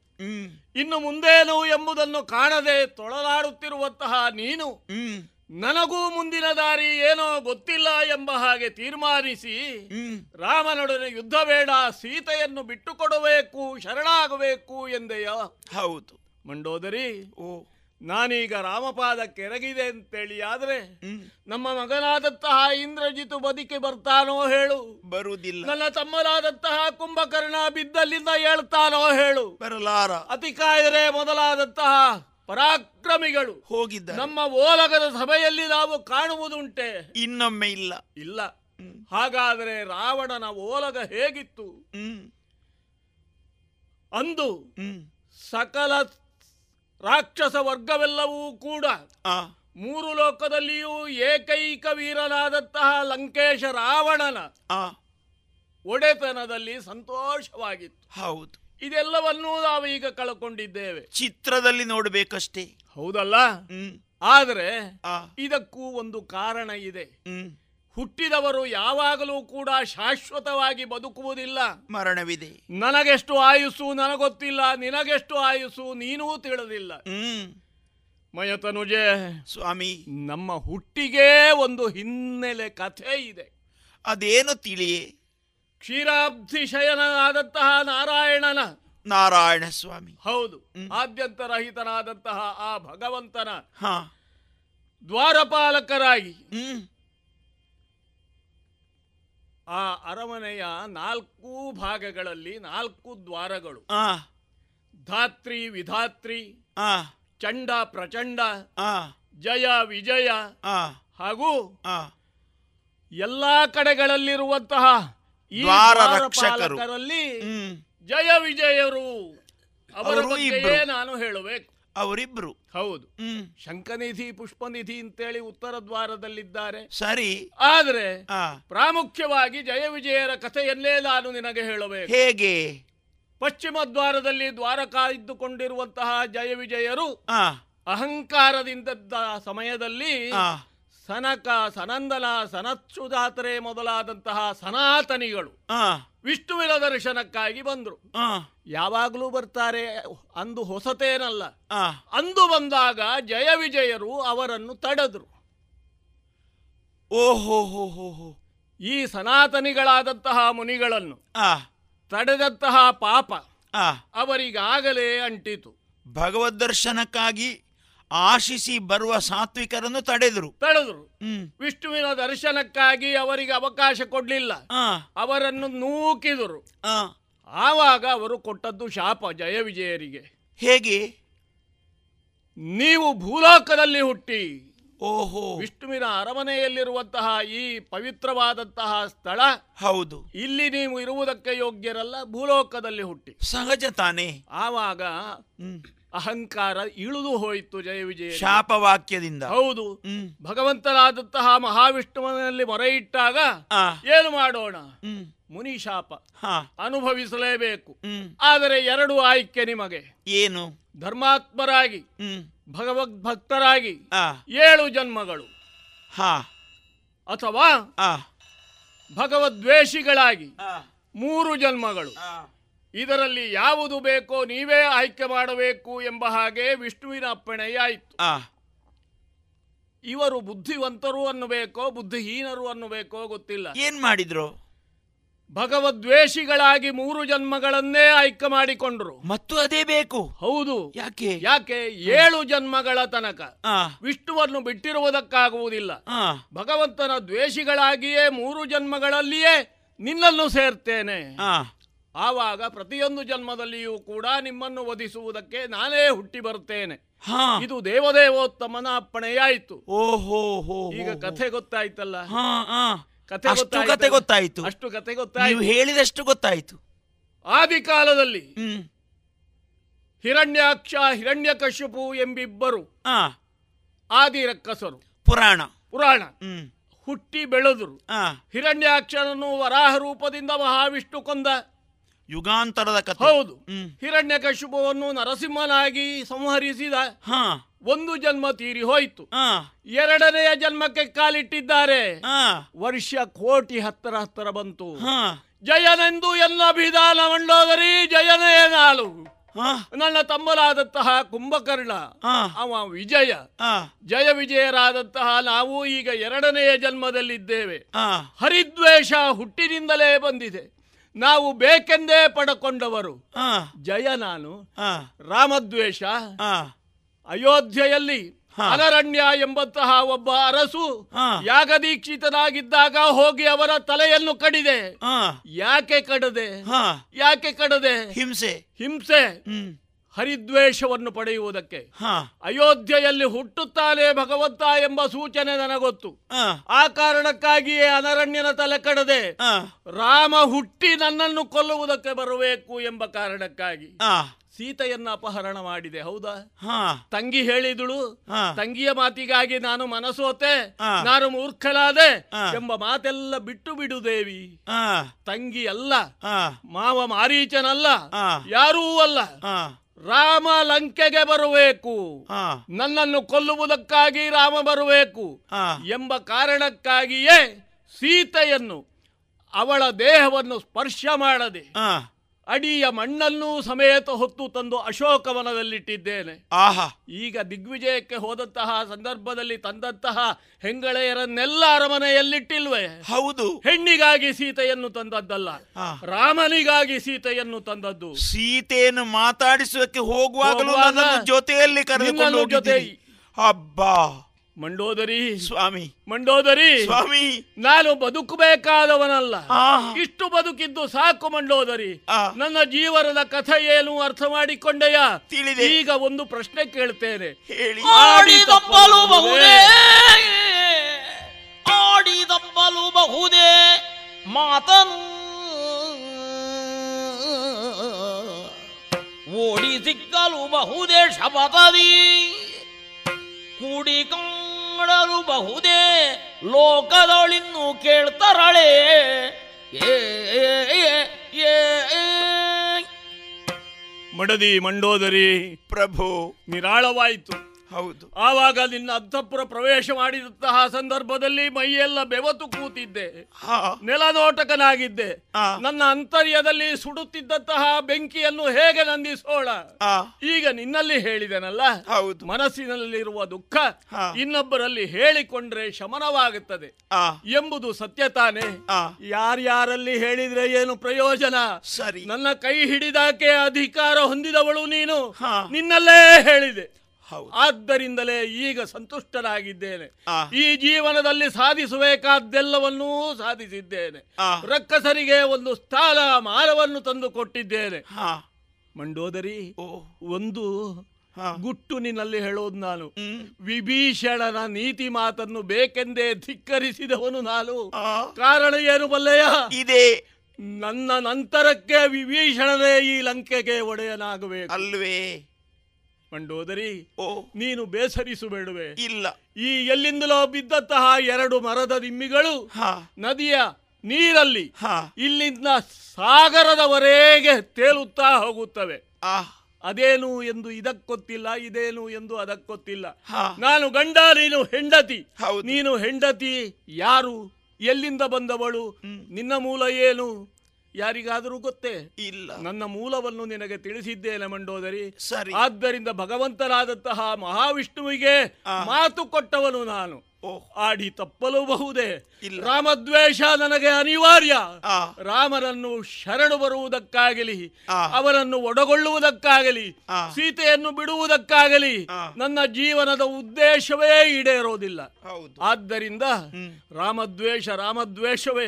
S13: ಇನ್ನು ಮುಂದೇನು ಎಂಬುದನ್ನು ಕಾಣದೆ ತೊಳಲಾಡುತ್ತಿರುವಂತಹ ನೀನು. ನನಗೂ ಮುಂದಿನ ದಾರಿ ಏನೋ ಗೊತ್ತಿಲ್ಲ ಎಂಬ ಹಾಗೆ ತೀರ್ಮಾನಿಸಿ ರಾಮನೊಡನೆ ಯುದ್ಧ ಬೇಡ ಸೀತೆಯನ್ನು ಬಿಟ್ಟುಕೊಡಬೇಕು ಶರಣಾಗಬೇಕು ಎಂದೆಯ?
S15: ಹೌದು.
S13: ಮಂಡೋದರಿ
S15: ಓ.
S13: ನಾನೀಗ ರಾಮಪಾದ ಕೆರಗಿದೆ ಅಂತೇಳಿ ಆದ್ರೆ ನಮ್ಮ ಮಗನಾದಂತಹ ಇಂದ್ರಜಿತು ಬದುಕಿ ಬರ್ತಾನೋ ಹೇಳು.
S15: ಬರುವುದಿಲ್ಲ.
S13: ನನ್ನ ತಮ್ಮನಾದಂತಹ ಕುಂಭಕರ್ಣ ಬಿದ್ದಲ್ಲಿಂದ ಹೇಳ್ತಾನೋ ಹೇಳು.
S15: ಬರಲಾರ.
S13: ಅತಿ ಕಾಯ್ದರೆ ಮೊದಲಾದಂತಹ ಪರಾಕ್ರಮಿಗಳು.
S15: ಹೋಗಿದ್ದ
S13: ನಮ್ಮ ಓಲಗದ ಸಭೆಯಲ್ಲಿ ನಾವು ಕಾಣುವುದುಂಟೆ.
S15: ಇನ್ನೊಮ್ಮೆ ಇಲ್ಲ.
S13: ಇಲ್ಲ. ಹಾಗಾದರೆ ರಾವಣನ ಓಲಗ ಹೇಗಿತ್ತು? ಅಂದು ಸಕಲ ರಾಕ್ಷಸ ವರ್ಗವೆಲ್ಲವೂ ಕೂಡ ಮೂರು ಲೋಕದಲ್ಲಿಯೂ ಏಕೈಕ ವೀರನಾದಂತಹ ಲಂಕೇಶ ರಾವಣನ ಒಡೆತನದಲ್ಲಿ ಸಂತೋಷವಾಗಿತ್ತು.
S15: ಹೌದು.
S13: ಇದೆಲ್ಲವನ್ನೂ ನಾವು ಈಗ ಕಳ್ಕೊಂಡಿದ್ದೇವೆ.
S15: ಚಿತ್ರದಲ್ಲಿ ನೋಡ್ಬೇಕಷ್ಟೇ.
S13: ಹೌದಲ್ಲ? ಆದರೆ ಇದಕ್ಕೂ ಒಂದು ಕಾರಣ ಇದೆ. ಹುಟ್ಟಿದವರು ಯಾವಾಗಲೂ ಕೂಡ ಶಾಶ್ವತವಾಗಿ ಬದುಕುವುದಿಲ್ಲ.
S15: ಮರಣವಿದೆ.
S13: ನನಗೆಷ್ಟು ಆಯುಸ್ಸು ನನಗೊತ್ತಿಲ್ಲ ನಿನಗೆಷ್ಟು ಆಯುಸ್ಸು ನೀನೂ ತಿಳಿದಿಲ್ಲ. ಮಯತನುಜೆ
S15: ಸ್ವಾಮಿ.
S13: ನಮ್ಮ ಹುಟ್ಟಿಗೆ ಒಂದು ಹಿನ್ನೆಲೆ ಕಥೆ ಇದೆ.
S15: ಅದೇನು ತಿಳಿಯೇ
S13: ಕ್ಷೀರಾಬ್ಧಿ ಆದಂತಹ ನಾರಾಯಣನ.
S15: ನಾರಾಯಣ ಸ್ವಾಮಿ
S13: ಹೌದು ಆದ್ಯಂತರಹಿತನಾದಂತಹ ಆ ಭಗವಂತನ
S15: ಹಾ.
S13: ದ್ವಾರಪಾಲಕರಾಗಿ ಆ ಅರಮನೆಯ ನಾಲ್ಕು ಭಾಗಗಳಲ್ಲಿ ನಾಲ್ಕು ದ್ವಾರಗಳು.
S15: ಆ.
S13: ಧಾತ್ರಿ ವಿಧಾತ್ರಿ
S15: ಆ.
S13: ಚಂಡ ಪ್ರಚಂಡ
S15: ಆ.
S13: ಜಯ ವಿಜಯ
S15: ಆ.
S13: ಹಾಗೂ
S15: ಆ.
S13: ಎಲ್ಲಾ ಕಡೆಗಳಲ್ಲಿರುವಂತಹ
S15: ದ್ವಾರ ರಕ್ಷಕರು.
S13: ಜಯ ವಿಜಯರು. ಅವರ ನಾನು ಹೇಳಬೇಕು.
S15: ಅವರಿಬ್ರು.
S13: ಹೌದು. ಶಂಕನಿಧಿ ಪುಷ್ಪನಿಧಿ ಅಂತೇಳಿ ಉತ್ತರ ದ್ವಾರದಲ್ಲಿದ್ದಾರೆ.
S15: ಸರಿ.
S13: ಆದ್ರೆ ಪ್ರಾಮುಖ್ಯವಾಗಿ ಜಯ ವಿಜಯರ ಕಥೆಯನ್ನೇ ನಾನು ನಿನಗೆ ಹೇಳಬೇಕು.
S15: ಹೇಗೆ?
S13: ಪಶ್ಚಿಮ ದ್ವಾರದಲ್ಲಿ ದ್ವಾರಕಾ ಇದ್ದುಕೊಂಡಿರುವಂತಹ ಜಯ ವಿಜಯರು ಅಹಂಕಾರದಿಂದ ಸಮಯದಲ್ಲಿ ಸನಕ ಸನಂದನ ಸನತ್ಸುಧಾತ್ರೆ ಮೊದಲಾದಂತಹ ಸನಾತನಿಗಳು
S15: ಆ.
S13: ವಿಷ್ಣುವಿನ ದರ್ಶನಕ್ಕಾಗಿ ಬಂದ್ರು. ಯಾವಾಗಲೂ ಬರ್ತಾರೆ ಅಂದು ಹೊಸತೇನಲ್ಲ.
S15: ಆ.
S13: ಅಂದು ಬಂದಾಗ ಜಯ ವಿಜಯರು ಅವರನ್ನು ತಡೆದ್ರು.
S15: ಓಹೋ ಹೋ ಹೋ ಹೋ
S13: ಈ ಸನಾತನಿಗಳಾದಂತಹ ಮುನಿಗಳನ್ನು
S15: ಆ.
S13: ತಡೆದಂತಹ ಪಾಪ
S15: ಆ.
S13: ಅವರಿಗಾಗಲೇ ಅಂಟಿತು.
S15: ಭಗವದ್ ದರ್ಶನಕ್ಕಾಗಿ ಆಶಿಸಿ ಬರುವ ಸಾತ್ವಿಕರನ್ನು ತಡೆದರು.
S13: ತಡೆದರು. ವಿಷ್ಣುವಿನ ದರ್ಶನಕ್ಕಾಗಿ ಅವರಿಗೆ ಅವಕಾಶ ಕೊಡ್ಲಿಲ್ಲ. ಅವರನ್ನು ನೂಕಿದರು. ಆವಾಗ ಅವರು ಕೊಟ್ಟದ್ದು ಶಾಪ ಜಯ ವಿಜಯರಿಗೆ.
S15: ಹೇಗೆ?
S13: ನೀವು ಭೂಲೋಕದಲ್ಲಿ ಹುಟ್ಟಿ.
S15: ಓಹೋ.
S13: ವಿಷ್ಣುವಿನ ಅರಮನೆಯಲ್ಲಿರುವಂತಹ ಈ ಪವಿತ್ರವಾದಂತಹ ಸ್ಥಳ.
S15: ಹೌದು.
S13: ಇಲ್ಲಿ ನೀವು ಇರುವುದಕ್ಕೆ ಯೋಗ್ಯರಲ್ಲ ಭೂಲೋಕದಲ್ಲಿ ಹುಟ್ಟಿ.
S15: ಸಹಜ ತಾನೇ.
S13: ಆವಾಗ ಅಹಂಕಾರ ಇಳಿದು ಹೋಯಿತು ಜಯ ವಿಜಯ.
S15: ಶಾಪವಾಕ್ಯದಿಂದ.
S13: ಹೌದು. ಭಗವಂತನಾದಂತಹ ಮಹಾವಿಷ್ಣುವಿನಲ್ಲಿ ಮೊರೆ ಇಟ್ಟಾಗ ಏನು ಮಾಡೋಣ? ಮುನಿ ಶಾಪ. ಅನುಭವಿಸಲೇಬೇಕು. ಆದರೆ ಎರಡು ಆಯ್ಕೆ ನಿಮಗೆ.
S15: ಏನು?
S13: ಧರ್ಮಾತ್ಮರಾಗಿ
S15: ಭಗವದ್
S13: ಭಗವದ್ಭಕ್ತರಾಗಿ
S15: ಆ.
S13: ಏಳು ಜನ್ಮಗಳು.
S15: ಹ.
S13: ಅಥವಾ ಭಗವದ್ವೇಷಿಗಳಾಗಿ ಮೂರು ಜನ್ಮಗಳು. ಇದರಲ್ಲಿ ಯಾವುದು ಬೇಕೋ ನೀವೇ ಆಯ್ಕೆ ಮಾಡಬೇಕು ಎಂಬ ಹಾಗೆ ವಿಷ್ಣುವಿನ ಅಪ್ಪಣೆಯಾಯಿತು. ಇವರು ಬುದ್ಧಿವಂತರು ಅನ್ನಬೇಕೋ ಬುದ್ಧಿಹೀನರು ಅನ್ನಬೇಕೋ ಗೊತ್ತಿಲ್ಲ.
S15: ಏನ್ ಮಾಡಿದ್ರು?
S13: ಭಗವದ್ವೇಷಿಗಳಾಗಿ ಮೂರು ಜನ್ಮಗಳನ್ನೇ ಆಯ್ಕೆ ಮಾಡಿಕೊಂಡ್ರು.
S15: ಮತ್ತು ಅದೇ ಬೇಕು.
S13: ಹೌದು.
S15: ಯಾಕೆ?
S13: ಯಾಕೆ? ಏಳು ಜನ್ಮಗಳ ತನಕ.
S15: ಆ.
S13: ವಿಷ್ಣುವನ್ನು ಬಿಟ್ಟಿರುವುದಕ್ಕಾಗುವುದಿಲ್ಲ.
S15: ಆ.
S13: ಭಗವಂತನ ದ್ವೇಷಿಗಳಾಗಿಯೇ ಮೂರು ಜನ್ಮಗಳಲ್ಲಿಯೇ ನಿನ್ನನ್ನು ಸೇರ್ತೇನೆ. ಆವಾಗ ಪ್ರತಿಯೊಂದು ಜನ್ಮದಲ್ಲಿಯೂ ಕೂಡ ನಿಮ್ಮನ್ನು ವಧಿಸುವುದಕ್ಕೆ ನಾನೇ ಹುಟ್ಟಿ ಬರುತ್ತೇನೆ.
S15: ಹಾ.
S13: ಇದು ದೇವದೇವೋತ್ತಮನ ಅಪ್ಪಣೆಯಾಯಿತು
S15: ಓಹೋ ಹೋ
S13: ಈಗ ಕಥೆ ಗೊತ್ತಾಯ್ತಲ್ಲ? ಕಥೆ
S15: ಅಷ್ಟು ಕತೆ ಗೊತ್ತಾಯ್ತು.
S13: ಅಷ್ಟು ಕಥೆ ಗೊತ್ತಾಯ್ತು.
S15: ಹೇಳಿದಷ್ಟು ಗೊತ್ತಾಯ್ತು.
S13: ಆದಿ ಕಾಲದಲ್ಲಿ ಹಿರಣ್ಯಾಕ್ಷ ಹಿರಣ್ಯ ಕಶ್ಯಪು
S15: ಎಂಬಿಬ್ಬರು
S13: ಆದಿ ರಕ್ಕಸರು
S15: ಪುರಾಣ.
S13: ಪುರಾಣ. ಹುಟ್ಟಿ ಬೆಳೆದರು. ಹಿರಣ್ಯಾಕ್ಷನನ್ನು ವರಾಹ ರೂಪದಿಂದ ಮಹಾವಿಷ್ಣು ಕೊಂದ.
S15: ಯುಗಾಂತರದ ಕಥೆ.
S13: ಹೌದು. ಹಿರಣ್ಯಕಶುಪವನ್ನು ನರಸಿಂಹನಾಗಿ ಸಂಹರಿಸಿದ ಒಂದು ಜನ್ಮ ತೀರಿ ಹೋಯಿತು. ಎರಡನೆಯ ಜನ್ಮಕ್ಕೆ ಕಾಲಿಟ್ಟಿದ್ದಾರೆ. ವರ್ಷ ಕೋಟಿ ಹತ್ತರ ಹತ್ತರ ಬಂತು. ಜಯನೆಂದು ಎಲ್ಲ ವಿಧಾನ ಮಂಡೋದರಿ ಜಯನೇ ನಾಳು. ನನ್ನ ತಮ್ಮಲಾದಂತಹ ಕುಂಭಕರ್ಣ ಅವ ವಿಜಯ. ಜಯ ವಿಜಯರಾದಂತಹ ನಾವು ಈಗ ಎರಡನೆಯ ಜನ್ಮದಲ್ಲಿದ್ದೇವೆ. ಹರಿದ್ವೇಷ ಹುಟ್ಟಿನಿಂದಲೇ ಬಂದಿದೆ. ನಾವು ಬೇಕೆಂದೇ ಪಡಕೊಂಡವರು. ಜಯ ನಾನು. ರಾಮದ್ವೇಷ. ಅಯೋಧ್ಯೆಯಲ್ಲಿ ಅನರಣ್ಯ ಎಂಬಂತಹ ಒಬ್ಬ ಅರಸು ಯಾಗದೀಕ್ಷಿತನಾಗಿದ್ದಾಗ ಹೋಗಿ ಅವರ ತಲೆಯನ್ನು ಕಡಿದೆ. ಯಾಕೆ ಕಡದೆ? ಯಾಕೆ ಕಡದೆ?
S15: ಹಿಂಸೆ.
S13: ಹಿಂಸೆ. ಹರಿದ್ವೇಷವನ್ನು ಪಡೆಯುವುದಕ್ಕೆ. ಅಯೋಧ್ಯೆಯಲ್ಲಿ ಹುಟ್ಟುತ್ತಾನೆ ಭಗವಂತ ಎಂಬ ಸೂಚನೆ ನನಗೊತ್ತು. ಆ ಕಾರಣಕ್ಕಾಗಿಯೇ ಅನರಣ್ಯನ ತಲೆ ಕಡದೆ ರಾಮ ಹುಟ್ಟಿ ನನ್ನನ್ನು ಕೊಲ್ಲುವುದಕ್ಕೆ ಬರಬೇಕು ಎಂಬ ಕಾರಣಕ್ಕಾಗಿ ಸೀತೆಯನ್ನ ಅಪಹರಣ ಮಾಡಿದೆ ಹೌದಾ? ತಂಗಿ ಹೇಳಿದಳು ತಂಗಿಯ ಮಾತಿಗಾಗಿ ನಾನು ಮನಸೋತೆ ನಾನು ಮೂರ್ಖಲಾದೆ ಎಂಬ ಮಾತೆಲ್ಲ ಬಿಟ್ಟು ಬಿಡು ದೇವಿ ತಂಗಿ ಅಲ್ಲ ಮಾವ ಮಾರೀಚನಲ್ಲ ಯಾರೂ ಅಲ್ಲ. ರಾಮ ಲಂಕೆಗೆ ಬರಬೇಕು. ನನ್ನನ್ನು ಕೊಲ್ಲುವುದಕ್ಕಾಗಿ ರಾಮ ಬರಬೇಕು. ಎಂಬ ಕಾರಣಕ್ಕಾಗಿಯೇ ಸೀತೆಯನ್ನು ಅವಳ ದೇಹವನ್ನು ಸ್ಪರ್ಶ ಮಾಡದೆ ಅಡಿಯ ಮಣ್ಣನ್ನೂ ಸಮೇತ ಹೊತ್ತು ತಂದು ಅಶೋಕವನದಲ್ಲಿಟ್ಟಿದ್ದೇನೆ.
S15: ಆಹಾ.
S13: ಈಗ ದಿಗ್ವಿಜಯಕ್ಕೆ ಹೋದಂತಹ ಸಂದರ್ಭದಲ್ಲಿ ತಂದಂತಹ ಹೆಂಗಳೆಯರನ್ನೆಲ್ಲ ಅರಮನೆಯಲ್ಲಿಟ್ಟಿಲ್ವೇ?
S15: ಹೌದು.
S13: ಹೆಣ್ಣಿಗಾಗಿ ಸೀತೆಯನ್ನು ತಂದದ್ದಲ್ಲ ರಾಮನಿಗಾಗಿ ಸೀತೆಯನ್ನು ತಂದದ್ದು.
S15: ಸೀತೆಯನ್ನು ಮಾತಾಡಿಸುವಕ್ಕೆ ಹೋಗುವಾಗಲೂ
S13: ಹೋಗುವಾಗ
S15: ನನ್ನನ್ನು ಜೊತೆಯಲ್ಲಿ ಕರೆದುಕೊಂಡು
S13: ನಿನ್ನನ್ನು ಜೊತೆ
S15: ಹೋಗಿದ್ದೀರಿ. ಅಬ್ಬಾ.
S13: ಮಂಡೋದರಿ.
S15: ಸ್ವಾಮಿ.
S13: ಮಂಡೋದರಿ.
S15: ಸ್ವಾಮಿ.
S13: ನಾನು ಬದುಕಬೇಕಾದವನಲ್ಲ ಇಷ್ಟು ಬದುಕಿದ್ದು ಸಾಕು ಮಂಡೋದರಿ. ನನ್ನ ಜೀವನದ ಕಥೆ ಏನು ಅರ್ಥ ಮಾಡಿಕೊಂಡೆಯ?
S15: ತಿಳಿದೆ.
S13: ಈಗ ಒಂದು ಪ್ರಶ್ನೆ ಕೇಳ್ತೇನೆ.
S15: ಹೇಳಿ.
S14: ಆಡಿದಂಬಲು ಬಹುದೇ. ಮಾತನು ಓಡಿ ಸಿಕ್ಕಲು ಬಹುದೇ ಶಪಥದಿ. ಕೂಡಿ ಕಾಣಲು ಬಹುದೇ ಲೋಕದವಳಿನ್ನು ಕೇಳ್ತಾರಳೆ ಏ.
S13: ಮಡದಿ ಮಂಡೋದರಿ
S15: ಪ್ರಭು
S13: ನಿರಾಳವಾಯಿತು
S15: ಹೌದು.
S13: ಆವಾಗ ನಿನ್ನ ಅಂತಃಪುರ ಪ್ರವೇಶ ಮಾಡಿದಂತಹ ಸಂದರ್ಭದಲ್ಲಿ ಮೈಯೆಲ್ಲ ಬೆವತು ಕೂತಿದ್ದೆ. ನೆಲನೋಟಕನಾಗಿದ್ದೆ ನನ್ನ ಅಂತರ್ಯದಲ್ಲಿ ಸುಡುತ್ತಿದ್ದಂತಹ ಬೆಂಕಿಯನ್ನು ಹೇಗೆ ನಂದಿಸೋಣ ಈಗ ನಿನ್ನಲ್ಲಿ ಹೇಳಿದೆನಲ್ಲ?
S15: ಹೌದು.
S13: ಮನಸ್ಸಿನಲ್ಲಿರುವ ದುಃಖ ಇನ್ನೊಬ್ಬರಲ್ಲಿ ಹೇಳಿಕೊಂಡ್ರೆ ಶಮನವಾಗುತ್ತದೆ. ಎಂಬುದು ಸತ್ಯ ತಾನೆ. ಯಾರ್ಯಾರಲ್ಲಿ ಹೇಳಿದ್ರೆ ಏನು ಪ್ರಯೋಜನ?
S15: ಸರಿ.
S13: ನನ್ನ ಕೈ ಹಿಡಿದಾಕೆ ಅಧಿಕಾರ ಹೊಂದಿದವಳು ನೀನು. ನಿನ್ನಲ್ಲೇ ಹೇಳಿದೆ. ಆದ್ದರಿಂದಲೇ ಈಗ ಸಂತುಷ್ಟನಾಗಿದ್ದೇನೆ. ಈ ಜೀವನದಲ್ಲಿ ಸಾಧಿಸಬೇಕಾದ್ದೆಲ್ಲವನ್ನೂ ಸಾಧಿಸಿದ್ದೇನೆ. ರಕ್ಕಸರಿಗೆ ಒಂದು ಸ್ಥಾನ ಮಾನವನ್ನು ತಂದು ಕೊಟ್ಟಿದ್ದೇನೆ ಮಂಡೋದರಿ ಒಂದು ಗುಟ್ಟು ನಿನ್ನಲ್ಲಿ ಹೇಳೋದು ನಾನು. ವಿಭೀಷಣನ ನೀತಿ ಮಾತನ್ನು ಬೇಕೆಂದೇ ಧಿಕ್ಕರಿಸಿದವನು ನಾನು. ಕಾರಣ ಏನು ಬಲ್ಲೆಯ
S15: ಇದೆ.
S13: ನನ್ನ ನಂತರಕ್ಕೆ ವಿಭೀಷಣನೇ ಈ ಲಂಕೆಗೆ ಒಡೆಯನಾಗಬೇಕು.
S15: ಅಲ್ವೇ.
S13: ಮಂಡೋದರಿ ನೀನು ಬೇಸರಿಸಬೇಡುವೆ.
S15: ಇಲ್ಲ.
S13: ಈ ಎಲ್ಲಿಂದಲೋ ಬಿದ್ದಂತಹ ಎರಡು ಮರದ ದಿಮ್ಮಿಗಳು ನದಿಯ ನೀರಲ್ಲಿ ಇಲ್ಲಿಂದ ಸಾಗರದವರೆಗೆ ತೇಲುತ್ತಾ ಹೋಗುತ್ತವೆ. ಅದೇನು ಎಂದು ಇದಕ್ಕೊತ್ತಿಲ್ಲ ಇದೇನು ಎಂದು ಅದಕ್ಕೊತ್ತಿಲ್ಲ. ನಾನು ಗಂಡ ನೀನು ಹೆಂಡತಿ. ನೀನು ಹೆಂಡತಿ ಯಾರು? ಎಲ್ಲಿಂದ ಬಂದವಳು? ನಿನ್ನ ಮೂಲ ಏನು? ಯಾರಿಗಾದರೂ ಗೊತ್ತೇ?
S15: ಇಲ್ಲ.
S13: ನನ್ನ ಮೂಲವನ್ನು ನಿನಗೆ ತಿಳಿಸಿದ್ದೇನೆ ಮಂಡೋದರಿ
S15: ಸರಿ.
S13: ಆದ್ದರಿಂದ ಭಗವಂತನಾದಂತಹ ಮಹಾವಿಷ್ಣುವಿಗೆ ಮಾತು ಕೊಟ್ಟವನು ನಾನು. ಆಡಿ ತಪ್ಪಲುಬಹುದೇ ರಾಮದ್ವೇಷ ನನಗೆ ಅನಿವಾರ್ಯ. ರಾಮನನ್ನು ಶರಣು ಬರುವುದಕ್ಕಾಗಲಿ ಅವರನ್ನು ಒಡಗೊಳ್ಳುವುದಕ್ಕಾಗಲಿ ಸೀತೆಯನ್ನು ಬಿಡುವುದಕ್ಕಾಗಲಿ ನನ್ನ ಜೀವನದ ಉದ್ದೇಶವೇ ಈಡೇರೋದಿಲ್ಲ. ಆದ್ದರಿಂದ ರಾಮದ್ವೇಷ ರಾಮದ್ವೇಷವೇ.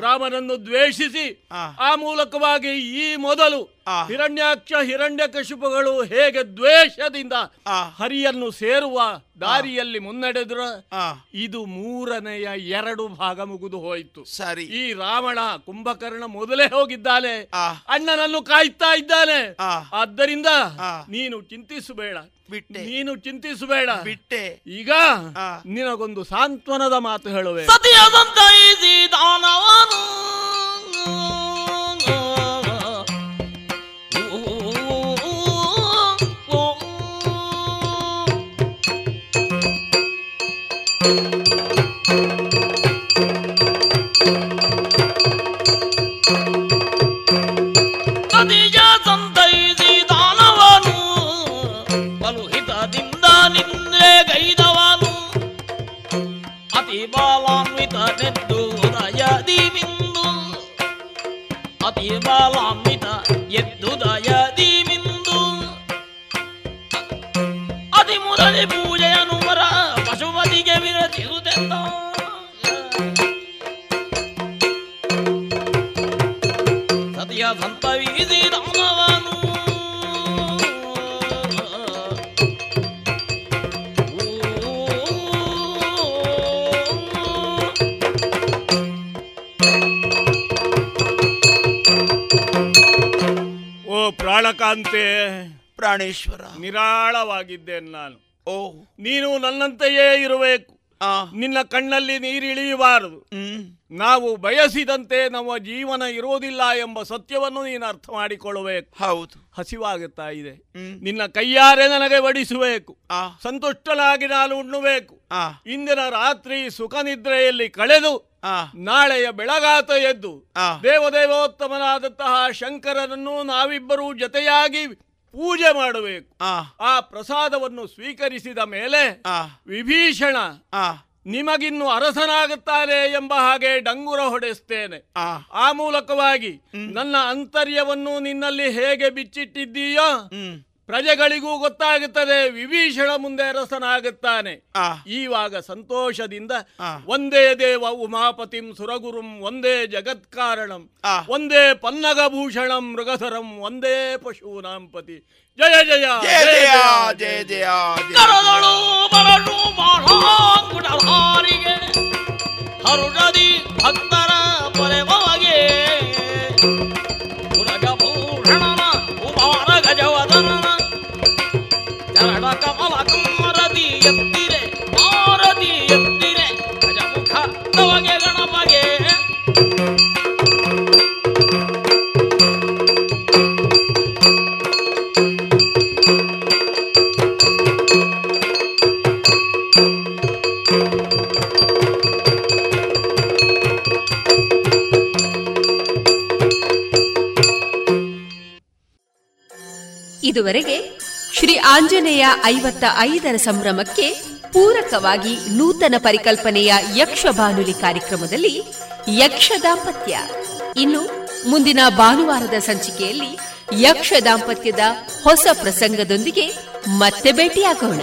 S13: ರಾಮನನ್ನು ದ್ವೇಷಿಸಿ ಆ. ಮೂಲಕವಾಗಿ ಈ ಮೊದಲು ಹಿರಣ್ಯಾಕ್ಷ ಹಿರಣ್ಯಕಶಿಪುಗಳು ಹೇಗೆ ದ್ವೇಷದಿಂದ ಹರಿಯನ್ನು ಸೇರುವ ದಾರಿಯಲ್ಲಿ ಮುನ್ನಡೆದ್ರ ಇದು ಮೂರನೆಯ ಎರಡು ಭಾಗ ಮುಗಿದು ಹೋಯಿತು.
S15: ಸರಿ.
S13: ಈ ರಾವಣ ಕುಂಭಕರ್ಣ ಮೊದಲೇ ಹೋಗಿದ್ದಾನೆ. ಅಣ್ಣನನ್ನು ಕಾಯ್ತಾ ಇದ್ದಾನೆ. ಆದ್ದರಿಂದ ನೀನು ಚಿಂತಿಸಬೇಡ.
S15: ಬಿಟ್ಟೆ.
S13: ನೀನು ಚಿಂತಿಸಬೇಡ.
S15: ಬಿಟ್ಟೆ.
S13: ಈಗ ನಿನಗೊಂದು ಸಾಂತ್ವನದ ಮಾತು ಹೇಳುವೆ.
S14: ಸತಿಯದಂತೈಸಿ
S13: ಪ್ರಾಣಕಾಂತೆ
S15: ಪ್ರಾಣೇಶ್ವರ.
S13: ನಿರಾಳವಾಗಿದ್ದೇನೆ ನಾನು.
S15: ಓ.
S13: ನೀನು ನನ್ನಂತೆಯೇ ಇರಬೇಕು. ನಿನ್ನ ಕಣ್ಣಲ್ಲಿ ನೀರಿಳಿಯಬಾರದು. ನಾವು ಬಯಸಿದಂತೆ ನಮ್ಮ ಜೀವನ ಇರೋದಿಲ್ಲ ಎಂಬ ಸತ್ಯವನ್ನು ನೀನು ಅರ್ಥ ಮಾಡಿಕೊಳ್ಳಬೇಕು.
S15: ಹೌದು.
S13: ಹಸಿವಾಗುತ್ತಾ ಇದೆ. ನಿನ್ನ ಕೈಯಾರೆ ನನಗೆ ಬಡಿಸಬೇಕು. ಸಂತುಷ್ಟನಾಗಿ ನಾನು ಉಣ್ಣಬೇಕು. ಇಂದಿನ ರಾತ್ರಿ ಸುಖ ನಿದ್ರೆಯಲ್ಲಿ ಕಳೆದು ನಾಳೆಯ ಬೆಳಗಾತ ಎದ್ದು ದೇವದೇವೋತ್ತಮನಾದಂತಹ ಶಂಕರನನ್ನು ನಾವಿಬ್ಬರೂ ಜೊತೆಯಾಗಿ ಪೂಜೆ ಮಾಡಬೇಕು. ಆ. ಪ್ರಸಾದವನ್ನು ಸ್ವೀಕರಿಸಿದ ಮೇಲೆ ವಿಭೀಷಣ ನಿಮಗಿನ್ನು ಅರಸನಾಗುತ್ತಾನೆ ಎಂಬ ಹಾಗೆ ಡಂಗುರ ಹೊಡೆಸ್ತೇನೆ. ಆ. ಮೂಲಕವಾಗಿ ನನ್ನ ಅಂತರ್ಯವನ್ನು ನಿನ್ನಲ್ಲಿ ಹೇಗೆ ಬಿಚ್ಚಿಟ್ಟಿದ್ದೀಯೋ ಪ್ರಜೆಗಳಿಗೂ ಗೊತ್ತಾಗುತ್ತದೆ ವಿಭೀಷಣ ಮುಂದೆ ಅರಸನಾಗುತ್ತಾನೆ. ಈವಾಗ ಸಂತೋಷದಿಂದ ಒಂದೇ ದೇವ ಉಮಾಪತಿಂ ಸುರಗುರುಂ ಒಂದೇ ಜಗತ್ಕಾರಣಂ ಒಂದೇ ಪನ್ನಗಭೂಷಣಂ ಮೃಗಧರಂ ಒಂದೇ ಪಶೂನಾಂ ಪತಿ. ಜಯ ಜಯ
S15: ಜಯ ಜಯ ಜಯ
S14: ಹರುಡದಿ ಭಕ್ತರ ಎತ್ತಿರೆ ಮಾರದಿ ಎತ್ತಿರೆ
S2: ಇದುವರೆಗೆ ಆಂಜನೇಯ ಐವತ್ತ ಐದರ ಸಂಭ್ರಮಕ್ಕೆ ಪೂರಕವಾಗಿ ನೂತನ ಪರಿಕಲ್ಪನೆಯ ಯಕ್ಷ ಬಾನುಲಿ ಕಾರ್ಯಕ್ರಮದಲ್ಲಿ ಯಕ್ಷ ದಾಂಪತ್ಯ. ಇನ್ನು ಮುಂದಿನ ಭಾನುವಾರದ ಸಂಚಿಕೆಯಲ್ಲಿ ಯಕ್ಷ ದಾಂಪತ್ಯದ ಹೊಸ ಪ್ರಸಂಗದೊಂದಿಗೆ ಮತ್ತೆ ಭೇಟಿಯಾಗೋಣ.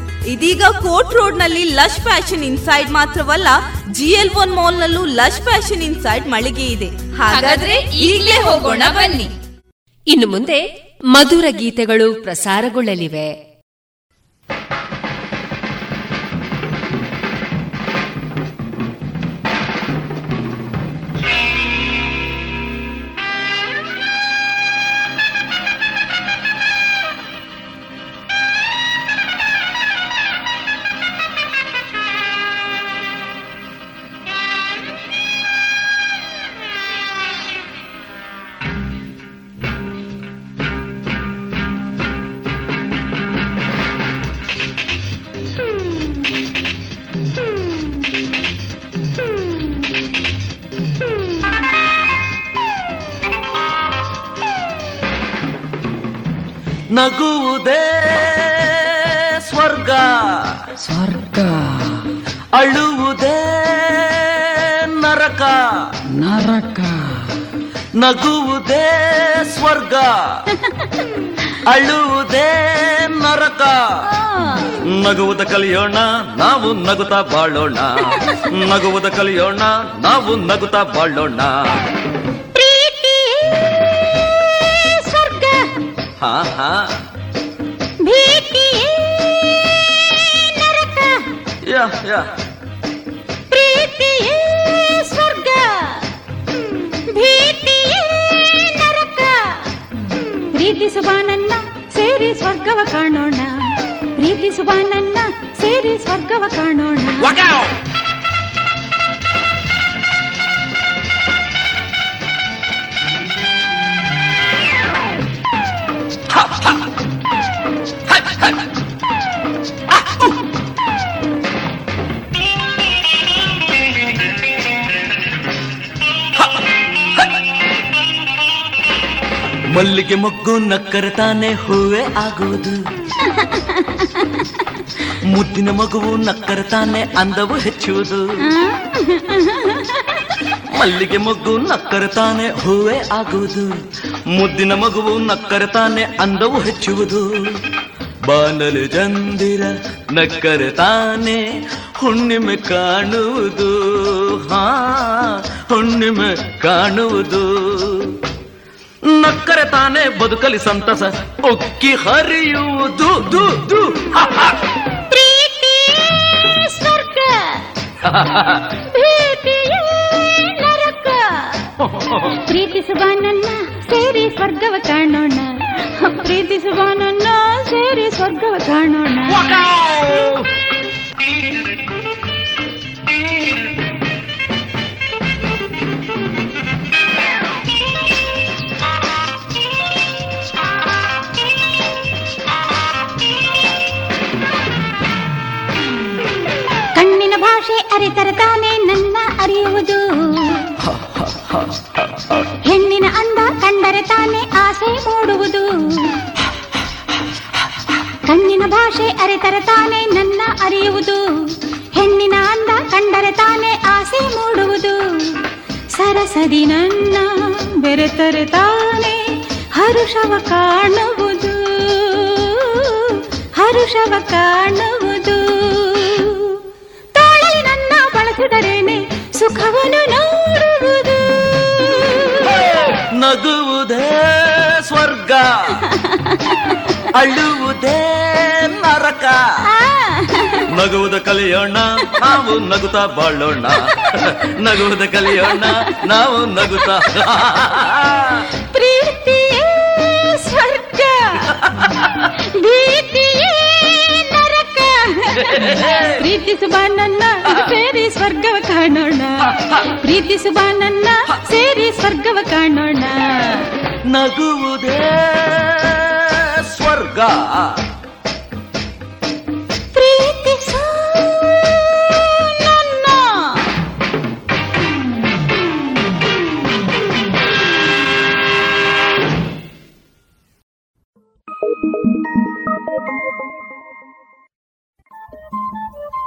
S11: ಇದೀಗ ಕೋರ್ಟ್ ರೋಡ್ನಲ್ಲಿ ಲಶ್ ಫ್ಯಾಷನ್ ಇನ್ಸೈಡ್ ಮಾತ್ರವಲ್ಲ ಜಿ ಎಲ್ ಒನ್ ಮಾಲ್ ನಲ್ಲೂ ಲಶ್ ಫ್ಯಾಷನ್ ಇನ್ಸೈಡ್ ಮಳಿಗೆ ಇದೆ.
S10: ಹಾಗಾದ್ರೆ ಈಗಲೇ ಹೋಗೋಣ ಬನ್ನಿ.
S2: ಇನ್ನು ಮುಂದೆ ಮಧುರ ಗೀತೆಗಳು ಪ್ರಸಾರಗೊಳ್ಳಲಿವೆ.
S14: ನಗುವುದೇ ಸ್ವರ್ಗ. ಅಳುವುದೇ ನರಕ. ನಗುವುದ ಕಲಿಯೋಣ ನಾವು ನಗುತ್ತಾ ಬಾಳೋಣ. ನಗುವುದ ಕಲಿಯೋಣ ನಾವು ನಗುತ್ತಾ ಬಾಳೋಣ.
S16: ಪ್ರೀತಿ ಸ್ವರ್ಗ.
S14: ಹಾ ಹಾ.
S16: ಭೀತಿ ನರಕ.
S14: ಯಾ ಯಾ.
S16: ಸ್ವರ್ಗ. ಭೀತಿ ಪ್ರೀತಿಸುವ ನನ್ನ ಸೇರಿ ಸ್ವರ್ಗವ ಕಾಣೋಣ. ಪ್ರೀತಿಸುವ ನನ್ನ ಸೇರಿ ಸ್ವರ್ಗವ ಕಾಣೋಣ.
S14: ಮಲ್ಲಿಗೆ ಮೊಗ್ಗು ನಕ್ಕರೆ ತಾನೆ ಹೂವೆ ಆಗುವುದು. ಮುದ್ದಿನ ಮಗುವು ನಕ್ಕರೆ ತಾನೆ ಅಂದವು ಹೆಚ್ಚುವುದು. ಮಲ್ಲಿಗೆ ಮೊಗ್ಗು ನಕ್ಕರೆ ತಾನೆ ಹೂವೆ ಆಗುವುದು. ಮುದ್ದಿನ ಮಗುವು ನಕ್ಕರೆ ತಾನೆ ಅಂದವು ಹೆಚ್ಚುವುದು. ಬಾನಲು ಜಂದಿರ ನಕ್ಕರೆ ತಾನೆ ಹುಣ್ಣಿಮೆ ಕಾಣುವುದು. ಹಾ, ಹುಣ್ಣಿಮೆ ಕಾಣುವುದು. ನಕ್ಕರೆ ತಾನೇ ಬದುಕಲಿ ಸಂತಸ ಒಕ್ಕಿ ಹರಿಯುವುದು ದು ದು ಹ, ಹ.
S16: ಪ್ರೀತಿ ಸ್ವರ್ಗ ಭೀತಿ ನರಕ ಪ್ರೀತಿಸುವ ನನ್ನ ಸೇರಿ ಸ್ವರ್ಗವ ಕಾಣೋಣ ಪ್ರೀತಿಸುವ ನನ್ನ ಸೇರಿ ಸ್ವರ್ಗವ ಕಾಣೋಣ ಭಾಷೆ ಅರಿತರೆ ನನ್ನ ಅರಿಯುವುದು. ಹೆಣ್ಣಿನ ಅಂದ ಕಂಡರೆ ತಾನೆ ಆಸೆ ಮೂಡುವುದು. ಕಣ್ಣಿನ ಭಾಷೆ ಅರಿತರತಾನೆ ನನ್ನ ಅರಿಯುವುದು. ಹೆಣ್ಣಿನ ಅಂದ ಕಂಡರೆ ತಾನೆ ಆಸೆ ಮೂಡುವುದು. ಸರಸದಿ ನನ್ನ ಬೆರೆತರೆ ತಾನೆ ಹರುಷವ ಕಾಣುವುದು. ಹರುಷವ ಕಾಣುವುದು. ಬಳಸಿದರೇನೆ ಸುಖವನ್ನು ನೋಡುವುದು.
S14: ನಗುವುದೇ ಸ್ವರ್ಗ ಅಳುವುದೇ ನರಕ. ನಗುವುದ ಕಲಿಯೋಣ ನಾವು ನಗುತ್ತಾ ಬಾಳೋಣ. ನಗುವುದ ಕಲಿಯೋಣ ನಾವು ನಗುತ್ತಾ.
S16: ಪ್ರೀತಿ ಸ್ವರ್ಗ. ಪ್ರೀತಿಸುವ ನನ್ನ ಸೇರಿ ಸ್ವರ್ಗವ ಕಾಣೋಣ. ಪ್ರೀತಿಸುವ ನನ್ನ ಸೇರಿ ಸ್ವರ್ಗವ ಕಾಣೋಣ.
S14: ನಗುವುದೇ ಸ್ವರ್ಗ.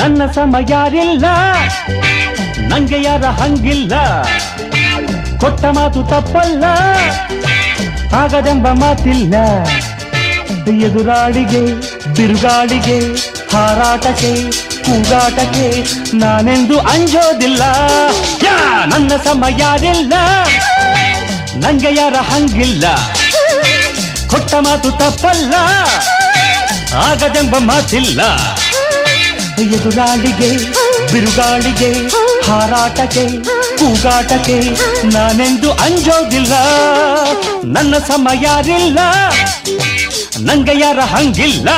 S8: ನನ್ನ ಸಮ ಯಾರಿಲ್ಲ? ನಂಗೆ ಯಾರ ಹಂಗಿಲ್ಲ? ಕೊಟ್ಟ ಮಾತು ತಪ್ಪಲ್ಲ? ಆಗದೆಂಬ ಮಾತಿಲ್ಲ. ಎದುರಾಡಿಗೆ ಬಿರುಗಾಡಿಗೆ ಹಾರಾಟಕ್ಕೆ ಕೂಗಾಟಕ್ಕೆ ನಾನೆಂದು ಅಂಜೋದಿಲ್ಲ. ನನ್ನ ಸಮಯ ಯಾರಿಲ್ಲ. ನಂಗೆ ಯಾರ ಹಂಗಿಲ್ಲ. ಕೊಟ್ಟ ಮಾತು ತಪ್ಪಲ್ಲ. ಆಗದೆಂಬ ಮಾತಿಲ್ಲ. ಎದುರಾಳಿಗೆ, ಬಿರುಗಾಳಿಗೆ, ಹಾರಾಟಕ್ಕೆ, ಕೂಗಾಟಕ್ಕೆ ನಾನೆಂದು ಅಂಜೋದಿಲ್ಲ. ನನ್ನ ಸಮಯ ಯಾರಿಲ್ಲ. ನಂಗೆ ಯಾರ ಹಂಗಿಲ್ಲ.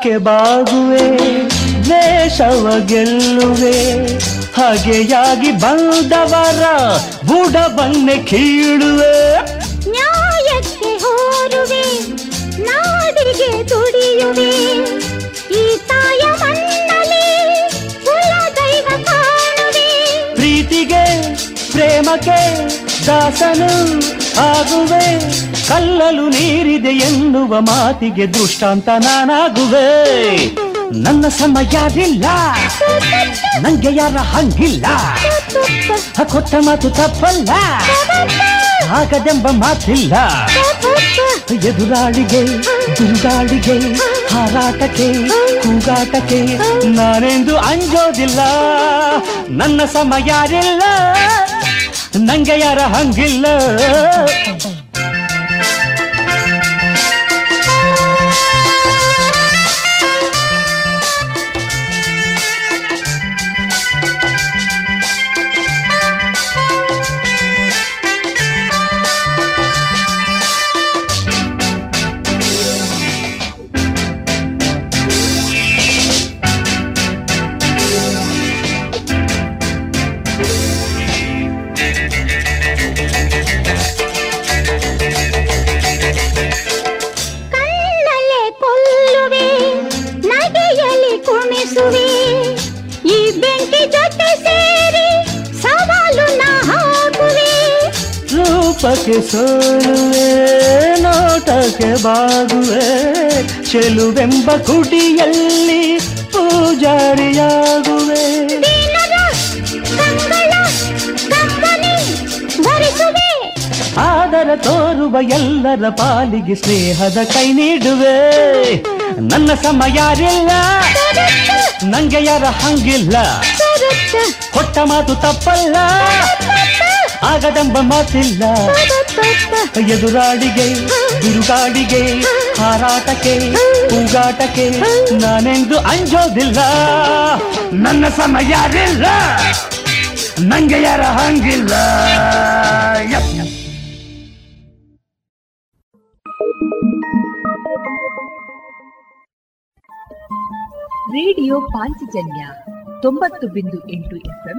S8: ಯ! ಸ್ನೇಹಕ್ಕೆ ಬಾಗುವೆ ದ್ವೇಷವ ಗೆಲ್ಲುವೆ. ಹಾಗೆಯಾಗಿ ಬಂದವರ ಬುಡವನ್ನೇ ಕೀಳುವೆ.
S16: ನ್ಯಾಯಕ್ಕೆ ಹೋರುವೆ ನಾಡಿಗೆ ದುಡಿಯುವೆ ಈ ತಾಯ
S8: ಪ್ರೀತಿಗೆ ಪ್ರೇಮಕ್ಕೆ ದಾಸನು ಆಗುವೆ. ಕಲ್ಲಲು ನೀರಿದೆ ಎನ್ನುವ ಮಾತಿಗೆ ದೃಷ್ಟಾಂತ ನಾನಾಗುವೆ. ನನ್ನ ಸಮಯವಿಲ್ಲ. ನಂಗೆ ಯಾರ ಹಂಗಿಲ್ಲ. ಕೊಟ್ಟ ಮಾತು ತಪ್ಪಲ್ಲ. ಆಗದೆಂಬ ಮಾತಿಲ್ಲ. ಎದುರಾಳಿಗೆ ದುಂದಾಳಿಗೆ ಹಾರಾಟಕ್ಕೆ, ಕೂಗಾಟಕ್ಕೆ ನಾನೆಂದು ಅಂಜೋದಿಲ್ಲ. ನನ್ನ ಸಮಯ ಯಾರಿಲ್ಲ ನಂಗೆ ಯಾರ ಹಂಗಿಲ್ಲ. ರೂಪಕ್ಕೆ ಸೋಲುವೆ ನೋಟಕ್ಕೆ ಬಾಗುವೆ. ಚೆಲುವೆಂಬ ಕುಟಿಯಲ್ಲಿ ಪೂಜಾರಿಯಾಗುವೆ. ಆದರ ತೋರುವ ಎಲ್ಲರ ಪಾಲಿಗೆ ಸ್ನೇಹದ ಕೈ ನೀಡುವೆ. ನನ್ನ ಸಮ ಯಾರಿಲ್ಲ ನಂಗೆ ಯಾರ ಹಂಗಿಲ್ಲ. ಕೊಟ್ಟ ಮಾತು ತಪ್ಪಲ್ಲ ಆಗದೆಂಬ ಮಾತಿಲ್ಲ. ಎದುರಾಳಿಗೆ, ಬಿರುಗಾಳಿಗೆ, ಹಾರಾಟಕ್ಕೆ, ಕೂಗಾಟಕ್ಕೆ ನಾನೆಂದು ಅಂಜೋದಿಲ್ಲ ನನ್ನ ಸಮಯ ಯಾರಿಲ್ಲ ನಂಗೆ ಯಾರ ಹಂಗಿಲ್ಲ.
S6: ರೇಡಿಯೋ ಪಾಂಚಜನ್ಯ ತೊಂಬತ್ತು ಬಿಂದು ಎಂಟು ಎಫ್ಎಂ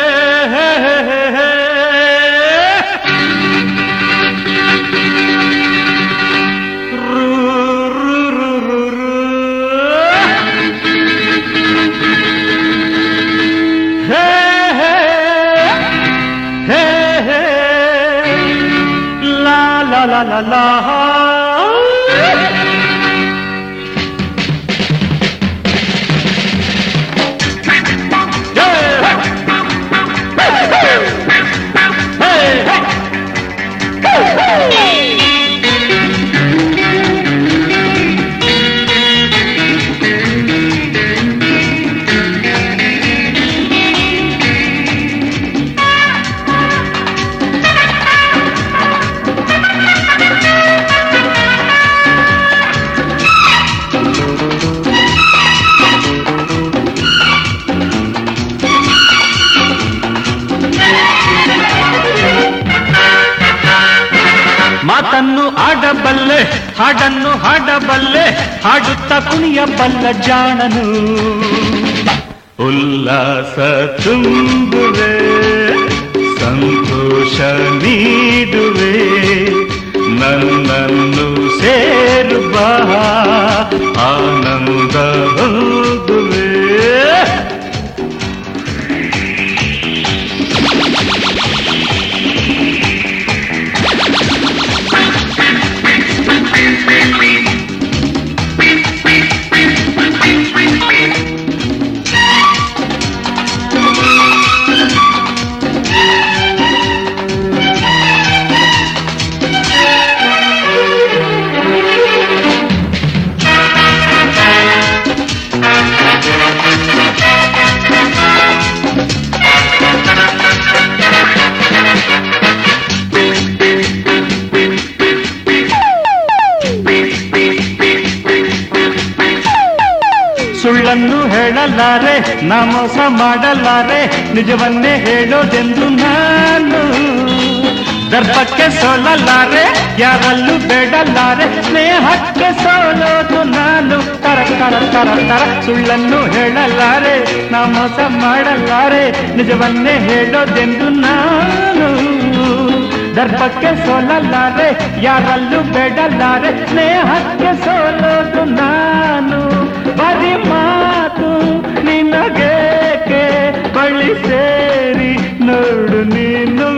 S8: la la la. ಹಾಡನ್ನು ಹಾಡಬಲ್ಲೆ ಹಾಡುತ್ತ ಕುಣಿಯಬಲ್ಲ ಜಾಣನು. ಉಲ್ಲಾಸ ತುಂಬುವೆ ಸಂತೋಷ ನೀಡುವೆ ನನ್ನನ್ನು ಸೇರುವ ಆನಂದ ಹೇಳಲಾರೆ ನಾ ಮೋಸ ಮಾಡಲಾರೆ ನಿಜವನ್ನೇ ಹೇಳೋದೆಂದು ನಾನು ದರ್ಪಕ್ಕೆ ಸೋಲಲಾರೆ ಯಾರಲ್ಲೂ ಬೇಡಲಾರೆ ಸ್ನೇಹಕ್ಕೆ ಸೋಲೋದು ನಾನು ತರ ತರ ತರ ತರ ಸುಳ್ಳನ್ನು ಹೇಳಲಾರೆ ನಾ ಮೋಸ ಮಾಡಲಾರೆ ನಿಜವನ್ನೇ ಹೇಳೋದೆಂದು ನಾನು ದರ್ಪಕ್ಕೆ ಸೋಲಲಾರೆ ಯಾರಲ್ಲೂ ಬೇಡಲಾರೆ ಸ್ನೇಹಕ್ಕೆ ಸೋಲೋದು ನಾನು ಬರಿ ಮಾತು ನಿನಗೇಕೆ ಬಳಿ ಸೇರಿ ನೋಡು ನೀನು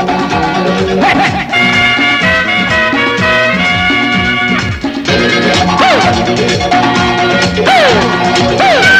S8: Hey! Hey! Hey!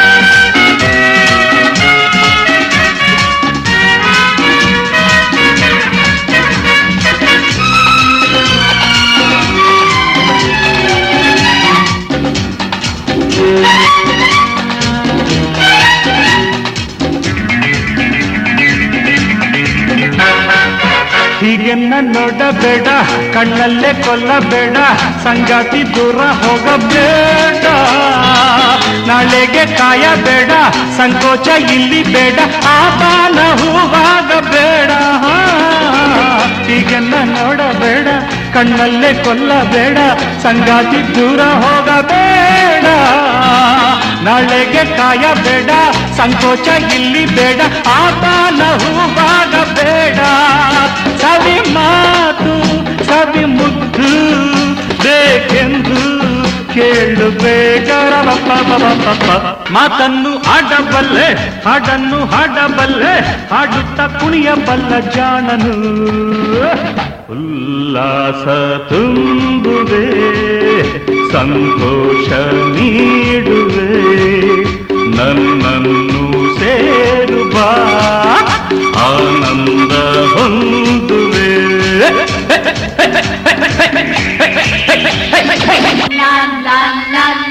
S8: ನೋಡಬೇಡ, ಕಣ್ಣಲ್ಲೇ ಕೊಲ್ಲಬೇಡ, ಸಂಗಾತಿ ದೂರ ಹೋಗಬೇಡ. ನಾಳೆಗೆ ಕಾಯಬೇಡ, ಸಂಕೋಚ ಇಲ್ಲಿ ಬೇಡ, ಆಪಾನ ಹೂವಾಗಬೇಡ. ಹೀಗೆನ್ನ ನೋಡಬೇಡ, ಕಣ್ಣಲ್ಲೇ ಕೊಲ್ಲಬೇಡ, ಸಂಗಾತಿ ದೂರ ಹೋಗಬೇಡ. ನಾಳೆಗೆ ಕಾಯಬೇಡ ಸಂಕೋಚ ಇಲ್ಲಿ ಬೇಡ, ಆತನ ಹೂವಾಗ ಬೇಡ. ಸವಿ ಮಾತು, ಸವಿ ಮುದ್ದು ಬೇಕೆಂದು ಕೇಳು ಬೇಗ. ಮಾತನ್ನು ಆಡಬಲ್ಲೆ ಹಾಡನ್ನು ಹಾಡಬಲ್ಲೆ, ಹಾಡುತ್ತ ಕುಣಿಯಬಲ್ಲ ಜಾಣನು. ಉಲ್ಲಾಸ ತುಂಬುವೆ, ಸಂತೋಷ ನೀಡುವೆ, ನನ್ನನ್ನು ಸೇರುವ ಆನಂದ ಹೊಂದುವೆ. ಮಾತನ್ನು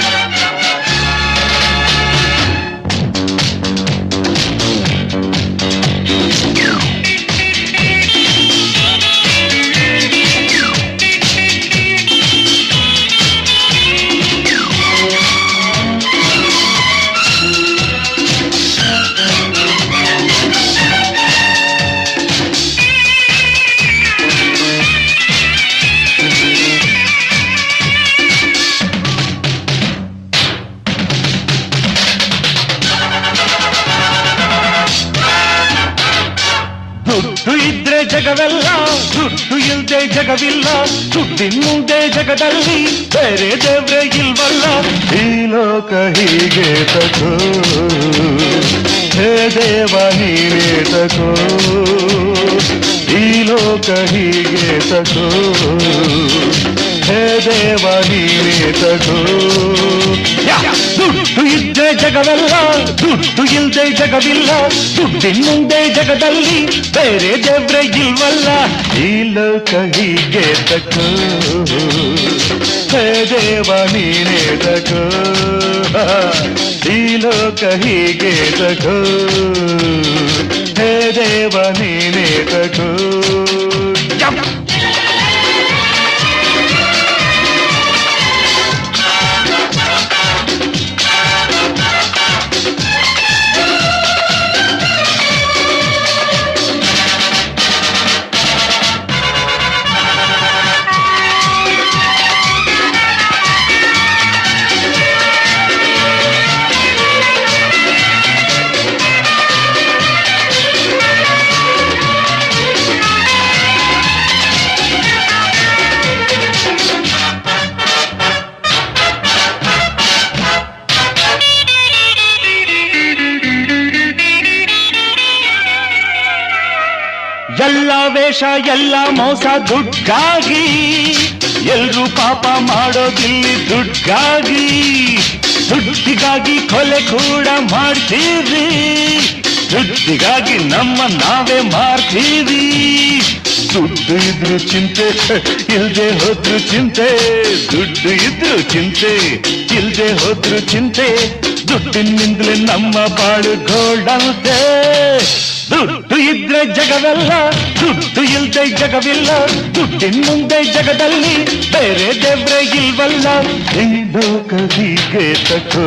S8: ಜಗವೆಲ್ಲ ದುಡ್ಡು ಇಲ್ದೆ ಜಗವಿಲ್ಲ ದುಡ್ಡಿನ ಮುಂದೆ ಜಗದಲ್ಲಿ ಬೇರೆ ದೇವ್ರೆ ಇಲ್ವಲ್ಲ ಈ ಲೋಕ ಹೀಗೆ ತಗೋ ಹೇ ದೇವ ನೀನೇ ತಗೋ ಈ ಲೋಕ ಹೀಗೆ ತಗೋ ಹೇ ದೇವ ನೀನೇ ತಗೋ ಯಾ! ದುಡ್ಡು ಇದ್ದೆ ಜಗವೆಲ್ಲ ದುಡ್ಡು ಇಲ್ದೆ ಜಗವಿಲ್ಲ ದುಡ್ಡಿನ ಮುಂದೆ ಜಗದಲ್ಲಿ ಬೇರೆ ದೇವ್ರೆ ಇಲ್ವಲ್ಲ ಈ ಲೋಕ ಹೀಗೆ ತಗೋ ಹೇ ದೇವ ನೀನೇ ತಗೋ ಈ ಲೋಕ ಹೀಗೆ ತಗೋ ಹೇ ದೇವ ನೀನೇ ತಗೋ ಎಲ್ಲ ಮೋಸ ದುಡ್ಗಾಗಿ ಎಲ್ರೂ ಪಾಪ ಮಾಡೋದಿಲ್ಲಿ ದುಡ್ಗಾಗಿ ದುಡ್ಡಿಗಾಗಿ ಕೊಲೆ ಕೂಡ ಮಾಡ್ತೀವಿ ದುಡ್ಡಿಗಾಗಿ ನಮ್ಮ ನಾವೇ ಮಾಡ್ತೀವಿ ದುಡ್ಡು ಇದ್ರು ಚಿಂತೆ, ಇಲ್ದೆ ಹೋದ್ರು ಚಿಂತೆ. ದುಡ್ಡು ಇದ್ರು ಚಿಂತೆ, ಇಲ್ದೆ ಹೋದ್ರು ಚಿಂತೆ. ದುಡ್ಡಿನಿಂದಲೇ ನಮ್ಮ ಬಾಳು ಗೋಲ್ಡಂತೆ ದುಡ್ಡು ಇದ್ರೆ ಜಗವೆಲ್ಲ ದುಡ್ಡು ಇಲ್ದೆ ಜಗವಿಲ್ಲ ದುಡ್ಡಿನ ಮುಂದೆ ಜಗದಲ್ಲಿ ಬೇರೆ ದೇವ್ರೆ ಇಲ್ವಲ್ಲ ಇಂದು ಕದಿಗೆ ತಕೋ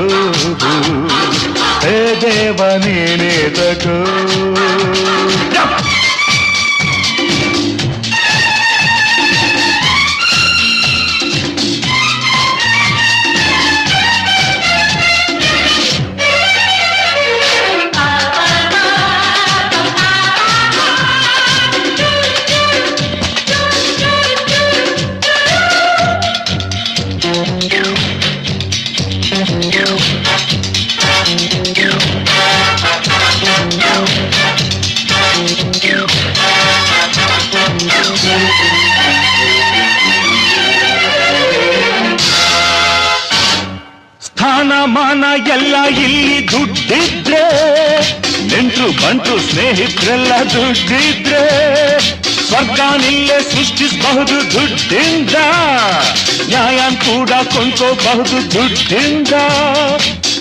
S8: ಹೇ ದೇವ ನೀನೇ ತಕೋ ದುಡ್ಡಿದ್ರೆ, ನೆಂಟ್ರು ಬಂಟ್ರು ಸ್ನೇಹಿತರೆಲ್ಲ ದುಡ್ಡಿದ್ರೆ ಸ್ವರ್ಗನಿಲ್ಲೇ ಸೃಷ್ಟಿಸಬಹುದು ದುಡ್ಡಿಂದ, ನ್ಯಾಯ ಕೂಡ ಕೊಂಡ್ಕೋಬಹುದು ದುಡ್ಡಿಂದ.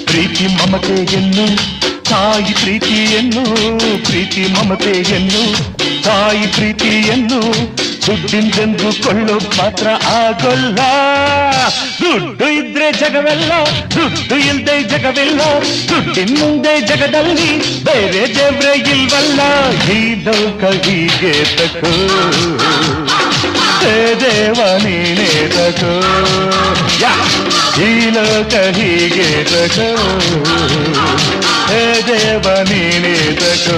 S8: ಪ್ರೀತಿ ಮಮತೆಯನ್ನು, ತಾಯಿ ಪ್ರೀತಿಯನ್ನು, ಪ್ರೀತಿ ಮಮತೆಯನ್ನು, ತಾಯಿ ಪ್ರೀತಿಯನ್ನು ದುಡ್ಡಿಂದೆಂದು ಕೊಳ್ಳೋ ಮಾತ್ರ ಆಗೋಲ್ಲ. ದುಡ್ಡು ಇದ್ರೆ ಜಗವೆಲ್ಲ, ದುಡ್ಡು ಇಲ್ದೆ ಜಗವಿಲ್ಲ. ದುಡ್ಡಿನ ಮುಂದೆ ಜಗದಲ್ಲಿ ಬೇರೆ ದೇವ್ರೆ ಇಲ್ವಲ್ಲ. ಈ ದೌಕ ಹೀಗೆ ತಕೋ. ದೇವ ನೀನೇ ತಕೋ! ಈ ಲೋಕ ಹೀಗೆ ತಕೋ. ದೇವ ನೀನೇ ತಕೋ.